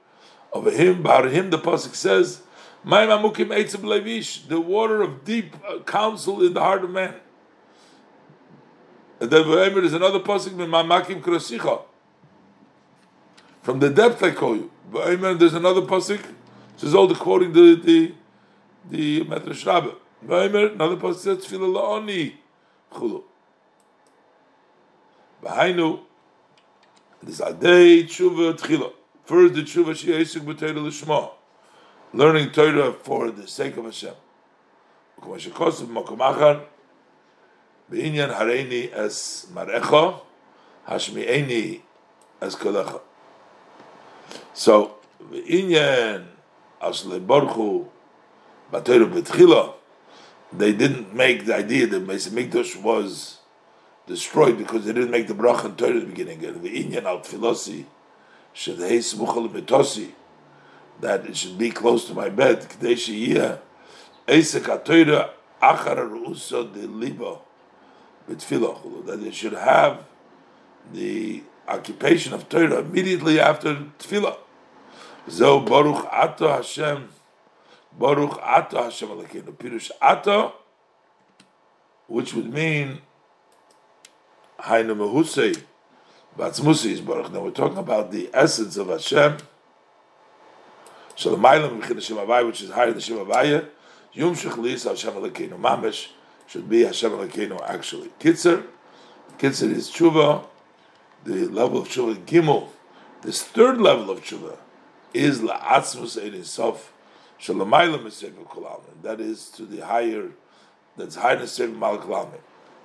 over him, about him, the Pasuk says, may mamukim etz levish the water of deep uh, counsel in the heart of man. And then Eimer is another Pasuk, Mamakim Krasicha. From the depth I call you. Eimer, there's another Pasuk, this is all the quoting the, the the Medrash Rabbah. Vaymer, another pasuk says, Tfilah la'oni, chulu. V'hainu, this adei tshuva tchila. First, the tshuva she yisuk b'teira l'shma. Learning Torah for the sake of Hashem. K'ma shekosav makom achar, b'inyan hareini es marecha, es kolecha. So, b'inyan as leborchu, they didn't make the idea that Beis Mikdash was destroyed because they didn't make the bracha and Torah at the beginning. And the Inyan al Filosi, that it should be close to my bed. That it should have the occupation of Torah immediately after Tefillah. Zo Baruch Ato Hashem Baruch Ata Hashem Elokeinu. Pirush Ata, which would mean Hainu Mehusei, Batzmusi is Baruch. Now we're talking about the essence of Hashem. Shalamaylam Mechin Hashem Avaya, which is higher than Hashem. Yom Shechlis Hashem Elokeinu. Mamish should be Hashem Elokeinu actually. Kitzer, Kitzer is Tshuva, the level of Tshuva Gimel. This third level of Tshuva is La'atzmus Ein Sof that is to the higher, that's higher than Sefer Malak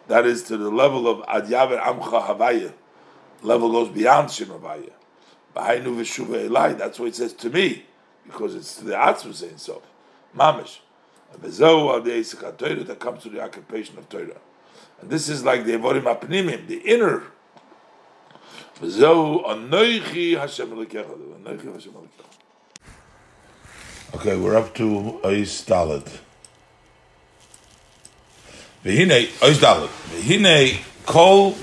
That is to the level of Adyaver Amcha Havaya. Level goes beyond Shem Havaya. B'hainu v'shuva elai. That's what it says to me, because it's to the Atzmu saying so. Mamish. Bezohu the Esek Torah that comes to the occupation of Torah. And this is like the Evorim Apnimim, the inner. Okay, we're up to Ois Dalet. V'hinei, Ois Dalet. V'hinei, kol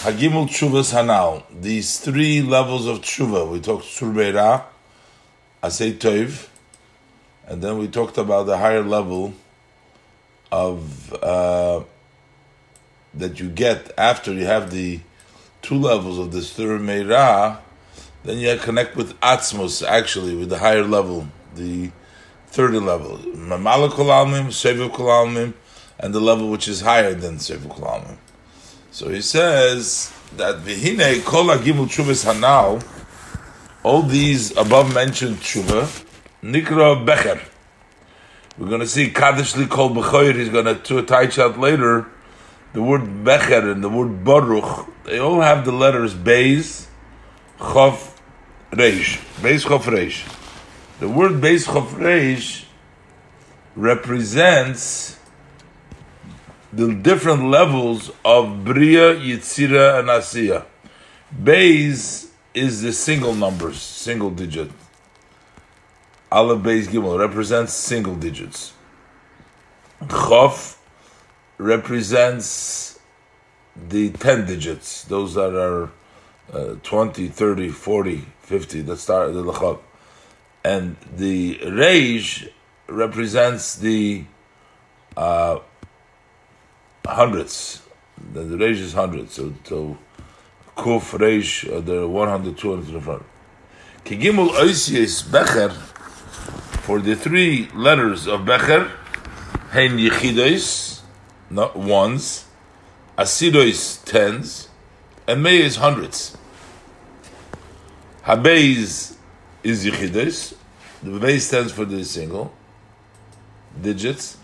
Hagimul Tshuvas Hanal. These three levels of Tshuva. We talked Surbeira, Asay Toiv, and then we talked about the higher level of uh, that you get after you have the two levels of the Surbeira, then you connect with Atzmos, actually, with the higher level the third level, Mamala Kolalmim, Sevu Kolalmim, and the level which is higher than Sevu Kolalmim. So he says that Vihine Kol Gimul Chuvas Hanal, all these above mentioned Tshuva, Nikra Becher. We're going to see Kaddish Li Kol Bechoyer, he's going to touch out later, the word Becher and the word Baruch, they all have the letters Beis, Chof, Reish. Beis, Chof, Reish. The word Beis Chofreish represents the different levels of Bria, Yitzira, and Asiya. Beis is the single numbers, single digit. Aleph Beis Gimel represents single digits. Chof represents the 10 digits, those that are uh, 20, 30, 40, 50, that start the and the Reish represents the uh, hundreds. The, the Reish is hundreds, so, so Kuf, Reish, uh, the 100, 200 in front. Kigimul Oisies Becher, for the three letters of Becher, Hein Yechidois, not ones, Asidois, tens, and Mei is hundreds. Habeiz is Yichidis. The base stands for the single digits.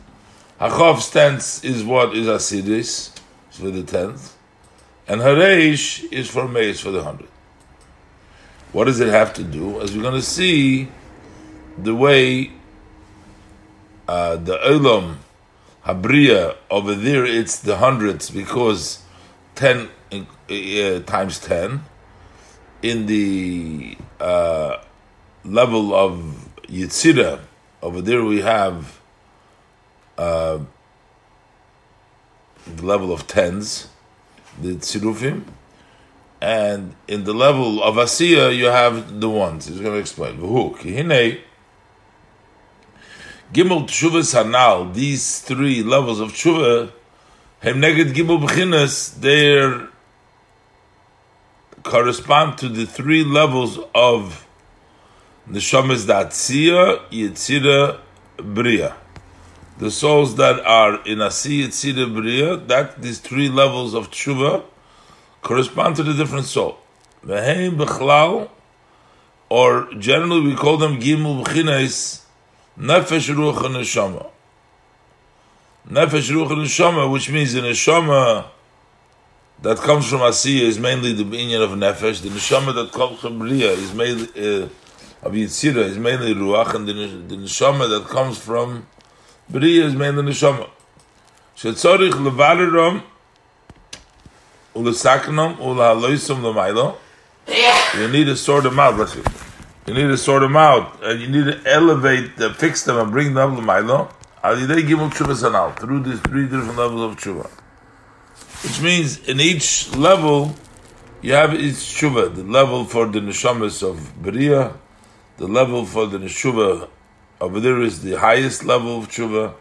Hachov's tenth is what is Asidis, for the tenth, and Haresh is for Meis for the hundred. What does it have to do? As we're going to see, the way uh, the Olam Habriya over there, it's the hundreds because ten uh, times ten. In the uh, level of Yitzira, over there we have uh, the level of tens, the tzirufim, and in the level of asiya you have the ones. He's going to explain. V'hu kihine gimel tshuvas hanal. These three levels of tshuva, hem neged gimel b'chinas. They correspond to the three levels of neshamas that siya, yitzira, bria the souls that are in Asiyat Sida Bria, that these three levels of tshuva correspond to the different soul. Veheim Bechlal, or generally we call them Gimul B'chines, Nefesh Ruach Neshama. Nefesh Ruach Neshama, which means the Neshama that comes from Asiya is mainly the binyan of Nefesh, the Neshama that comes from Bria is mainly, uh, of Yitzira is mainly Ruach, and the, the Neshama that comes from Bria is mainly neshama. Shetzorich levarerom ulesaknom ulahaloisom lemailo. You need to sort them out. Bless you. You need to sort them out, and you need to elevate, the, fix them, and bring them lemailo. Al yidei gimel tshuva sanal through these three different levels of tshuva, which means in each level you have each tshuva. The level for the neshamas of Bria, the level for the neshuva over there is the highest level of tshuva,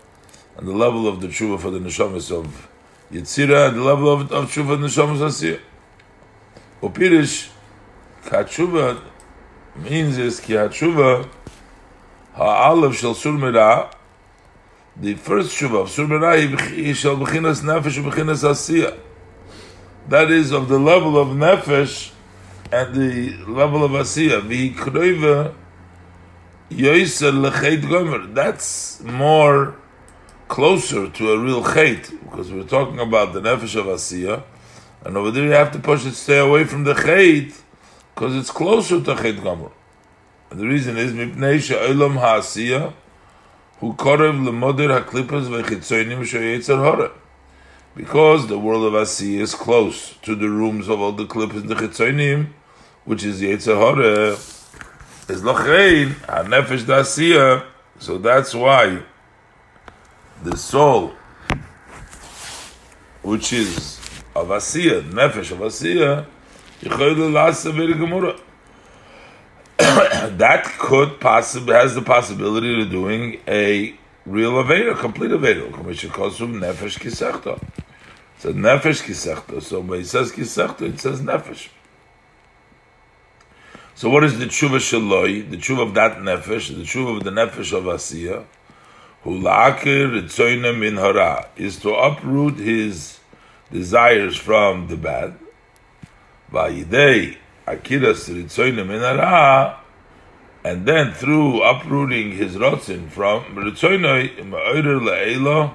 and the level of the tshuva for the neshamas of Yitzira, and the level of, of tshuva of neshamas asiyah. Upirish, katshuva means is ki hatshuva ha'alav shel surmira, the first tshuva of surmira he shall bechinas nefesh bechinas asiyah. That is of the level of nefesh and the level of asiyah. V'hi. That's more closer to a real chait because we're talking about the nefesh of Asiya, and over there you have to push it, stay away from the chait because it's closer to chait gomer. And the reason is mipnei she'olam ha'asiya who korev lemoder haklipas v'chitzoinim she'yetzer hora. Because the world of Asiya is close to the rooms of all the klippas and the chitzoinim, which is Yetzer Hora is lochein a nefesh dasiya. So that's why the soul, which is of asiya, nefesh of asiya, that could possibly has the possibility of doing a real aveda, complete aveda. Commission calls from nefesh kisechta. So nefesh kisechta. So when it says kisechta, it says nefesh. So what is the tshuva shaloi? The tshuva of that nefesh, the tshuva of the nefesh of Asiya, who la'akir ritzoyne min hara, is to uproot his desires from the bad. Va'yidei akiras ritzoyne min hara, and then through uprooting his rotzin from ritzoyne ma'orer le'elo,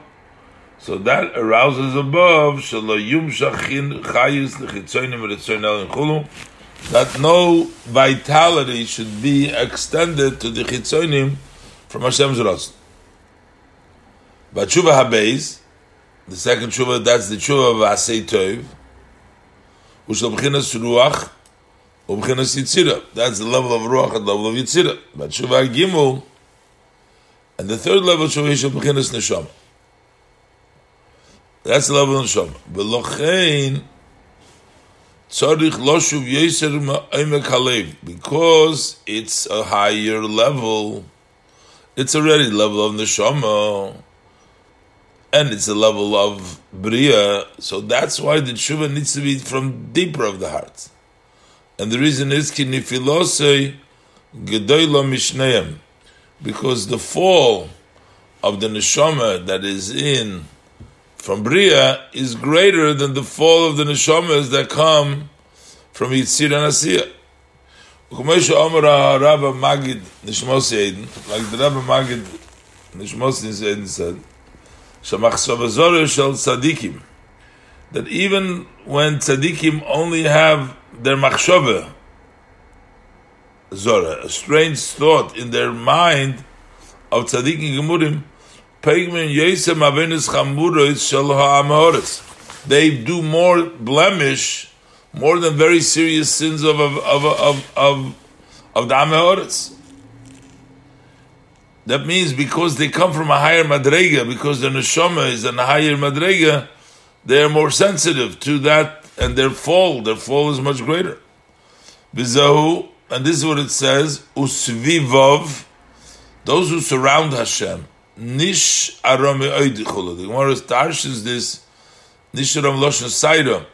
so that arouses above shalayum shachin chayis l'chitzoyne ritzoyne el chulu, that no vitality should be extended to the chitzonim from Hashem's Rosh. But Tshuva Habeis, the second Tshuva, that's the Tshuva of Tov, which is B'chinas Ruach, B'chinas Yitzira. That's the level of Ruach and level of Yitzira. But Tshuva Gimel, and the third level of Tshuva is B'chinas Neshama. That's the level of Neshama. V'lochein, Because it's a higher level. It's already level of neshama, and it's a level of bria. So that's why the tshuva needs to be from deeper of the heart. And the reason is kinifilosei gedoyla mishneim, because the fall of the neshama that is in from Bria is greater than the fall of the neshamas that come from Yitzir and Asiya. Magid like the Rabba Magid Nishmos Eden said, tzadikim. That even when tzadikim only have their machshava, zora, a strange thought in their mind of tzadikim gemurim, They do more blemish, more than very serious sins of of of of of, of the amoritz. That means because they come from a higher madrega, because their neshama is a higher madrega, they are more sensitive to that, and their fall, their fall is much greater. Bizahu, and this is what it says: usvivov, those who surround Hashem, nish arami oidichulu. The Gemara starshes this nish aram loshen saira,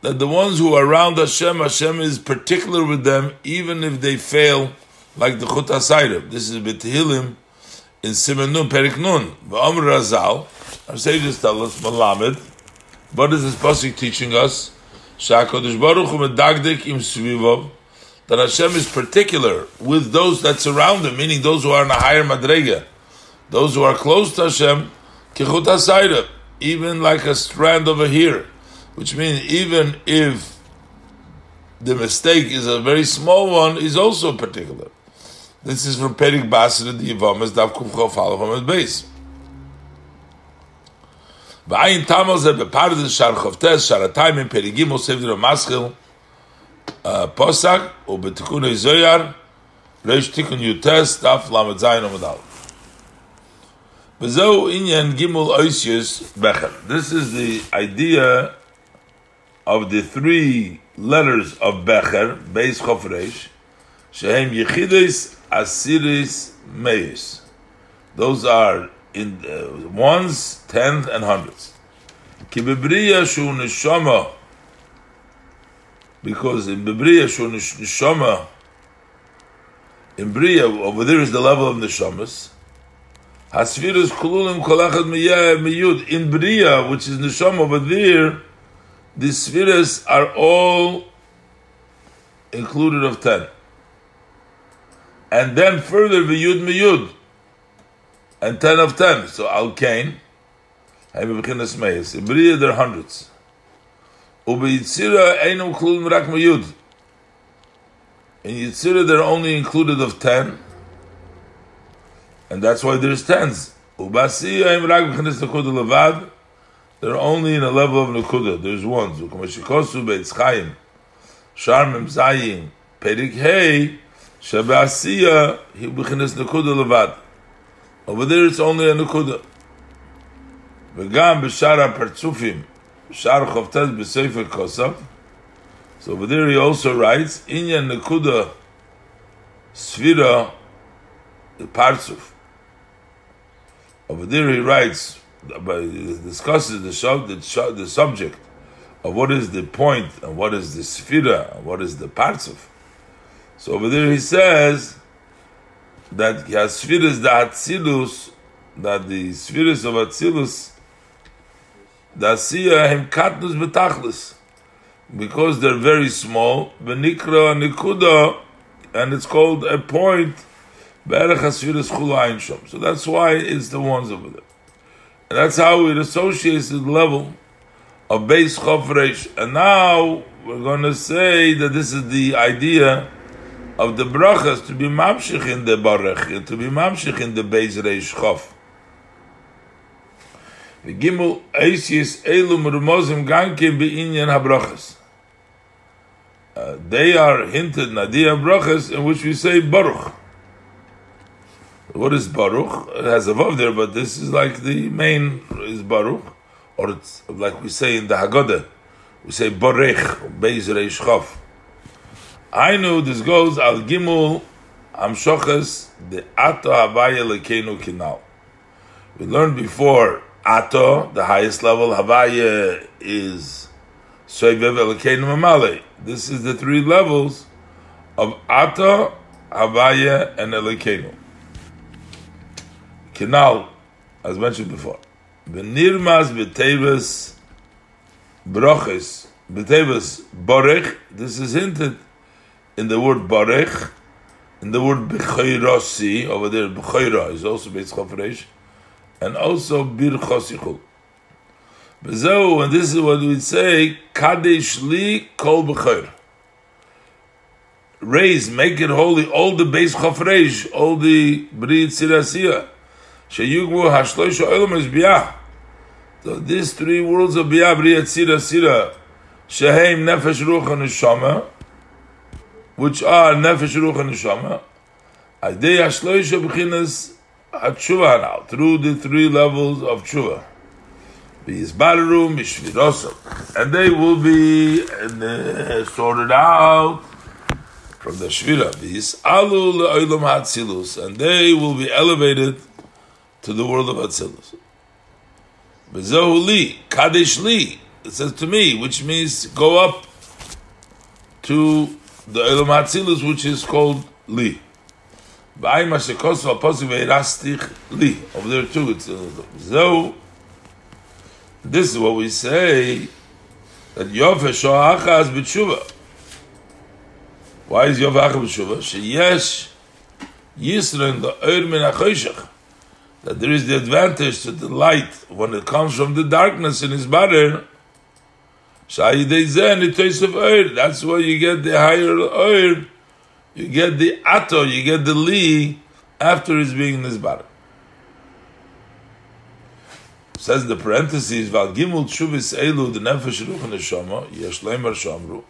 that the ones who are around Hashem, Hashem is particular with them, even if they fail like the Chut HaSairav. This is B'Tehillim in Simen Nun, Perik Nun. V'Omer Razal, our sages tell us, Malamed, what is this pasuk teaching us? Sha'kodesh Baruch Hu Medagdik Im Svivov, that Hashem is particular with those that surround him, meaning those who are in a higher madrega, those who are close to Hashem, Kichut HaSairav, even like a strand over here, which means even if the mistake is a very small one, is also particular. This is from Perik Basra, the Yivamas, Dav Kuf Chof Halachom at base. V'ayin tamal zeh bepardes shar chovtes, shar atayim in Perigim, Osev Dira Maschil, uh, Posak, u betikun Zoyar, Reish Tikun Yutes, Daf Lamed Zayin. Bezo inyan gimul oisius becher. This is the idea of the three letters of becher, Beis Chofreish, Shehem Yechidis Asiris Meis. Those are in uh, ones, tenth, and hundreds. Kibibriya shu neshama, because in Bibriya shu neshama, in Bria over there is the level of neshamas. Hasvirus kululim kolachad miyud in Bria, which is neshama over there, the spheres are all included of ten and then further v'yud miyud, and ten of ten. So al kain, ha'ibechinas meis. In Bria there are hundreds. Ubeyitzira einum klul rak miyud. In Yitzira they're only included of ten, and that's why there's tens. They're only in a level of nekuda. There's ones. Shabasiya. Over there it's only a nekuda. V'gam b'shara partzufim, b'shara chovtez b'sefer kosav. So over there he also writes, Inyan nekuda svira the partzuf. Over there he writes, discusses the, the, the subject of what is the point and what is the sfira and what is the partzuf. So over there he says that he has spheres the Atzilus, that the spheres of Atzilus, the Asiya him katnus betachlis, because they're very small, benikra nikuda, and it's called a point, so that's why it's the ones over there. And that's how it associates the level of base chofresh. And now we're going to say that this is the idea of the brachas to be mamshich in the barach, to be mamshich in the base reish chof. Gimel elum rumozim gankim habrachas. Uh, they are hinted nadia brachas in which we say baruch. What is baruch? It has a vav there, but this is like the main is baruch, or it's like we say in the Haggadah, we say barech, beis reish. I know this goes al gimul amshoches the ato havaya lekenu kinal. We learned before ato, the highest level havaya is soivev lekenu mamale. This is the three levels of ato, havaya, and elekenu. Kinal, as mentioned before, v'nirmas v'teves broches, v'teves borech. This is hinted in the word barech, in the word b'chayrasi, over there b'chayra is also Beis Chafresh, and also Bir Chosichul. Bezo, and this is what we'd say, Kadesh Li Kol B'chayr. Raise, make it holy, all the base chafreish, all the brit sirasiya. Is biyah. So these three worlds of biyah, brit sira, shehem nefesh ruach and neshama, which are nefesh ruach and neshama, adei hashloisha b'chinas hatshuva now, through the three levels of tshuva. B'yizbaru mishvirosam. And they will be uh, sorted out from the Shvira, these Alu Le'olam Hatzilus, and they will be elevated to the world of Hatzilus. Bezohu Li, Kadesh Li, it says to me, which means go up to the Olam Hatzilus, which is called Li. Ba'ay Mashekos V'aposik Ve'erastich Li. Over there too, it's Zohu. This is what we say, that Yofesh Sho'achaz B'tshuva. Why is Yov Achav Shuvah? Sheyesh Yisra in the Eir Min. That there is the advantage to the light when it comes from the darkness in his body. Zeh Nitois of Eir. That's why you get the higher Eir. You get the Ato, you get the Li after he's being in his body. Says the parentheses, Val Gimul Elu, the Nefesh Ruch Neshama, Yeshleimer Shamru.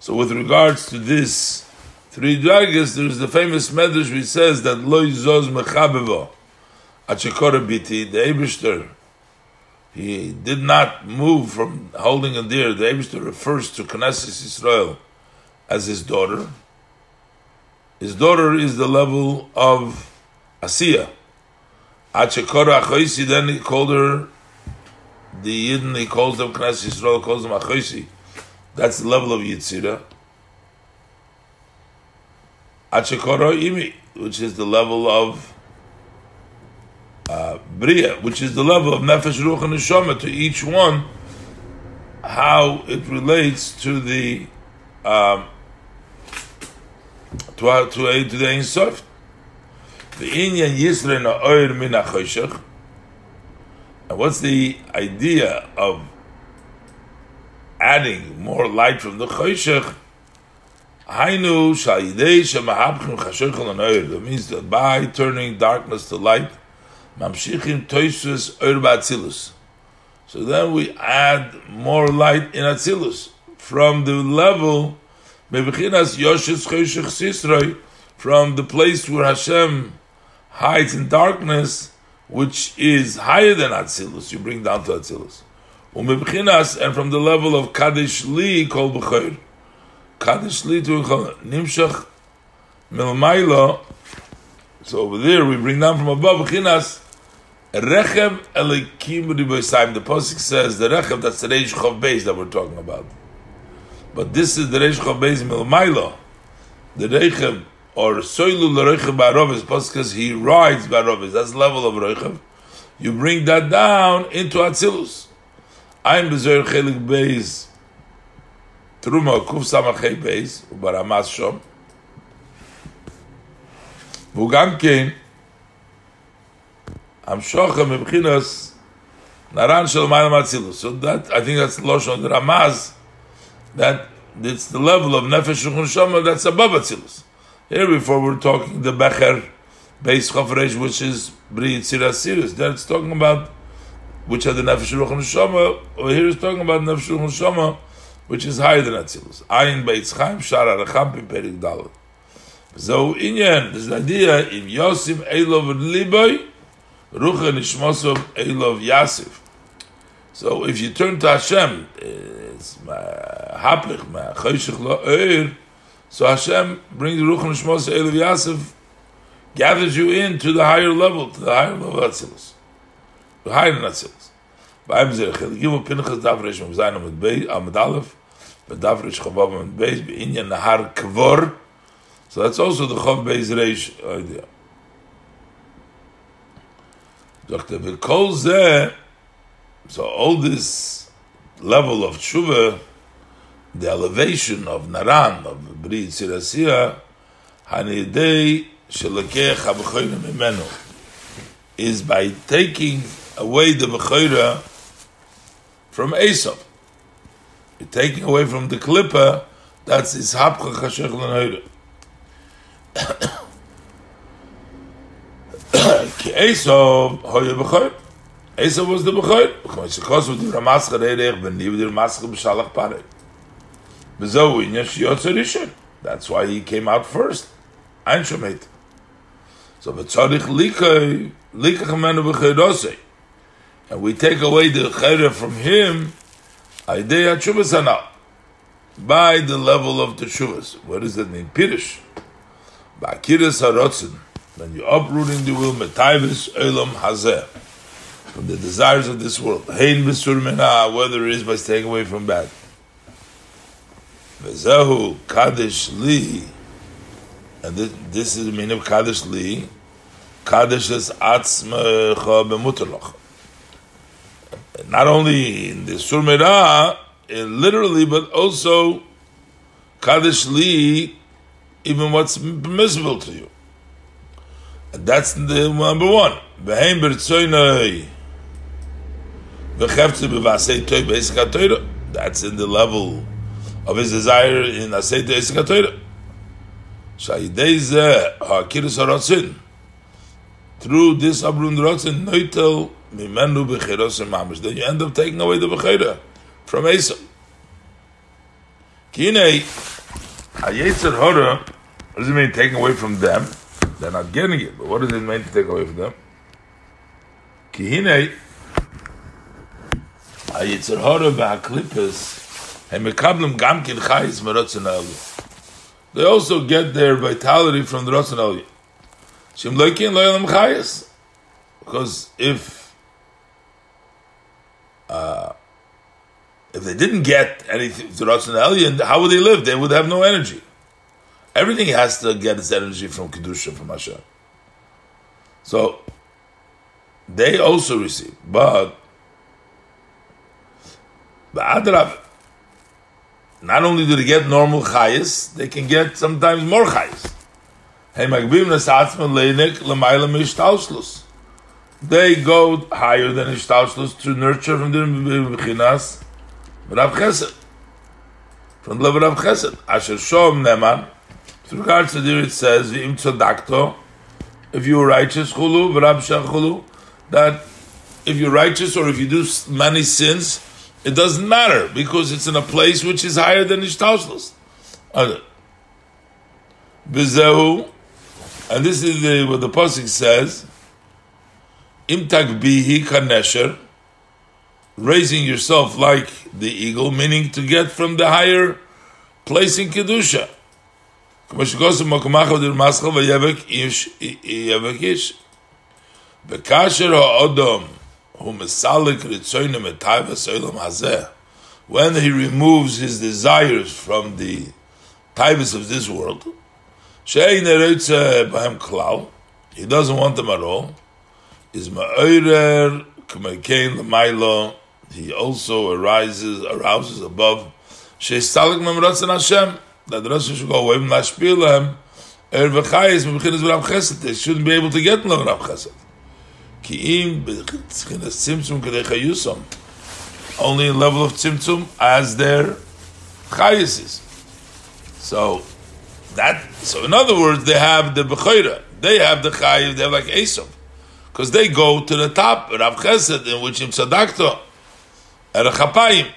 So with regards to this three dragas, there's the famous medrash which says that Lo Zoz Mechabeva Achekora Biti, the Eberster, he did not move from holding a deer. The Eberster refers to Knesset Israel as his daughter. His daughter is the level of Asiya. Achekora Achoisi, then he called her the Yidden, he calls them Knesset Israel, calls them Achoisi. That's the level of Yitzira. Achekoro Imi, which is the level of uh, Bria, which is the level of Nefesh Ruach and Neshama to each one, how it relates to the um, to our, to to the Ein Sof. The Inyan Yisra na Oir Min HaChoshech. And what's the idea of adding more light from the choshech. Hainu shayidei shemahabchim chashochel anoir. That means that by turning darkness to light, mamshichim toisus oir ba'atzilus. So then we add more light in atzilus from the level mebechinas yoshes choshech sisroi from the place where Hashem hides in darkness, which is higher than atzilus. You bring down to atzilus. Umibchinas, and from the level of Kaddish Li called B'chayr. Kaddish Li to Nimshach Milmaila. So over there we bring down from above B'chinas Rechem Elikim The Pesach says the Rechem, that's the Reish Chov Beis that we're talking about. But this is the Reish Chov Beis Milmailo. The Rechem, or Soilu L'Rechem Ba'arovis. Pesach says he rides Ba'arovis. That's level of Rechem. You bring that down into Atzilus. I'm Bezer Chelik Beis. Truma Kuf Samachay Beis. Ubaramas Shom. Vugam Kein. I'm shochem Mibchinas Naran Shel Matzilus. So that, I think that's Loshon Ramaz, that it's the level of Nefesh shukun Shama that's above Atzilus. Here before we're talking the Becher, base Chofresh, which is Bri Yitzir sirus that's it's talking about which are the Nefesh shukun Shama, or here it's talking about Nefesh shukun Shama, which is higher than Atzilus. Ayin Beitz Chaim Shar Aracham Piperik Dalet. So, Inyan, this idea, if Yosim Elov Liboy, Rucha Nishmosov Eilov Yasif. So, if you turn to Hashem, it's Hapich, Ma Choshech Lo Eir, so Hashem brings Rucha Nishmosov Eilov Yasif, gathers you in to the higher level, to the higher level of Atzilus. The higher Atzilus. Ba'im Zer Chel, Gimu Pinchas Davresh Mavzayin Amid Beis, Amid Aleph, Davresh Chavav Amid Beis, Be'inyan Nahar Kvor, so that's also the Chav Beis Reish idea. Dr. V'kol Zeh, so all this level of tshuva, the elevation of Naran, of Bri Tzirasiya, Hanidei Shelekech HaBechoyne Mimenu. is by taking away the Bechira from Esau. You're taking away from the Klippa, that's his Hapcha Chashech. Esau hoye Bechir. Esau was the Bechir. Because of the Ramaschar Rishon. That's why he came out first. Ein Shomet. So v'tzarich likay, likach amenu b'chirosei. And we take away the chayre from him, tshuvas. By the level of the shuvas. What does that mean? Pirish. Ba'kiris harotzen. When you're uprooting the will, metayvis olam hazeh. From the desires of this world. Hein b'sur whether it is by staying away from bad. V'zehu kadesh li, and this, this is the meaning of Kaddish Li. Kaddish is Atzmecha B'mutalach. Not only in the Surmira, literally, but also Kaddish Li, even what's permissible to you. That's the number one. B'vasei toy That's in the level of his desire in Asei Esik HaTorah. Through this Abrun Rotzen, Noitel Mimenu Bechiros Mamish. Then you end up taking away the Bechira from Esau. Kine, Ayetzer Hora, what does it mean taking away from them? They're not getting it, but what does it mean to take away from them? Kihine, Ayetzer Hora Ba'aklipes, Hem Mekablim Gamkin Chayis Merotzen Alu they also get their vitality from the Ratzon Aliyah. Shem Leikin Leilam Chayas. Because if uh, if they didn't get anything to Ratzon Aliyah, how would they live? They would have no energy. Everything has to get its energy from Kedusha, from Hashem. So, they also receive. But, but Adrab, not only do they get normal chayas, they can get sometimes more chayas. They go higher than ishtalshlus to nurture from the bechinas Rav Chesed. From the level of Chesed. Asher Shom Neman, with regards to there it says, V'im tzodakto, if you are righteous, chulu, v'rab chulu, that if you're righteous or if you do many sins, it doesn't matter because it's in a place which is higher than Ishtauslos. Bizehu, and this is the, what the Pasuk says, Im bihi kanesher, raising yourself like the eagle, meaning to get from the higher place in Kedusha. Bekasher ha'odom, when he removes his desires from the taivas of this world, he doesn't want them at all. Is ma'orer k'mekein l'maylo. He also arises, arouses above. Sheistalik memratzin Hashem. That the Rashi should go away from lashpil Er v'chayis m'bechinas v'ram chesed. They shouldn't be able to get v'ram chesed. Ki'im tzimtzum kedei chayusam. Only in level of tzimtzum as their chayusis. So that so in other words they have the bechira. They have the chayus. They have like Esav. Because they go to the top, Rav Chesed, in which im tzadakto, a chapayim.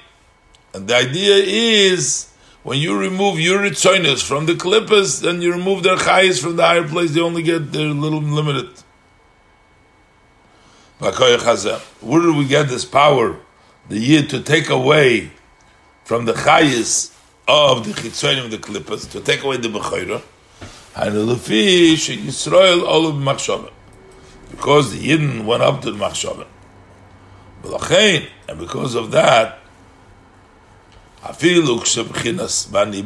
And the idea is, when you remove your ritzoinus from the klippas, then you remove their chayas from the higher place, they only get their little limited. Where do we get this power, the year to take away from the chayis of the chitzonim, the klippas, to take away the bechayra? And the fish Yisrael all of machshava, because the Yidden went up to the machshava. And because of that, afilu kshebechinas bani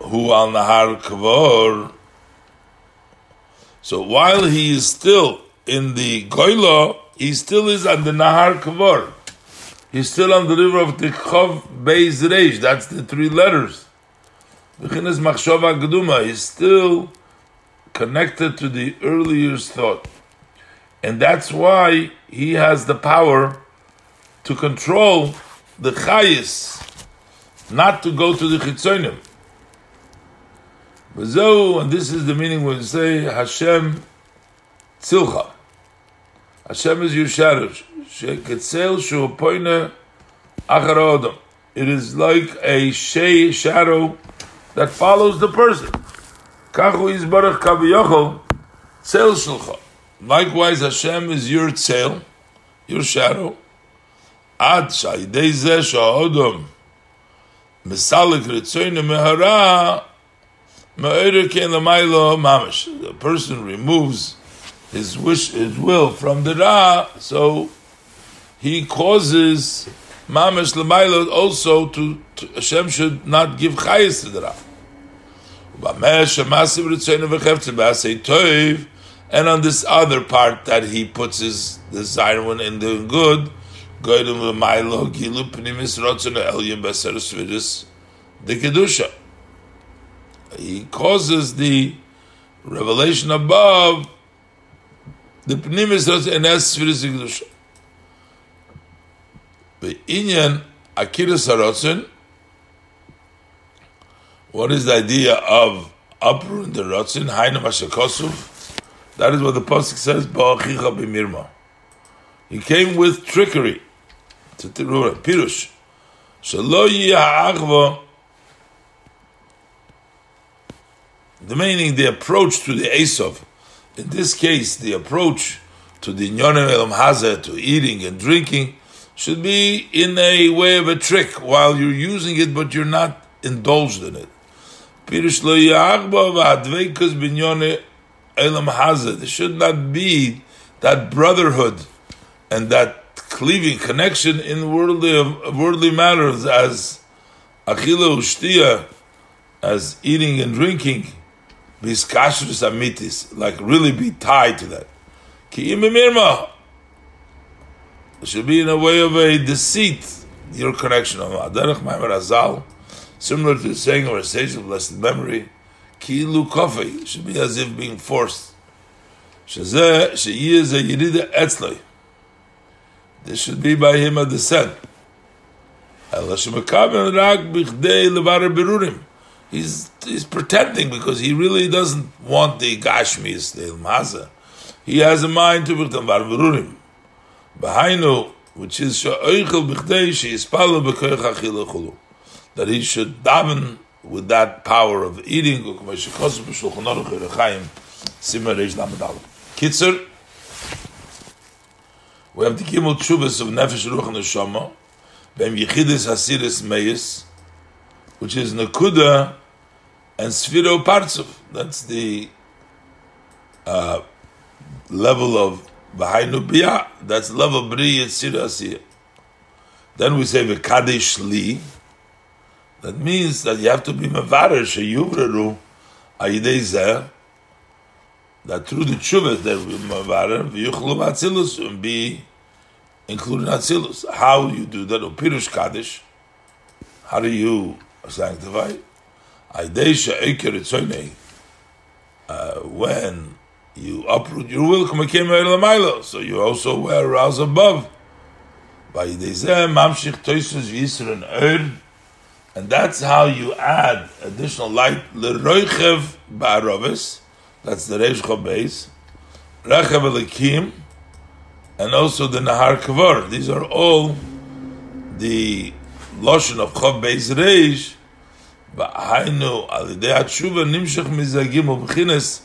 nahar kvor. So while he is still in the goylo, he still is on the nahar kvor. He's still on the river of Tikhov Beis Reish. That's the three letters. Bechinas machshava is still connected to the earlier thought. And that's why he has the power to control the chayis, not to go to the chitzonim. And this is the meaning when we say Hashem tzilcha. Hashem is your shadow. Sheketzel shu poine achar It is like a shadow that follows the person. Kachu is barach kaviyachol tzel shulcha. Likewise, Hashem is your tzel, your shadow. Ad shaydei zeh sha'odom mesalik ritzoyne mehara ma'erekin l'maylo mamish. The person removes his wish, his will from the ra, so he causes mamish l'maylo also to, to Hashem should not give chayis to the ra. And on this other part that he puts his desire in doing good, He causes the revelation above the pnimis Rotsin and esfiris kedusha. The inyan akiras harotzen what is the idea of uprooting the rotzin? Hainu mashakosuf. That is what the pasuk says. Ba'achicha b'mirma. He came with trickery to Tirura. Pirush. Shalo ha'achva. The meaning, the approach to the Esav. In this case, the approach to the Nyonem Elam Hazeh, to eating and drinking, should be in a way of a trick while you're using it, but you're not indulged in it. Pirush lo elam hazard. There should not be that brotherhood and that cleaving connection in worldly worldly matters as achila ushtia, as eating and drinking, biskashrus amitis, like really be tied to that. Ki imimirma should be in a way of a deceit. Your connection of Aderech Maimer Azal Similar to the saying of a sage of blessed memory, Kilu Kofi should be as if being forced. This should be by him a descent. He's, he's pretending because he really doesn't want the Gashmis, the Ilmaza. He has a mind to become Berurim. Behainu, which is Sha'oichel Bichdei, she is Palo Bekoich that he should daven with that power of eating. Kitzer, we have the Gimel Tshuvas of Nefesh Ruach Neshama, Bem Yechidis Hasiris Meis, which is Nakuda and Sfiro Partsuf. That's the uh, level of Bahainu Biyah. That's level Bri Yitzir Asiyah. Then we say V'Kadesh Li, that means that you have to be mevarer sheyuvreru ayidei zeh, that through the tshuva that be mevarer v'yuchlu atzilus and be including atzilus. How you do that? Pirush kaddish. How do you sanctify? Ayidei she'eker etzoynei. Uh, when you uproot your will, so you also wear arouse above. By Zeh, Mamshich Toisus Yisran Erd, and that's how you add additional light. Leroichev ba'aravis, that's the Reish base. Rechev elikim, and also the Nahar Kavor. These are all the lotion of Chav Beis Reish. Ba'hainu alidei tshuva nimshach mizagim ubchines.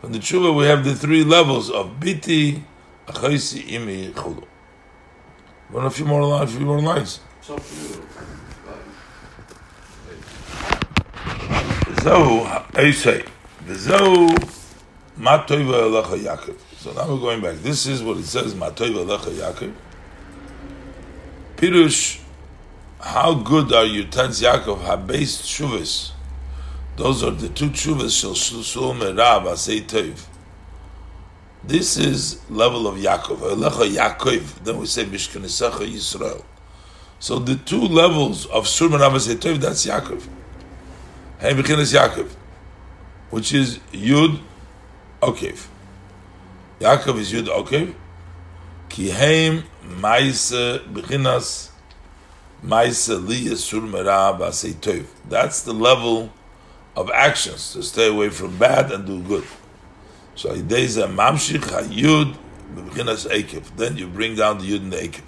From the tshuva we have the three levels of biti, achaisi, imi, chulu. One a few more lines. A few more lines. So I say, V'zo matoiva elecha Yaakov. So now we're going back. This is what it says, matoiva elecha Yaakov. Pirush, how good are you, Tans Yaakov, ha-based shuvas. Those are the two shuvas, shel shusul merab, asay toiv. This is level of Yaakov, elecha Yaakov. Then we say, Mishkan Yisrael. So the two levels of Sur Merab, asay that's Yaakov. Hey Bechinas Yaakov, which is Yud Okev. Yaakov is Yud Okev. Ki heim maise bechinas maise li yisur mera b'asei tov. That's the level of actions to stay away from bad and do good. So ideza mamshich hayud bechinas ekev. Then you bring down the yud and the ekev.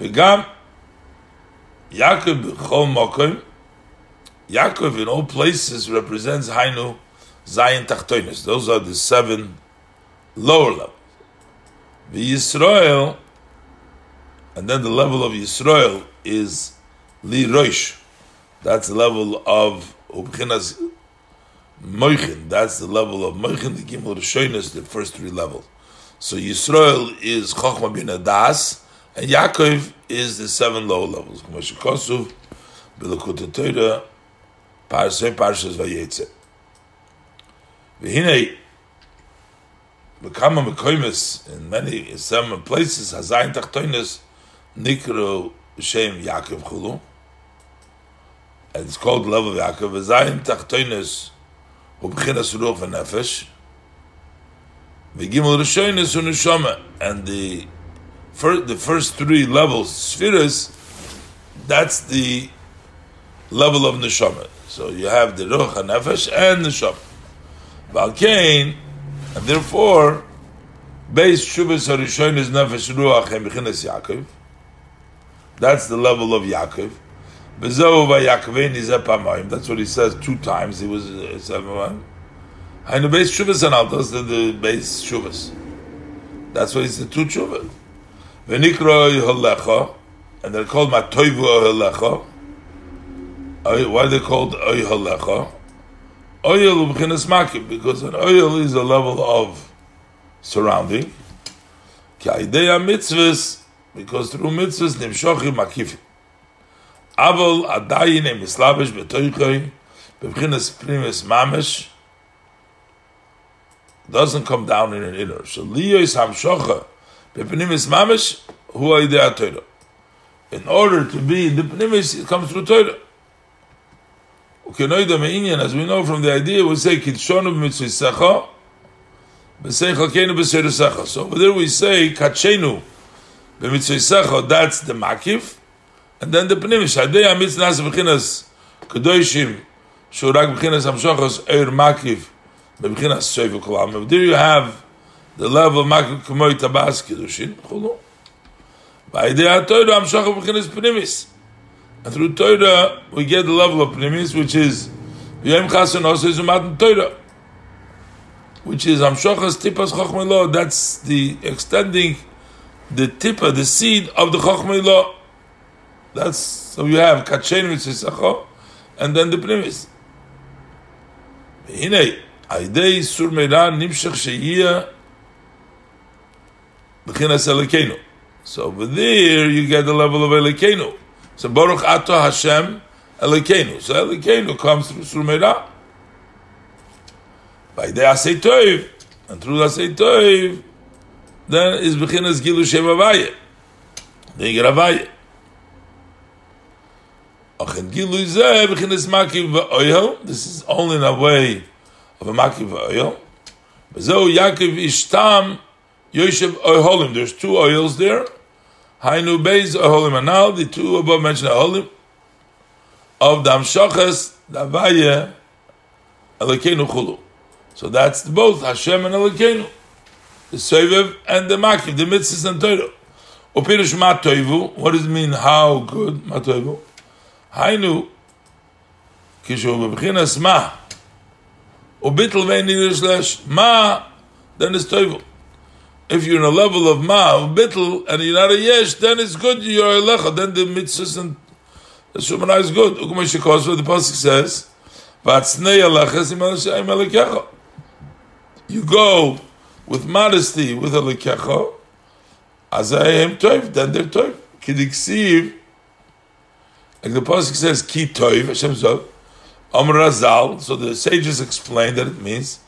V'gam Yaakov b'chol mokim. Yaakov in all places represents Hainu Zion Tachtonis. Those are the seven lower levels. The Yisrael, and then the level of Yisrael is Li Roish. That's the level of Ubchinas Moichin. That's the level of Moichin, the Gimel Rishonis, the first three levels. So Yisrael is Chochma bin Adas, and Yaakov is the seven lower levels. Moshe Kosuv, Bilakut Torah, Parsei Parshas. V'hinei, Bekama Mekoimis, in many, in some places, Hazayin Tachtoinis, Nikro Shem Yaakov Chulu, and it's called level of Yaakov, Hazayin Tachtoinis, Ubchinas Ruch V'Nefesh, V'gimel Rishonis U'Neshama, and the first, the first three levels, spheres, that's the level of Neshama. So you have the Ruch HaNefesh and Neshama. Balkain, and therefore, base Shuvas Harishon is Nefesh Ruach and Bechinas Yaakov. That's the level of Yaakov. Bezohu Yaakov is Epamayim. That's what he says two times. He was uh, Epamayim. And the base Shuvas and Altas, the, base Shuvas. That's why he the two Shuvas. Venikro Yohalecha, and they're called Matoivu Yohalecha. Why are they called Yohalecha? Oil b'chinas makib because an oil is a level of surrounding. K'aideya mitzvahs because through mitzvahs nimshochim makifim. Avol adayin em mislavish betoichoi b'chinas primis mamish doesn't come down in an inner. So liyo is hamshocha b'primis mamish hu aidea Torah. In order to be in the primis, it comes through Torah. As we know from the idea, we say kitshonu b'mitzvisecha, b'seicha kenu b'seirusecha. So over there we say kachenu b'mitzvisecha, that's the makif, and then the pnimish, adei amitz nas b'chinas kedoshim, shurak b'chinas hamshochos eir makif, b'chinas soivu kolam. There you have the level of makif k'moy tabas kedushin, chulu. Ba'idei ha'toidu hamshochos b'chinas pnimis. And through Torah, we get the level of Pnimis, which is Yom Chasan also Zumat Torah, which is Amshochas Tipas Chochmei That's the extending the tipa, the seed of the Chochmei That's so you have Kachen Mitzisacho, and then the Pnimis. Hine, Aidei Meira Nimshach Sheiyah B'chinas Elokeinu. So over there, you get the level of Elokeinu. So Baruch Ato Hashem Elokeinu. So Elokeinu comes through Surmeira. By the Asay Toiv, and through the Asay Toiv, then is Bechinas Gilu Shem Avaye. Then you get Avaye. Achen Gilu Zeh Bechinas Makiv V'Oyel. This is only in a way of a Makiv V'Oyel. Bezo Yaakov Ishtam Yoshev Oiholim. There's two oils there. Hainu Beis Aholim Anal, the two above mentioned Aholim, of Dam Shachas, Davaye, Elokeinu Chulu. So that's both Hashem and Elokeinu, the Sevev and the Makiv, the Mitzvahs and Torah. Upirush Matoivu, what does it mean, how good, Matoivu? Hainu, Kishu Bebchinas Ma, Ubitl Vein Yidish Ma, then it's Toivu if you're in a level of ma of bittel and you're not a yesh, then it's good. You're a lecha. Then the mitzvahs and the shumana is good. Ukumash Shekosva, the pasuk says, "V'atznei aleches im alekecha." You go with modesty with alekecha, azayim toiv. Then they're toiv. Kidiksiv, like the pasuk says, "Ki toiv." Hashem said, "Amr Razal." So the sages explain that it means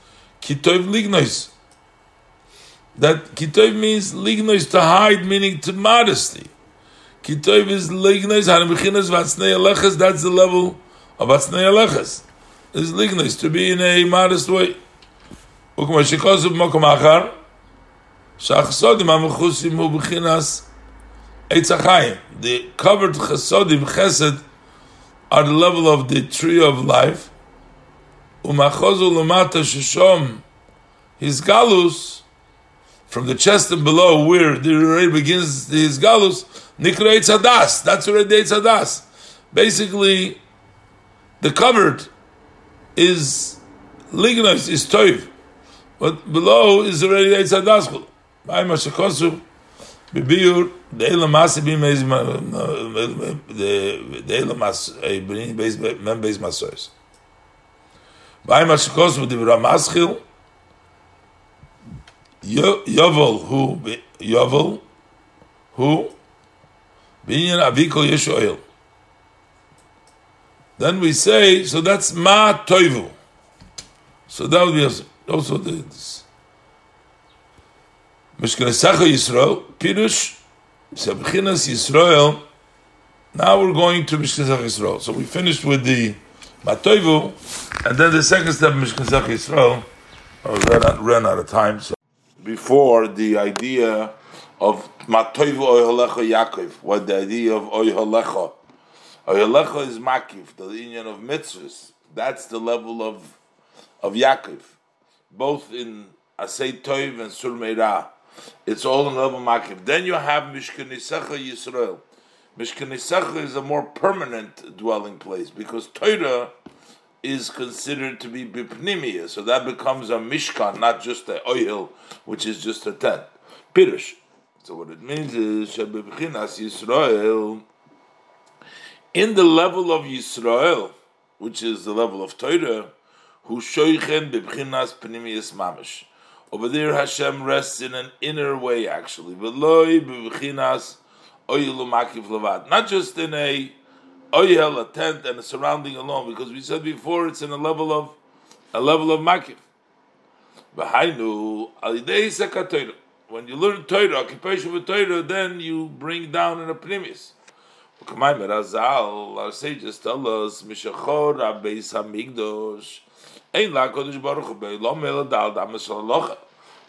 "Ki toiv lignois." that kitov means lignois to hide, meaning to modesty. Kitov is lignois hanabichinas vatsnei alechas. That's the level of vatsnei alechas. Is lignois to be in a modest way. וכמו שכוסו במקום אחר, שהחסודים המכוסים הוא בחינס עץ החיים. The covered חסודים, חסד, are the level of the tree of life, ומאחוזו למטה ששום his galus, from the chest and below, where the already begins his galus, nikra eitz hadas. That's already eitz hadas. Basically, the covered is lignos is toiv, but below is already eitz hadas. By mashakosu bebiur the elamasi bimeiz the elamas beis men beis masois. By mashakosu the ramaschil. Yovel who Yovel who Binyan Aviko Yeshoel. Then we say, so that's Ma Toivu. So that would be also this. Mishkanesacha Yisrael, Pirush, Sebchinas Yisrael. Now we're going to Mishkanesacha Yisrael. So we finished with the Matoivu, and then the second step, Mishkanesacha Yisrael. I oh, out, ran out of time. So before the idea of Matoivu Oyhalecha Yaakov, what the idea of Oyhalecha. Oyhalecha is Makif, the union of mitzvahs. That's the level of of Yaakov, both in Asay Toiv and Sur Meirah. It's all in level Makif. Then you have Mishkanisecha Yisrael. Mishkanisecha is a more permanent dwelling place because Torah is considered to be bipnimia, so that becomes a mishkan, not just a oil, which is just a tent. Pirush. So what it means is shebibchinas Yisrael. In the level of Yisrael, which is the level of Torah, who shoichen bibchinas pnimius mamish. Over there, Hashem rests in an inner way, actually. Not just in a oyel, a tent, and a surrounding alone, because we said before it's in a level of a level of makif. When you learn Torah, occupation with Torah, then you bring down in a pnimis. Our sages tell us, Mishachor Ein Baruch Hu Dal Damas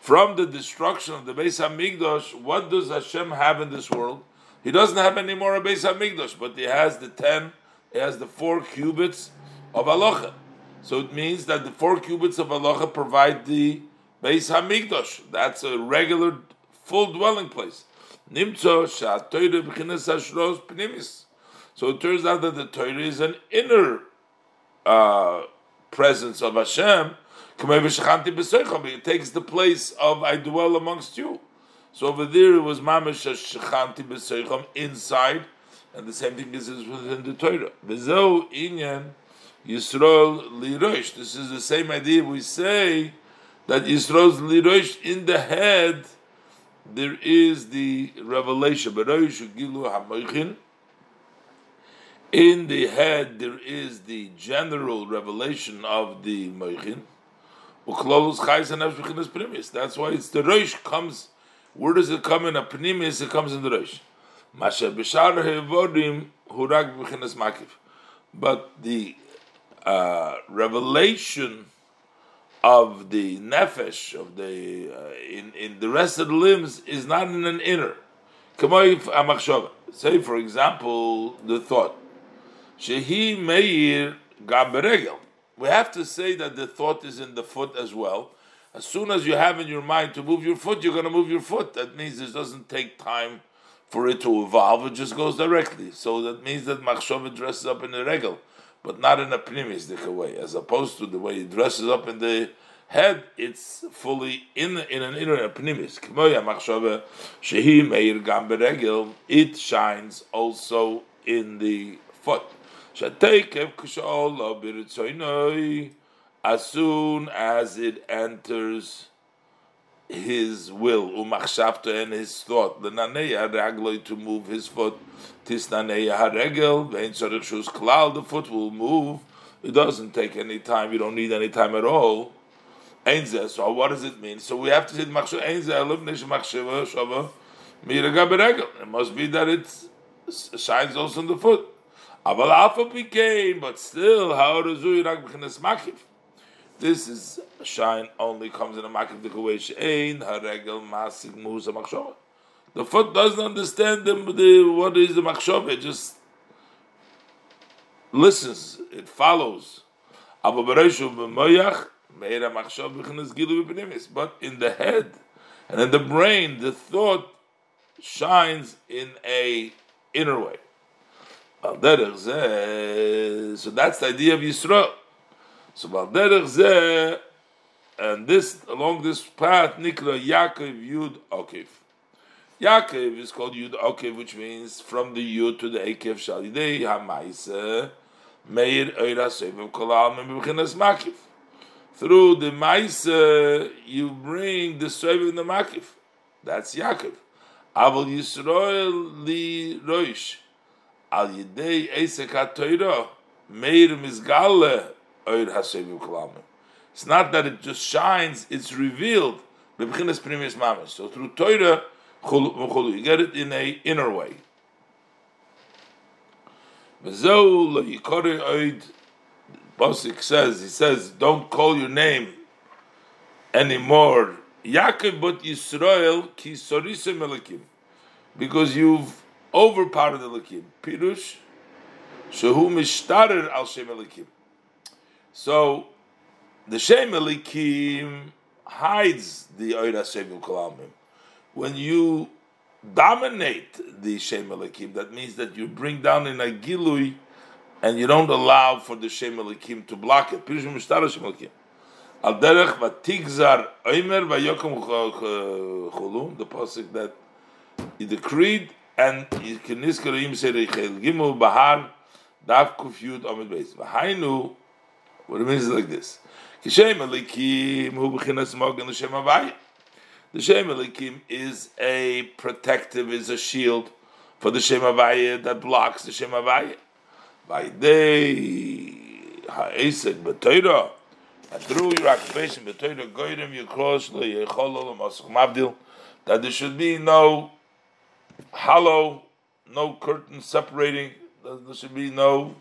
From the destruction of the Beis Hamigdosh, what does Hashem have in this world? He doesn't have any more a Beis Hamikdash, but he has the ten, he has the four cubits of Alocha. So it means that the four cubits of Alocha provide the Beis Hamikdash. That's a regular, full dwelling place. Nimtzo. So it turns out that the Torah is an inner uh, presence of Hashem. It takes the place of I dwell amongst you. So over there it was mamish shechanti b'seicham inside, and the same thing is within the Torah. V'zo inyan Yisrael lirosh. This is the same idea we say that Yisrael's lirosh in the head. There is the revelation. In the head, there is the general revelation of the moichin. That's why it's the rosh comes where does it come in a pnimis? It comes in the Rosh. But the uh, revelation of the nefesh of the uh, in in the rest of the limbs is not in an inner. Say, for example, the thought. Shehi meir gaberegel. We have to say that the thought is in the foot as well, as soon as you have in your mind to move your foot, you're going to move your foot. That means it doesn't take time for it to evolve; it just goes directly. So that means that machshava dresses up in the regal, but not in a primistic way, as opposed to the way it dresses up in the head. It's fully in in an inner pnimis. machshava shehi meir gam It shines also in the foot as soon as it enters his will, umachshavta and his thought, the naneya ragloi to move his foot, tis naneya haregel, vein shus klal, the foot will move. It doesn't take any time. You don't need any time at all. Einzeh. So what does it mean? So we have to say machshav einzeh elav nish machshava shava miraga beregel. It must be that it shines also in the foot. Aval alpha became, but still, how does makif? This is shine only comes in a way she'ein haregel masig. The foot doesn't understand the, the what is the machshava. It just listens. It follows. But in the head and in the brain, the thought shines in a inner way. So that's the idea of Yisrael. So and this along this path, Nikla Yaakov Yud Okiv. Yaakov is called Yud Okiv, which means from the Yud to the Akev Shalidei Hamaisa Meir Eira Sevev Kolal Membechinas Makif. Through the Maisa, you bring the Sevev the Makif. That's Yaakov. Aval Yisrael li Roish. Al Yidei Esek HaToira. Meir Mizgale Kolal It's not that it just shines, it's revealed. Bebechinas Primis Mamish. So through Torah, you get it in a inner way. Bosik says, he says, don't call your name anymore. Yaakov but Yisrael ki sorisim elikim. Because you've overpowered the elikim. Pirush, shehu mishtarer al shem elikim. So, the shem elikim hides the oira shem kolamim. When you dominate the Shem Elikim. That means that you bring down in a Gilui and you don't allow for the Shem Elikim to block it. Pirush Mishtara Shem Elikim. Al derech vatigzar oimer vayokum chulu, the pasuk that he decreed, and keniskar im serichel gimel bahar dav kuf yud omid beis. V'hainu, what it means is like this. Kishem. The Shem Elikim is a protective, is a shield for the Shem Avaya that blocks the Shem Avaya. By day, ha'esek b'toira, and through your occupation b'toira, goyrim yikrosh le'yechol masuk mavdil, that there should be no hollow, no curtain separating, there should be no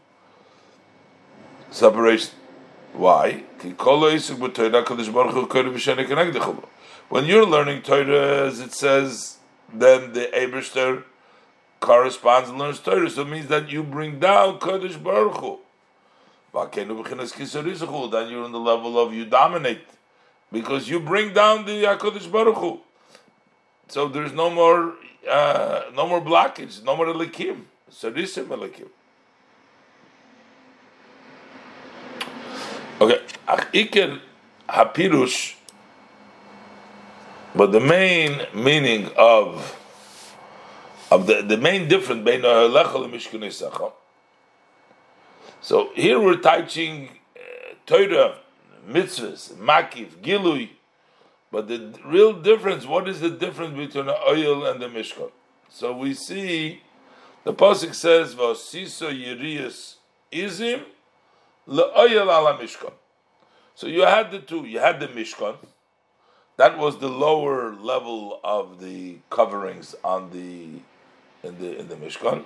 separation. Why? When you're learning Torah, as it says, then the Eberster corresponds and learns Torah. So it means that you bring down Kodesh Baruch Hu. Then you're on the level of you dominate. Because you bring down the Kodesh Baruch Hu. So there's no more uh, no more blockage, no more elikim. Sarisim elikim. Okay, Iker Hapirush but the main meaning of of the, the main difference between Lechel and Mishkan So here we're teaching uh, Torah, mitzvahs, makif, gilui, but the real difference, what is the difference between the oil and the Mishkan? So we see the pasuk says, "Vasiso yirius izim ala Mishkan." So you had the two. You had the Mishkan, that was the lower level of the coverings on the in the in the Mishkan,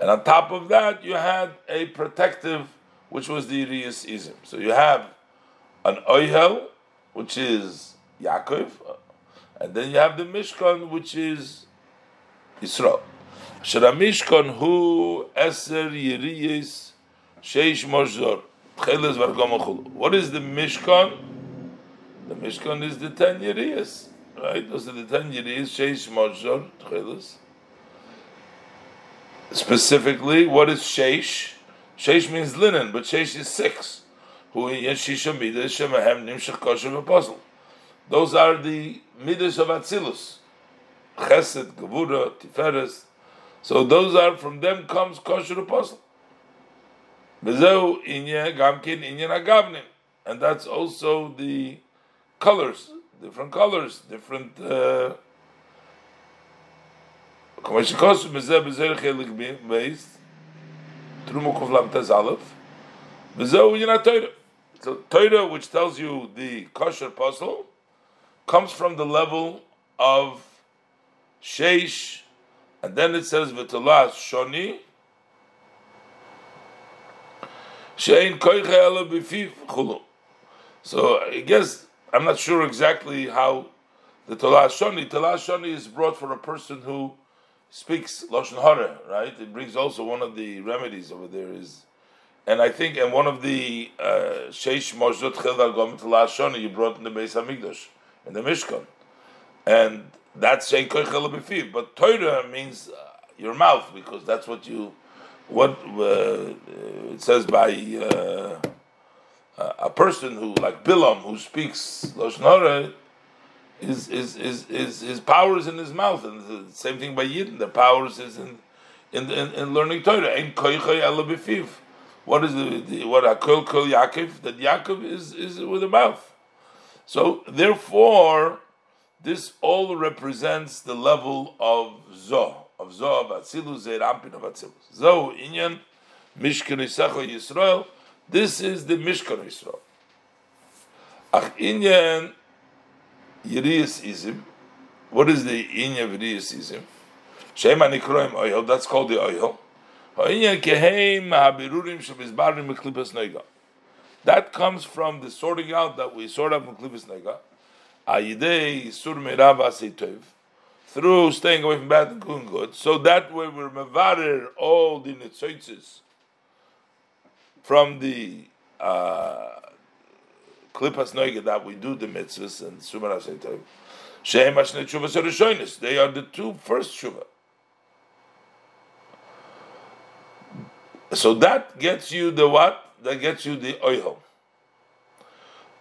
and on top of that you had a protective, which was the Irias Izim. So you have an Oyhel, which is Yaakov, and then you have the Mishkan, which is Israel. Shara Mishkan hu eser Yiriyis sheish mozor What is the Mishkan? The Mishkan is the ten Yeriyas, right? Those are the ten Yeriyas, Sheish Mojor, Tchelis. Specifically, what is Sheish? Sheish means linen, but Sheish is six. Those are the Midas of Atzilus. Chesed, Gevura, Tiferes. So those are, from them comes Kosher Apostle. Gamkin. And that's also the colors, different colors, different. Uh, so Torah, which tells you the kosher puzzle, comes from the level of sheish, and then it says v'talas shoni. Shein. So I guess I'm not sure exactly how the Tolah Shoni. Tolah Shoni is brought for a person who speaks Lashon Hara, right? It brings also one of the remedies over there is, and I think, and one of the uh, Sheish Mosdot Childar Gom Tolah Shoni you brought in the Beis Hamikdash, in the Mishkan. And that's Shein Koichel Befiv. But Torah means uh, your mouth, because that's what you, what uh, it says by, uh, a person who, like Bilam, who speaks Lashon Hara, is, is, is, is, his power is in his mouth. And the same thing by Yidden, the power is in, in, in, in learning Torah. What is the, the what Akol Kol Yaakov? That Yaakov is, is with the mouth. So therefore, this all represents the level of Zoh, of Zoh of Atzilus, Zeir Ampin of Atzilus. Zoh, Inyan, Mishkan Yisacho Yisrael, this is the Mishkan Yisrael. Ach Inyan Yiriyas Izim, what is the Inyan of Yiriyas Izim? Shema Nikroim Oil, that's called the oil. Ha'inyan Keheim Habirurim Shabizbarim Meklipas Noiga. That comes from the sorting out that we sort out from Klipas Nega. Ayidei Sur Merava Seitov. Through staying away from bad and doing good. So that way we're mevarer all the nitzoitzes from the uh, Klipas that we do the mitzvahs and Sur Merava Seitov. Shehem Ashne Tshuva They are the two first Tshuva. So that gets you the what? That gets you the oil.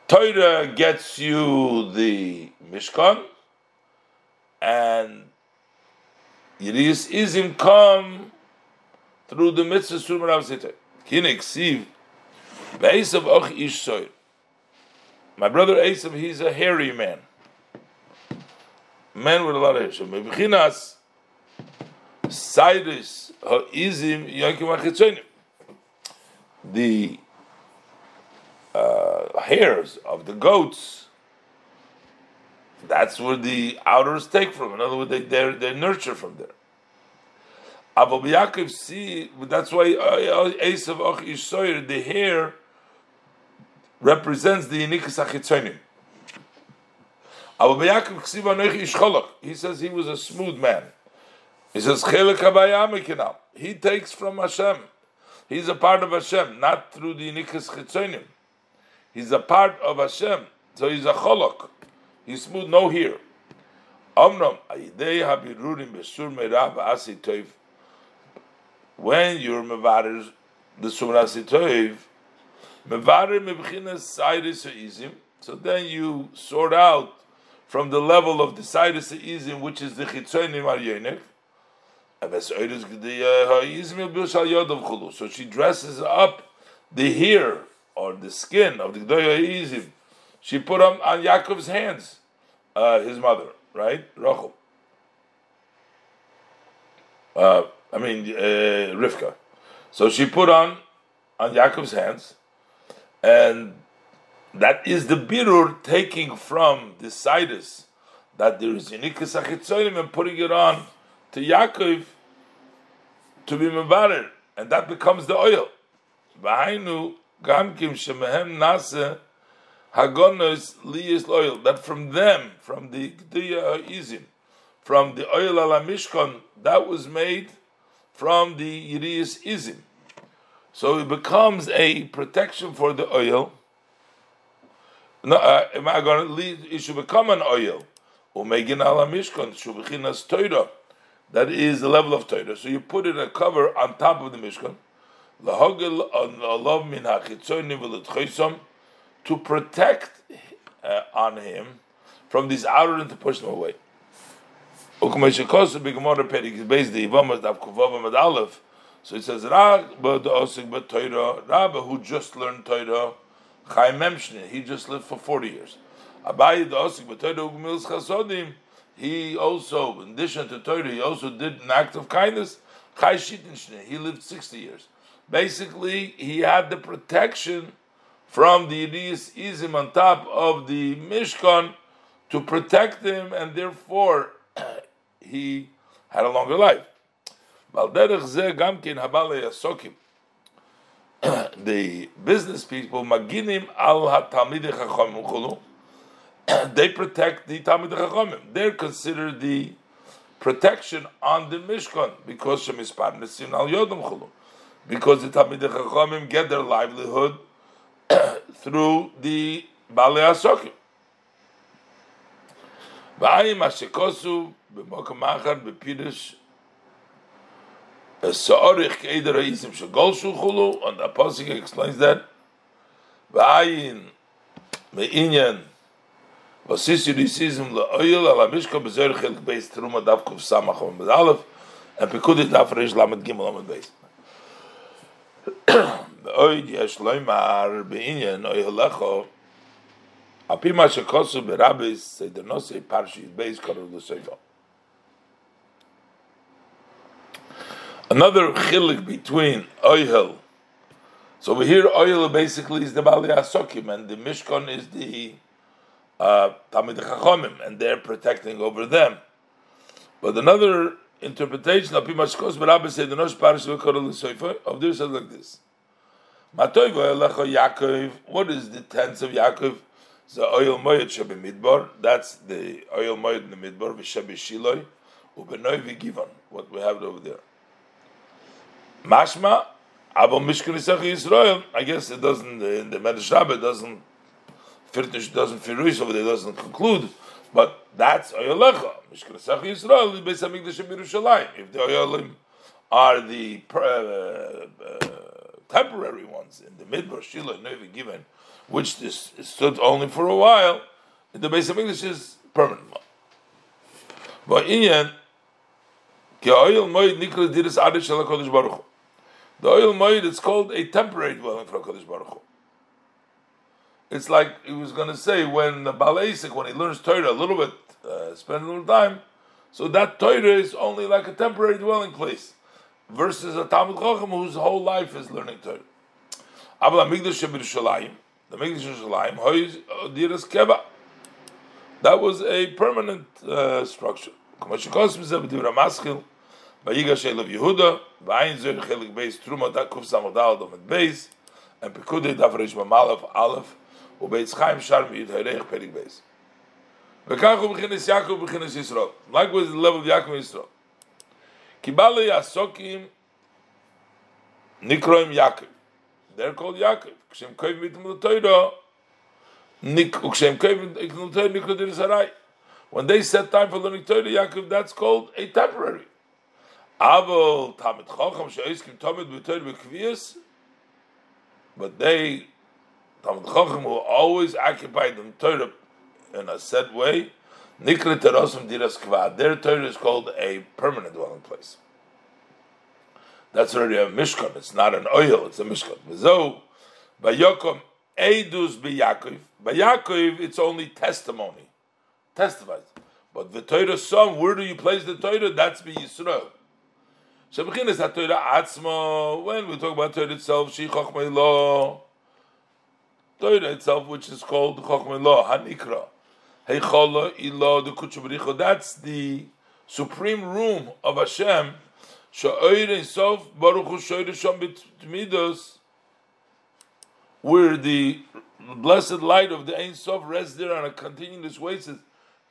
Torah gets you the Mishkan, and Yiris Izim come through the mitzvah Surma Rav Zitay. Kinek Siv, Beisav Och Ish Soir. My brother Esav, he's a hairy man. Man with a lot of hair. So, Mebichinas, Cyrus, Ha'izim, Yankim Achitzonim the uh, hairs of the goats, that's where the outers take from. In other words, they they they nurture from there. Abu Yaakov see that's why uh, Esav Och Yishoyer the hair represents the Yinikas Achitzonim. Abu Yaakov Ksiva Noich Ishcholach. He says he was a smooth man. He says Chelek He takes from Hashem. He's a part of Hashem, not through the Nikas Chitzonim. He's a part of Hashem, so he's a cholok. Smooth, no here. Omnom, ayidei habirurim besur merav asi toiv. When you're mevarer the sumrasi toiv, mevarer mebchinas sayris izim, so then you sort out from the level of the sayris izim, which is the chitzonim ar uh, so she dresses up the hair or the skin of the Gdoya Izim. She put them on Yaakov's hands, uh, his mother, right? Rachel. Uh, I mean, uh, Rivka. So she put on on Yaakov's hands, and that is the birur taking from the sidus that there is unikas achitzonim and putting it on to Yaakov to be mevarer, and that becomes the oil. V'hainu nase hagonos liyis oil. That from them, from the gdiya izim, from the oil ala mishkan, that was made from the yiriyas izim. So it becomes a protection for the oil. No, uh? It should become an oil. Umegin ala mishkan should bechinas toira that is the level of Torah. So you put it a cover on top of the Mishkan, to protect uh, on him from these outer and to push them away. So it says, Rabba who just learned Torah, he just lived for 40 years. He also, in addition to Torah, he also did an act of kindness. He lived 60 years. Basically, he had the protection from the Yidis Izim on top of the Mishkan to protect him, and therefore he had a longer life. the business people, maginim al chulu, they protect the Talmid Chachamim. They're considered the protection on the Mishkan because Shemispar Nesim al Yodam Chulu. Because the Talmid Chachamim get their livelihood through the Bale Asokim. Vai ma shekosu b'mokam achar b'pidesh esorich keider ha'izim shogol shulchulu and the Apostle explains that Vai me'inyan was ist hier Oil ala Mishko b'zor chelk beis truma davkuf samach om bedalef en pekudit davrish lamet gimel om bedalef Another chilik between Oil so over here, oil basically is the Bali Asokim, and the Mishkan is the uh, Talmid Chachomim, and they're protecting over them. But another interpretation of Pimashkos Barabba said the Nosh Parish of this says like this. What is the tense of Yaakov? The oil moyed shabi midbar. That's the oil moyed in the midbar. V'shabi shiloi ubenoi v'givan. What we have over there. Mashma Abel Mishkan Yisrael. I guess it doesn't. In the Medrash Rabbah doesn't Firtish doesn't finish over there doesn't conclude, but that's Oyalecha. Mishkan Yisrael is Beis Hamikdash in Yerushalayim. If the Oyalim are the uh, uh, temporary ones in the Midbar, Shiloh, Nevi given, which this stood only for a while, in the base of English is permanent. But in the oil moed diris adish kodesh baruch The oil moed is called a temporary dwelling for kodesh baruch. It's like he was going to say when the Balaisik, when he learns Torah a little bit, uh, spend a little time, so that Torah is only like a temporary dwelling place, versus a Talmud Chacham whose whole life is learning Torah. Abla Migdash Yerushalayim, the Migdash Yerushalayim, Diras Keva. That was a permanent uh, structure. Kamashikos Mizeb Divra Maskil, Vayiga Sheilav Yehuda, Vayin Zer Chelik Beis Truma Dakuf Samadal Domet Beis, and Pekudei Davrish Mamalav Aleph, ובית חיים שר מיד הריח פרק בייס. וכך הוא בכנס יעקב בכנס ישראל. Likewise the level of יעקב ישראל. כי Kibale Yasokim Nikroim Yaakov. They're called Yaakov. Kshem Koiv Mitim L'Toiro. Kshem Koiv Mitim L'Toiro Nikro Dir Sarai. When they set time for learning Torah, Yaakov, that's called a temporary. Avol Tamit Chocham She'eskim Tamit B'Toiro B'Kviyas. But they, Tamit Chocham, who always occupied the Torah in a set way, Nikra Terosim Diras. Their Torah is called a permanent dwelling place. That's already a Mishkan. It's not an oil, it's a Mishkan. So, by Yokom, Eidus. By Yaakov, it's only testimony. Testifies. But the Torah song, where do you place the Torah? That's by Yisrael. Shebechin is that Torah Atzma. When we talk about Torah itself, Shi Chochmei Lo. Torah itself, which is called Chochmah Law, Hanikra. That's the supreme room of Hashem. Where the blessed light of the Ein Sof rests there on a continuous basis,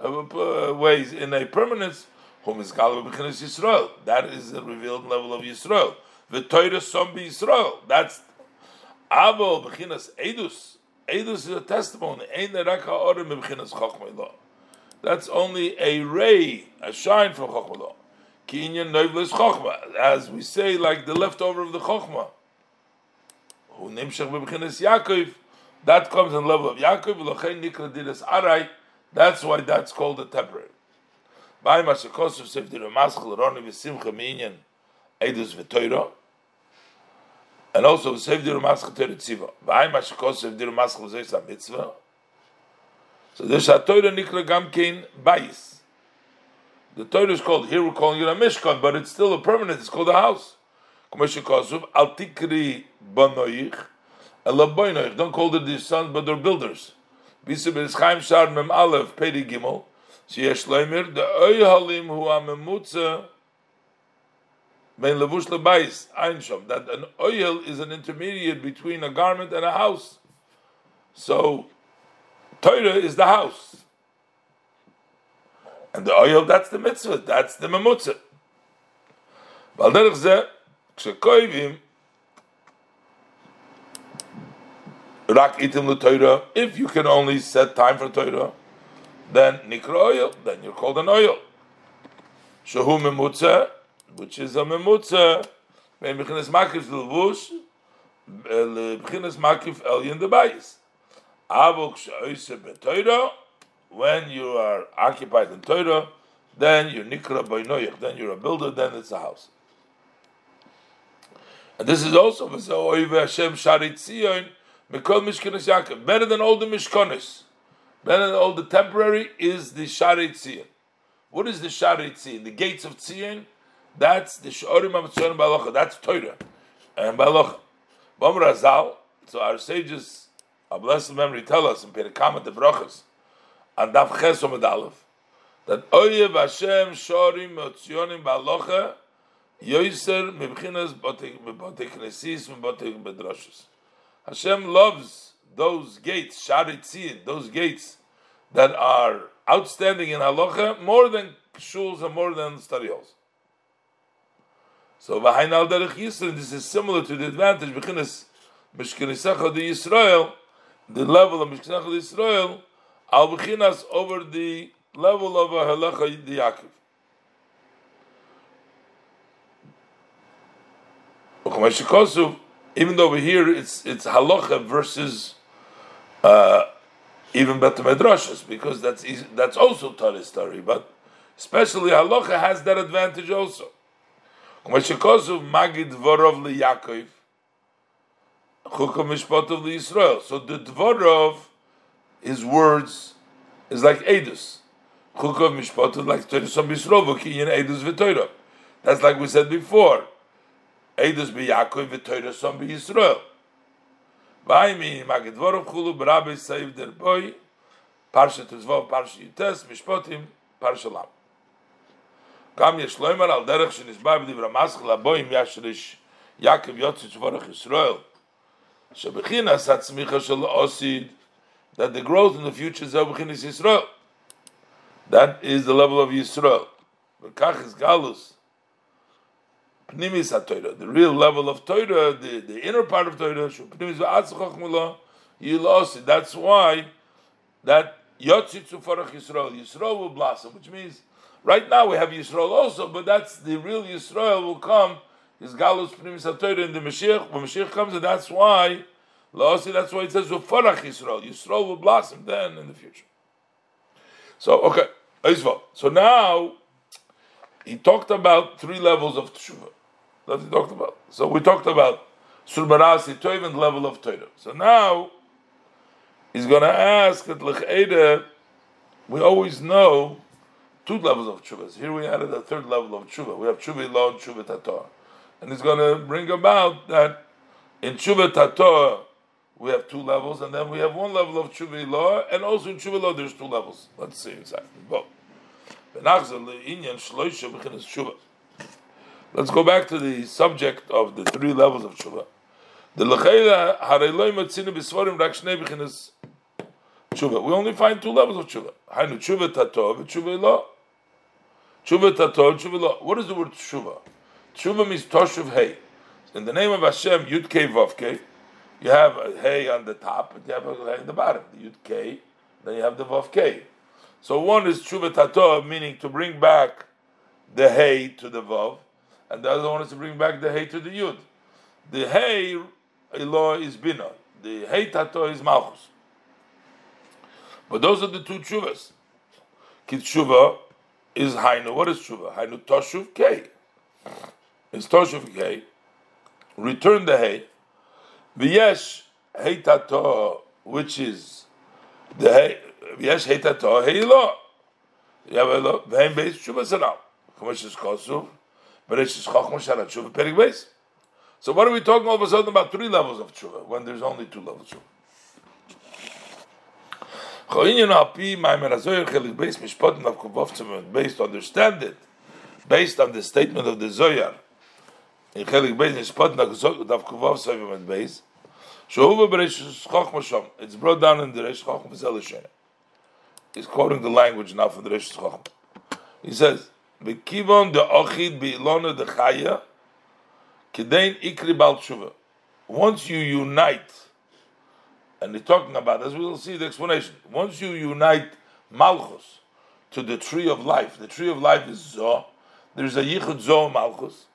uh, ways in a permanence. Whom is Yisrael. That is the revealed level of Yisrael. The Torah Som Yisrael. That's Avo B'Chinas Edus. Edus is a testimony. That's only a ray, a shine from Chokhmah. Kinyan Noivlis Chokhmah. As we say, like the leftover of the Chokhmah. Who Yaakov. That comes in the level of Yaakov. Arai. That's why that's called a temporary. By Mashakosov Sef Dira Maschel Roni V'Simcha Minyan Edus V'Toirah. And also, save the Rumaschel Torah Tziva. V'ay mashkos save the Rumaschel Zoyis HaMitzvah. So there's a Torah Nikra Gamkein Bayis. The Torah is called, here we're calling it a Mishkan, but it's still a permanent, it's called a house. Kumashikosuv, Al Tikri Banoich, Elaboinoich. Don't call them the sons, but they're builders. Bisa ben Chaim Shar Mem Aleph, Peri Gimel, Sheyesh Leimer, the Oy Halim Hu HaMemutza, Mein levush lebayis einshom. That an oil is an intermediate between a garment and a house. So, Torah is the house. And the oil, that's the mitzvah, that's the memutza. ועל דרך זה, כשכואבים, רק איתם לתוירה, if you can only set time for Torah, then נקרא oil, then you're called an oil. שהוא ממוצע, which is a memutza, makif makif. Avok when you are occupied in Torah, then you're nikra b'inoyach, then you're a builder, then it's a house. And this is also Hashem. Better than all the mishkanes, better than all the temporary is the sharitzion. What is the sharitzion? The gates of Tzion that's the Shorim Tzion Balacha. That's Torah and Balacha. Bom Razal. So our sages, a blessed memory, tell us in Perikamat the Brachas and Daf Ches Omid that Oyev Hashem Shorim Otzionim Balacha Yoiser Mibchinas Botek Knesis Botek Bedrashas. Hashem loves those gates, Sharitzin, those gates that are outstanding in halacha more than shuls and more than study halls. So Vahainal Derech Yisrael, this is similar to the advantage Bechinas Mishkanisacha the Yisrael, the level of Mishkanisacha the Yisrael, al Bechinas over the level of a halacha the Yaakov. Even though over here it's it's halacha versus uh, even better medrashas because that's easy, that's also Torah story, but especially halacha has that advantage also. Magid Dvorov Yaakov, Chukom Mishpotov Israel. So the Dvorov, his words, is like Edus. Chukom Mishpotov like Torah Som Yisrael, Edus V'Torah. That's like we said before. Edus B'Yaakov V'Torah Som B'Yisrael. Vaymi Magid Dvorov Chulu B'Rabbi Seiv Der Boy, Parsha Tezvov, Parsha Yutes, Mishpotim, Parsha Lam. גם יש לומר על דרך שנסבר בדברי מסך לבוים ישריש יעקב יוצא שבורך ישראל שבחינס הצמיחה של אוסיד that the growth in the future is בחינס ישראל that is the level of Yisrael וכך is galus פנימיס התוירה the real level of Torah the, the inner part of Torah שהוא פנימיס ועצח חכמולה יילוסי that's why that יוצא צופורך ישראל Yisrael will blossom which means Right now we have Yisrael also, but that's the real Yisrael will come. His Galus HaTorah in the Mashiach. When Mashiach comes, and that's why, Laosi, that's why it says Ufarach Yisrael. Yisrael will blossom then in the future. So, okay, So now, he talked about three levels of tshuva. That's what he talked about. So we talked about Surbarasi Toivin level of Torah. So now, he's going to ask that Lecheda, we always know two levels of tshuvas. Here we added a third level of tshuva. We have tshuva lo and tshuva tator. And it's going to bring about that in tshuva tator we have two levels, and then we have one level of tshuva lo, and also in tshuva lo there's two levels. Let's see exactly both. Let's go back to the subject of the three levels of tshuva. The lechayla hareloi matzinu b'svarim rak shnei b'chinas tshuva. We only find two levels of tshuva. Hainu tshuva tato v'tshuva lo. Tshuva tato, tshuva lo. What is the word tshuva? Tshuva means toshuv hey. In the name of Hashem, Yud Kei Vav Kei, you have a hey on the top, and you have a hey on the bottom. The Yud Kei, then you have the Vav Kei. So one is tshuva tato, meaning to bring back the hey to the Vav, and the other one is to bring back the hey to the Yud. The hey, Eloah is bina. The hey tato is malchus. But those are the two tshuvas. Kit tshuva is hainu. What is tshuva? Hainu toshuv kei. It's toshuv kei. Return the hay. V'yesh heitato, which is the hay. V'yesh heitato heilo. You have a lo. V'hem beis tshuva sanal. Kamash is kosuv. It's just chachma shara tshuva perik beis. So what are we talking all of a sudden about three levels of tshuva when there's only two levels of tshuva? Based understand it, based on the statement of the Zoyar, in Chelik Beis, in Spotna, Gesog, Dav and Beis, Shehuva Beresh Chochma Shom, it's brought down in the Resh Chochma V'zel He's quoting the language now from the Resh Chochma. He says, Bekivon de Ochid Be'ilona de Chaya, Kedein Ikri Bal Tshuva. Once you unite, and they're talking about, as we will see the explanation, once you unite Malchus to the tree of life, the tree of life is Zoh, there's a Yichud Zoh Malchus,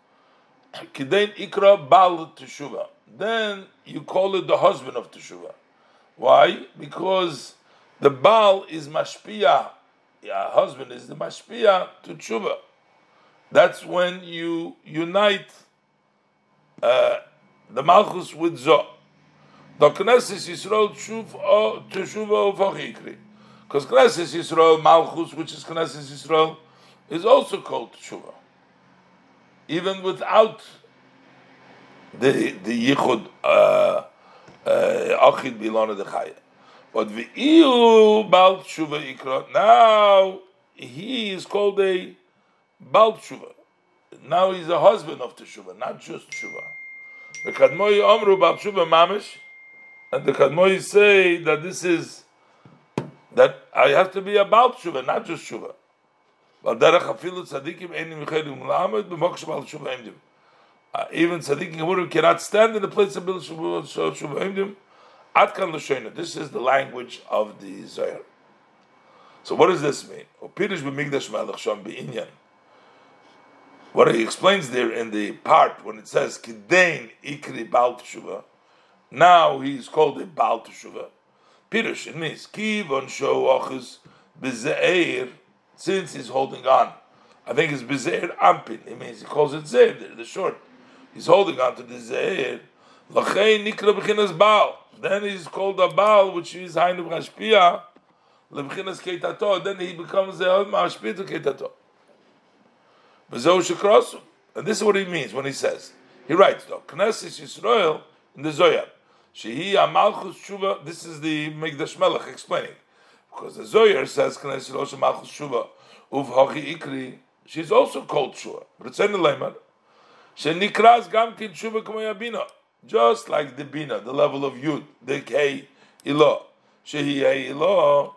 Kidain Ikra Bal Teshuva. Then you call it the husband of Teshuva. Why? Because the Baal is Mashpia. Yeah, husband is the Mashpia to Teshuva. That's when you unite uh, the Malchus with Zoh. The Knesset Yisrael Teshuva of Achikri. Because Knesset Yisrael Malchus, which is Knesset Yisrael, is also called Teshuva even without the the yichud uh, uh, achid bilana de chaya. But v'iyu bal tshuva ikra. Now he is called a bal tshuva. Now he's a husband of teshuva, not just tshuva. The kadmoi omru bal tshuva mamish, and the kadmoi say that this is that I have to be about bal tshuva, not just tshuva. Uh, even tzaddikim cannot stand in the place of Bil Shuvah uh, Atkan L'Shoina. This is the language of the Zohar. So what does this mean? What he explains there in the part when it says Kidain Ikri Baal Teshuvah, now he is called a Baal Teshuvah. Pirush, it means Kivon Sho Ochus B'Ze'er since he's holding on. I think it's bezer ampin. It means he calls it zer, the short. He's holding on to the zer. Lachei nikra b'chinas baal. Then he's called a baal, which is hainu b'chashpia. Leb'chinas keitato. Then he becomes a mashpia to. B'zeu shekrosu. And this is what he means when he says. He writes though, Knesset Yisrael in the Zoyar. Shehi amalchus shuva. This is the Megdash Melech explaining. Because the Zohar says, Knesset Rosh Malchus Shuva, Uv Hochi Ikri, she's also called Shua. But it's in the Lemar. Shenikras Gam Kin Shuva Bina. Just like the Bina, the level of Yud, the Kei Ilo. Shehi Hei Ilo,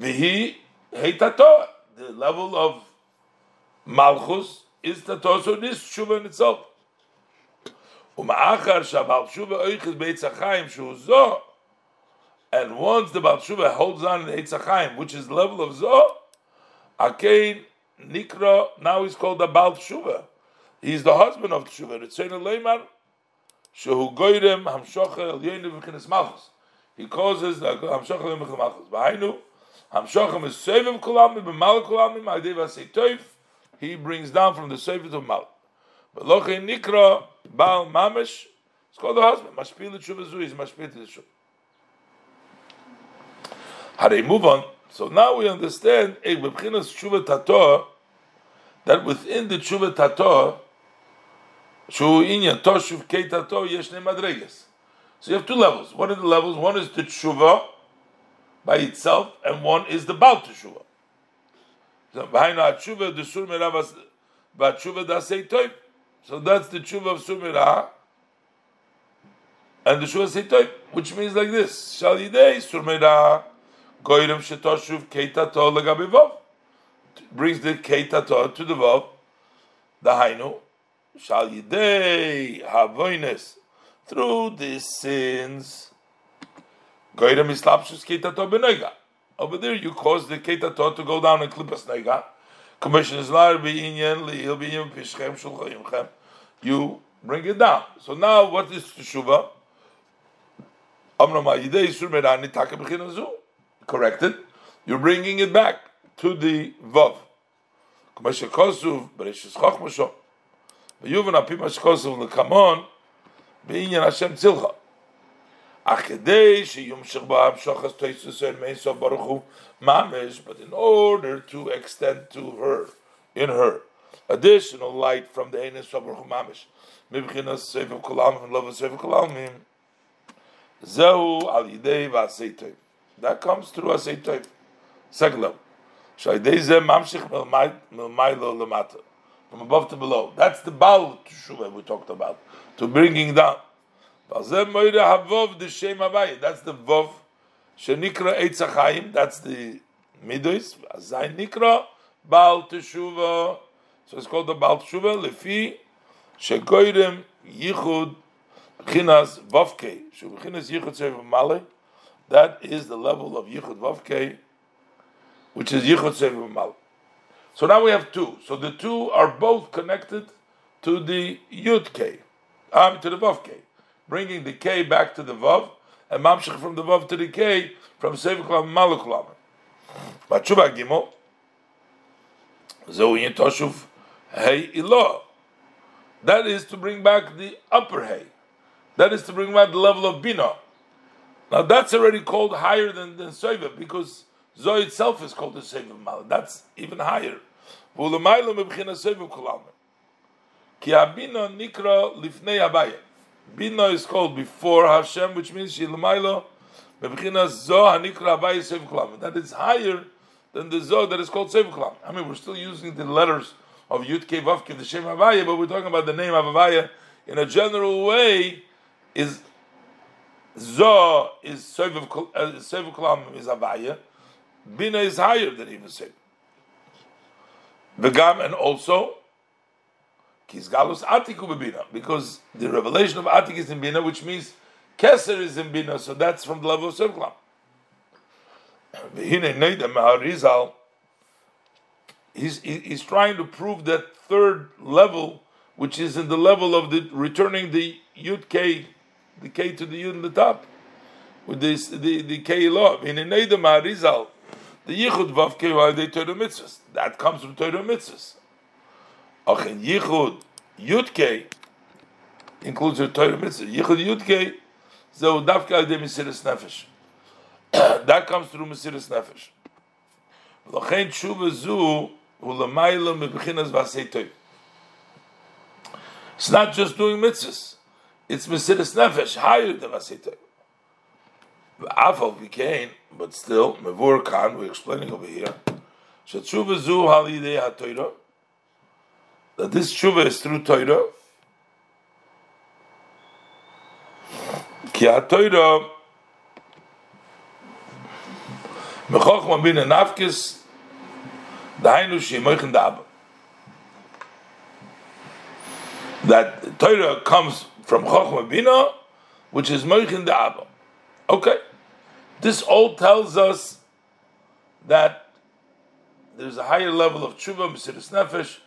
Vihi Hei Tato. The level of Malchus is Tato, so this Shuva in itself. And once the Baal Shuva holds on in Eitzachaim, which is level of Zo, Akein Nikra now he's called the Baal He's the husband of Tshuva. Ritzena Leimar Shehu Goyrem Hamshocha El Yeinu V'Kines Malchus. He causes the uh, Hamshocha El Yeinu Malchus. B'hainu, Hamshocha Mesevim Kulamim B'Mal Kulamim He brings down from the surface of Mal. But Loche Nikra Baal Mamesh, it's called the husband. Mashpil Tshuva Zui is Mashpil Tshuva. How they move on. So now we understand that within the tshuva tato, shu inyan toshuv kei tato yeshne madreges. So you have two levels. One of the levels, one is the tshuva by itself, and one is the bal tshuva. So behind our tshuva, the sur meravas, but tshuva dasei toiv. So that's the tshuva of surmira, and the tshuva say which means like this: shal yidei surmira. Goyrim shetoshuv keitato legabivov brings the keitato to the vov. The hainu shal yidei havoines through these sins. Goyrim islapshus keitato benega. Over there, you cause the keitato to go down and klipas nega commission is not be inyan he'll be in pishchem shulchayimchem. You bring it down. So now, what is teshuva? Isur merani. Corrected. You're bringing it back to the vav. Commission kosuv bereshis chachmasho. V'yuvin apim. but in order to extend to her, in her, additional light from the Ein סוף ברוך הוא ממש, מבחינת ספר כל העלמין, לא בספר כל העלמין, זהו על ידי ועשי טוב. That comes through a seitoif. Second level. Shaydei zeh mamshich milmaylo lemata. from above to below. That's the Baal Teshuva we talked about, to bringing down. That's the Vov, Shenikra Eitzachayim, that's the Midos, Zayin Nikra, Baal Teshuva, so it's called the Baal Teshuva, Lefi, Shekoirem Yichud, Chinas Vavke, Shubichinas Yichud Sefer Male, that is the level of Yichud Vavke, which is Yichud Sefer Male. So now we have two. So the two are both connected to the Yud K, um, to the Vav K, bringing the K back to the Vav, and Mamshech from the Vav to the K, from Sefer Klam Maluk Matshuva Gimel, Zoe Toshuv Hey Ilah. That is to bring back the upper Hey. That is to bring back the level of Bina. Now that's already called higher than, than Soiva because Zoe itself is called the Sefer Mal. That's even higher. Ki abina nikra lifnei abaya. Bina is called before Hashem, which means Shilmailo Bebchinas Zo Hanikra Sefer Kulam. That is higher than the Zo that is called Sefer Kulam. I mean, we're still using the letters of Yud Kei Vav the Shem Avaya, but we're talking about the name of Avaya in a general way. Is Zo is Sefer Kulam uh, is Avaya. Bina is higher than even Sefer. Vegam and also because the revelation of Atik is in Bina, which means Keser is in Bina, so that's from the level of Sefer Kulam. He's, he's trying to prove that third level, which is in the level of the returning the Yud K, the K to the Yud in the top, with this the the K law. In Neida Maharizal, the Yichud Vav K they Torah mitzvahs. That comes from Torah mitzvahs. Ach in Yichud Yud K includes the Torah mitzvah. Yichud Yud K so Davka de Mesiris Nefesh. That comes through Mesiris Nefesh. L'chein tshuva zu hu l'mayla mebechinas v'asei It's not just doing mitzvahs. It's Mesiris Nefesh, higher than v'asei toiv. V'afal became, but still, mevur kan, we're explaining over here, tshuva zu halidei ha that this tshuva is through Torah, Ki ha-Torah mechochma bin nafkes dahainu shemoichen da'aba. That Torah comes from Chochma Bina, which is Moichin Da'aba. Okay. This all tells us that there's a higher level of Tshuva, Mesiris Nefesh,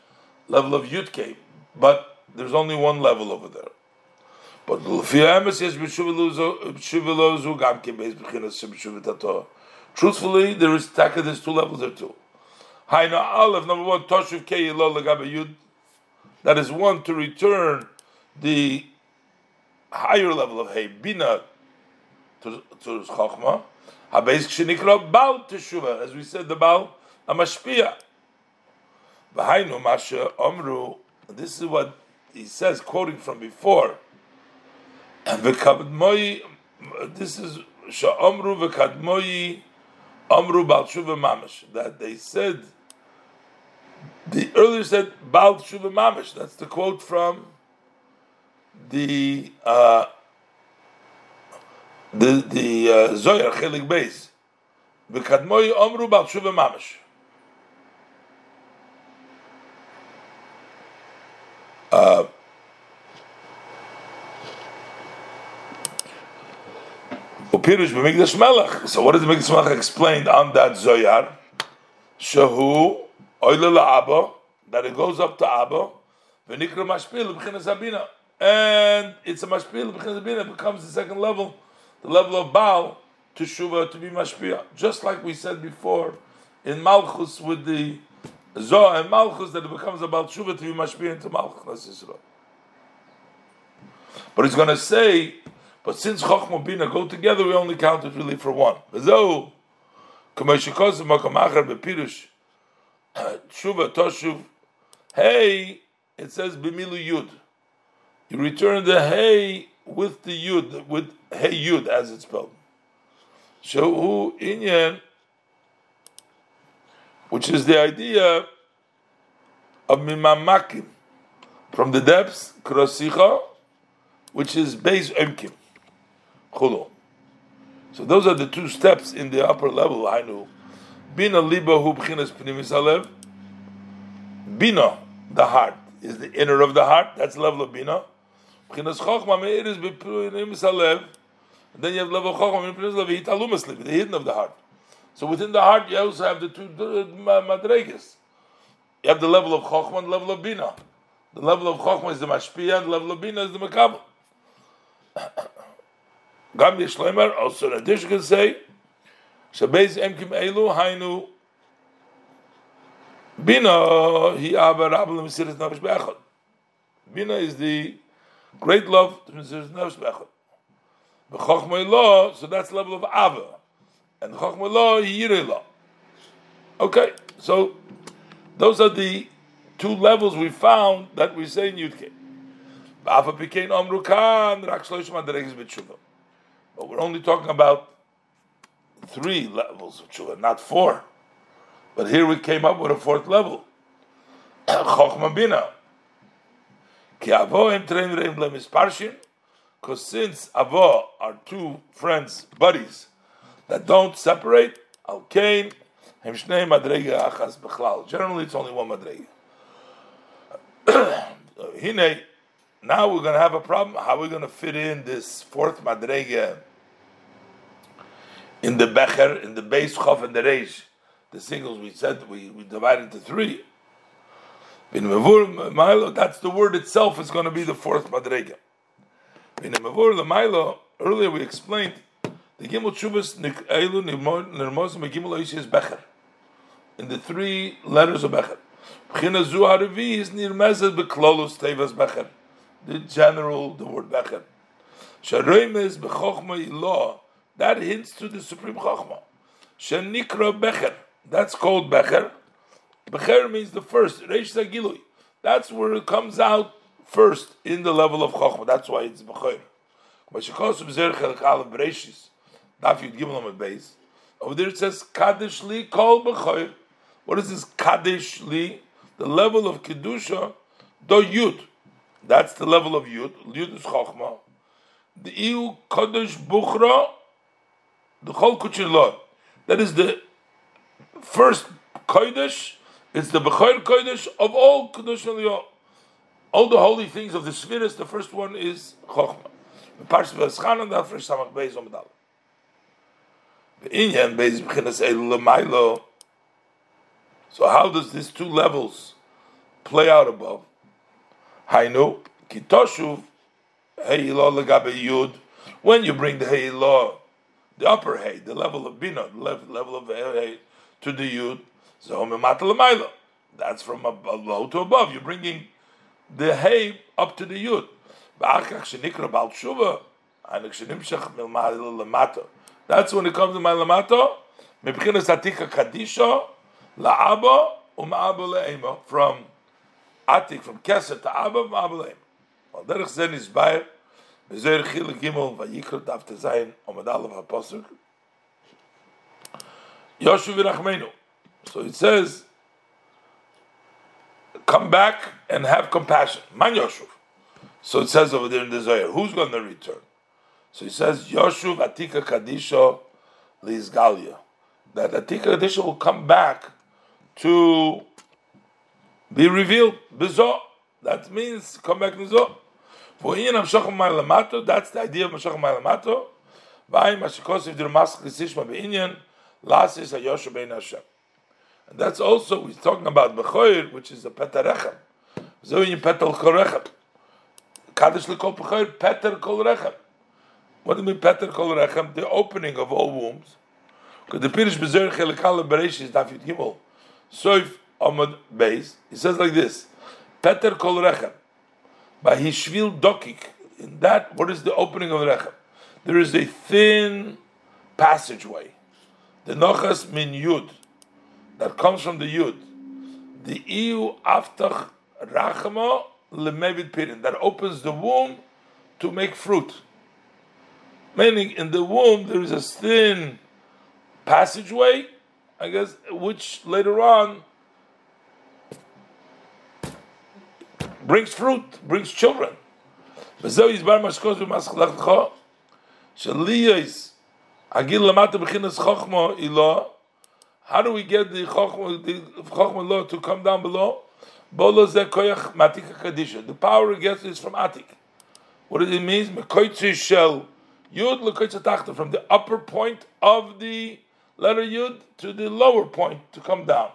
level of Yudke, but there's only one level over there. But truthfully, there is taka. There's two levels there too. Haina Aleph number one Toshuv Kei Yud. That is one to return the higher level of Hey Bina to to Chachma. Habeis Kshenikra Baal Teshuva, as we said, the Baal Amashpia. V'hainu Masha Omru. This is what he says, quoting from before. V'kadmoi, this is Sha'omru v'kadmoi Amru Bal Shuva Mamish. That they said, the earlier said Bal Shuva Mamish. That's the quote from the uh, the the uh, Chelik Beis. V'kadmoi Amru Bal Shuva Mamish. Uh, Pirush b'migdash melech. So what does the migdash melech explained on that zoyar? Shahu oile Abba that it goes up to Abba. V'nikra mashpil b'chinas abina, and it's a mashpil b'chinas abina. Becomes the second level, the level of Baal to shuva to be mashpia. Just like we said before in Malchus with the Zohar and Malchus that it becomes about shuva to be mashpia into Malchus. But he's going to say but since Chochma Bina go together, we only count it really for one. Tshuva Toshuv. Hey, it says Bimilu Yud. You return the Hey with the Yud, with Hey Yud as it's spelled. Shahu Inyan, which is the idea of mimamakim from the depths krosicha, which is base emkim chulu. So those are the two steps in the upper level. I know. Bina liba hu b'chinas pnimis alev. Bina, the heart, is the inner of the heart. That's level of bina. B'chinas chokhma me'ir is b'pnimis alev. Then you have level chokhma me'ir alev the hidden of the heart. So within the heart, you also have the two madregas. You have the level of chokhma and the level of bina. The level of chokhma is the mashpia, the level of bina is the makabel. Gam Yishlemer, also in addition can say, Shabbez Emkim Elu, Hainu, Bina, Hi Abba Rabel Mesiris Nefesh Be'echad. Bina is the great love to Mesiris Nefesh Be'echad. B'chokhma Ilo, so that's the level of Abba. And Yirei Lo. Okay, so those are the two levels we found that we say in Yudke. But we're only talking about three levels of tshuva, not four. But here we came up with a fourth level. Chochma bina. Because since Avo are two friends, buddies, that don't separate, al kain, hem shnei madrega achas bechlal. Generally, it's only one madrega. Hine, now we're going to have a problem. How are we going to fit in this fourth madrega in the becher, in the base chof and the reish? The singles we said we, we divided into three. That's the word itself is going to be the fourth madrega. Earlier we explained the gimel chuvas elu nirmos megimel is becher. In the three letters of becher. B'china zu haravi is nirmezet beklolus tevas becher the general, the word Becher. Sharemes bechokma ilah, that hints to the supreme chokma. Shenikra Becher, that's called Becher. Becher means the first, Reish Zagilui. That's where it comes out first in the level of chokma. That's why it's Becher. Mashikosu b'zer chelak alav bereishis. Daf yud gimel on base. Over there it says Kaddish li kol Becher. What is this Kaddish li? The level of kedusha do yud. That's the level of Yud. Yud is Chochma. The Iu Kaddish Bukhra, the Chol Kuchin Lord. That is the first Kaddish. It's the Bechor Kaddish of all Kodesh Aliyah. All the holy things of the spheres, the first one is Chochma. The V'eschan and the first Samach Beis Omedal. Inyan Beis B'chinas Lamailo. So how does these two levels play out above? Hainu kitoshuv heilo legabe yud. When you bring the heilo, the upper hay, the level of bina, the level of hay to the yud, so That's from low to above. You're bringing the hay up to the yud. That's when it comes to Malamato. Mebchinas Atika Kadisho, La'abo, Uma'abo Le'emo. From Atik, from Keser to abo Ma'abo Le'emo. Al derech zen is bayer, bezoir chile gimel, vayikro daf te zayin, omad alav ha-posuk. Yoshu virachmenu. So it says, come back and have compassion. Man Yoshu. So it says over there in the Zohar, who's going to return? So he says, Yoshu Atika Kadisha Lizgalia. That Atika Kadisha will come back to be revealed. Bizo. That means come back to Zo. For in Amshachim Lamato, that's the idea of Amshachim Lamato. Vayim Mashikos if the Mask Sishma Be'inyan, Lasis Hayosha Bein Hashem. And that's also, we're talking about Bechoir, which is the Petarechem. So in Petal Korechem. Kaddish Lekol Bechoir, Peter Kol Rechem. What do we Peter Kol Rechem? The opening of all wombs. Because the Pirish Bezer Chelikal Bereshis Daf Yud Gimel. So if Amad Beis, he says like this: Peter kol rechem by hishvil dokik. In that, what is the opening of the rechem? There is a thin passageway, the nochas min yud, that comes from the yud. The iu aftach rachama lemevid pirin that opens the womb to make fruit. Meaning, in the womb there is a thin passageway, I guess, which later on brings fruit, brings children. How do we get the chokhmah, the law to come down below? The power gets is from Atik. What does it mean? יוד לקויצי תחתא, from the upper point of the letter yud to the lower point to come down.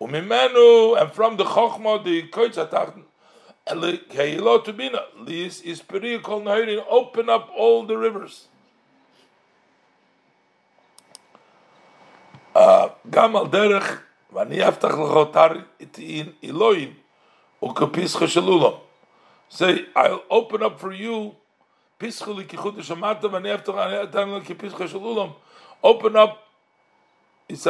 וממנו, and from the חוכמה, the קויצי תחתא, Keilo to bina. Lis is period called Nahirin. Open up all the rivers. גם על דרך, ואני אפתח לך אתר איתין אלוהים, וכפיסחה של אולם. Say, I'll open up for you, Open up that's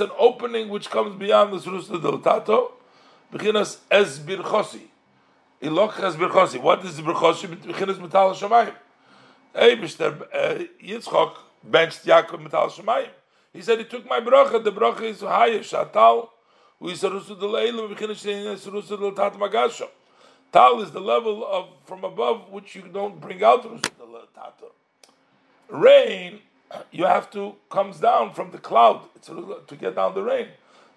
an opening which comes beyond the Surusa del Tato. Bechinas as birchosi. Ilok es birchosi. What is the birchosi? Bechinas metal shamayim. Hey, Mr. Eh, Yitzchok benched Yaakov metal shamayim. He said, he took my bracha. The bracha is hayesh, atal. Who is Surusa del Eila. Bechinas shein Surusa del Tato magasho. Tal is the level of from above which you don't bring out del Tato. Rain you have to comes down from the cloud to get down the rain.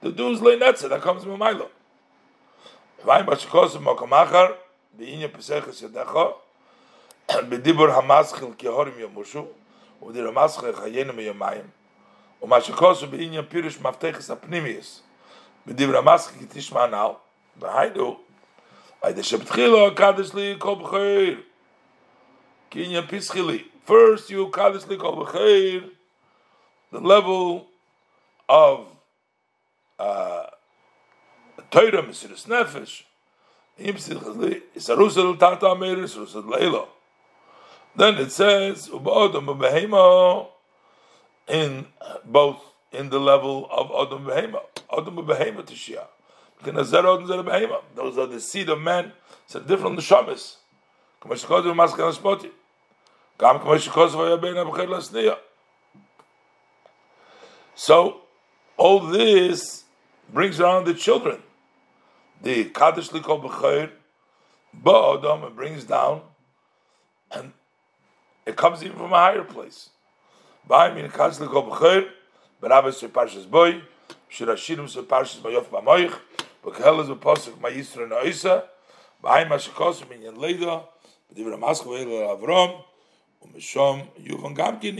The dew is leinetze that comes from Milo. Vayim b'shekos mokamachar b'inya peseches yadecha b'dibur hamaschil kihorim yamushu u'dir hamaschil chayenu miyamayim u'mashekos b'inya pirish mafteches apnimius b'dibur hamaschil kitishma anal li kol pischili. First, you kadosh likol b'cheir, the level of uh, Torah Nefesh. Then it says in both in the level of Adam Behema, Adam. Those are the seed of men. It's a different neshamis. גם כמו שכוסף היה בין הבחר לסניע. So, all this brings around the children. The Kaddish Likol B'chair, Ba'adam, it brings down, and it comes even from a higher place. Ba'ay min Kaddish Likol B'chair, B'rabes Se Parshas Boy, Shirashirim Se Parshas bekhales a pasuk ma yisra na isa bei ma shkos min yen leido de vir mas khoyl avrom um shom yuvn gamt in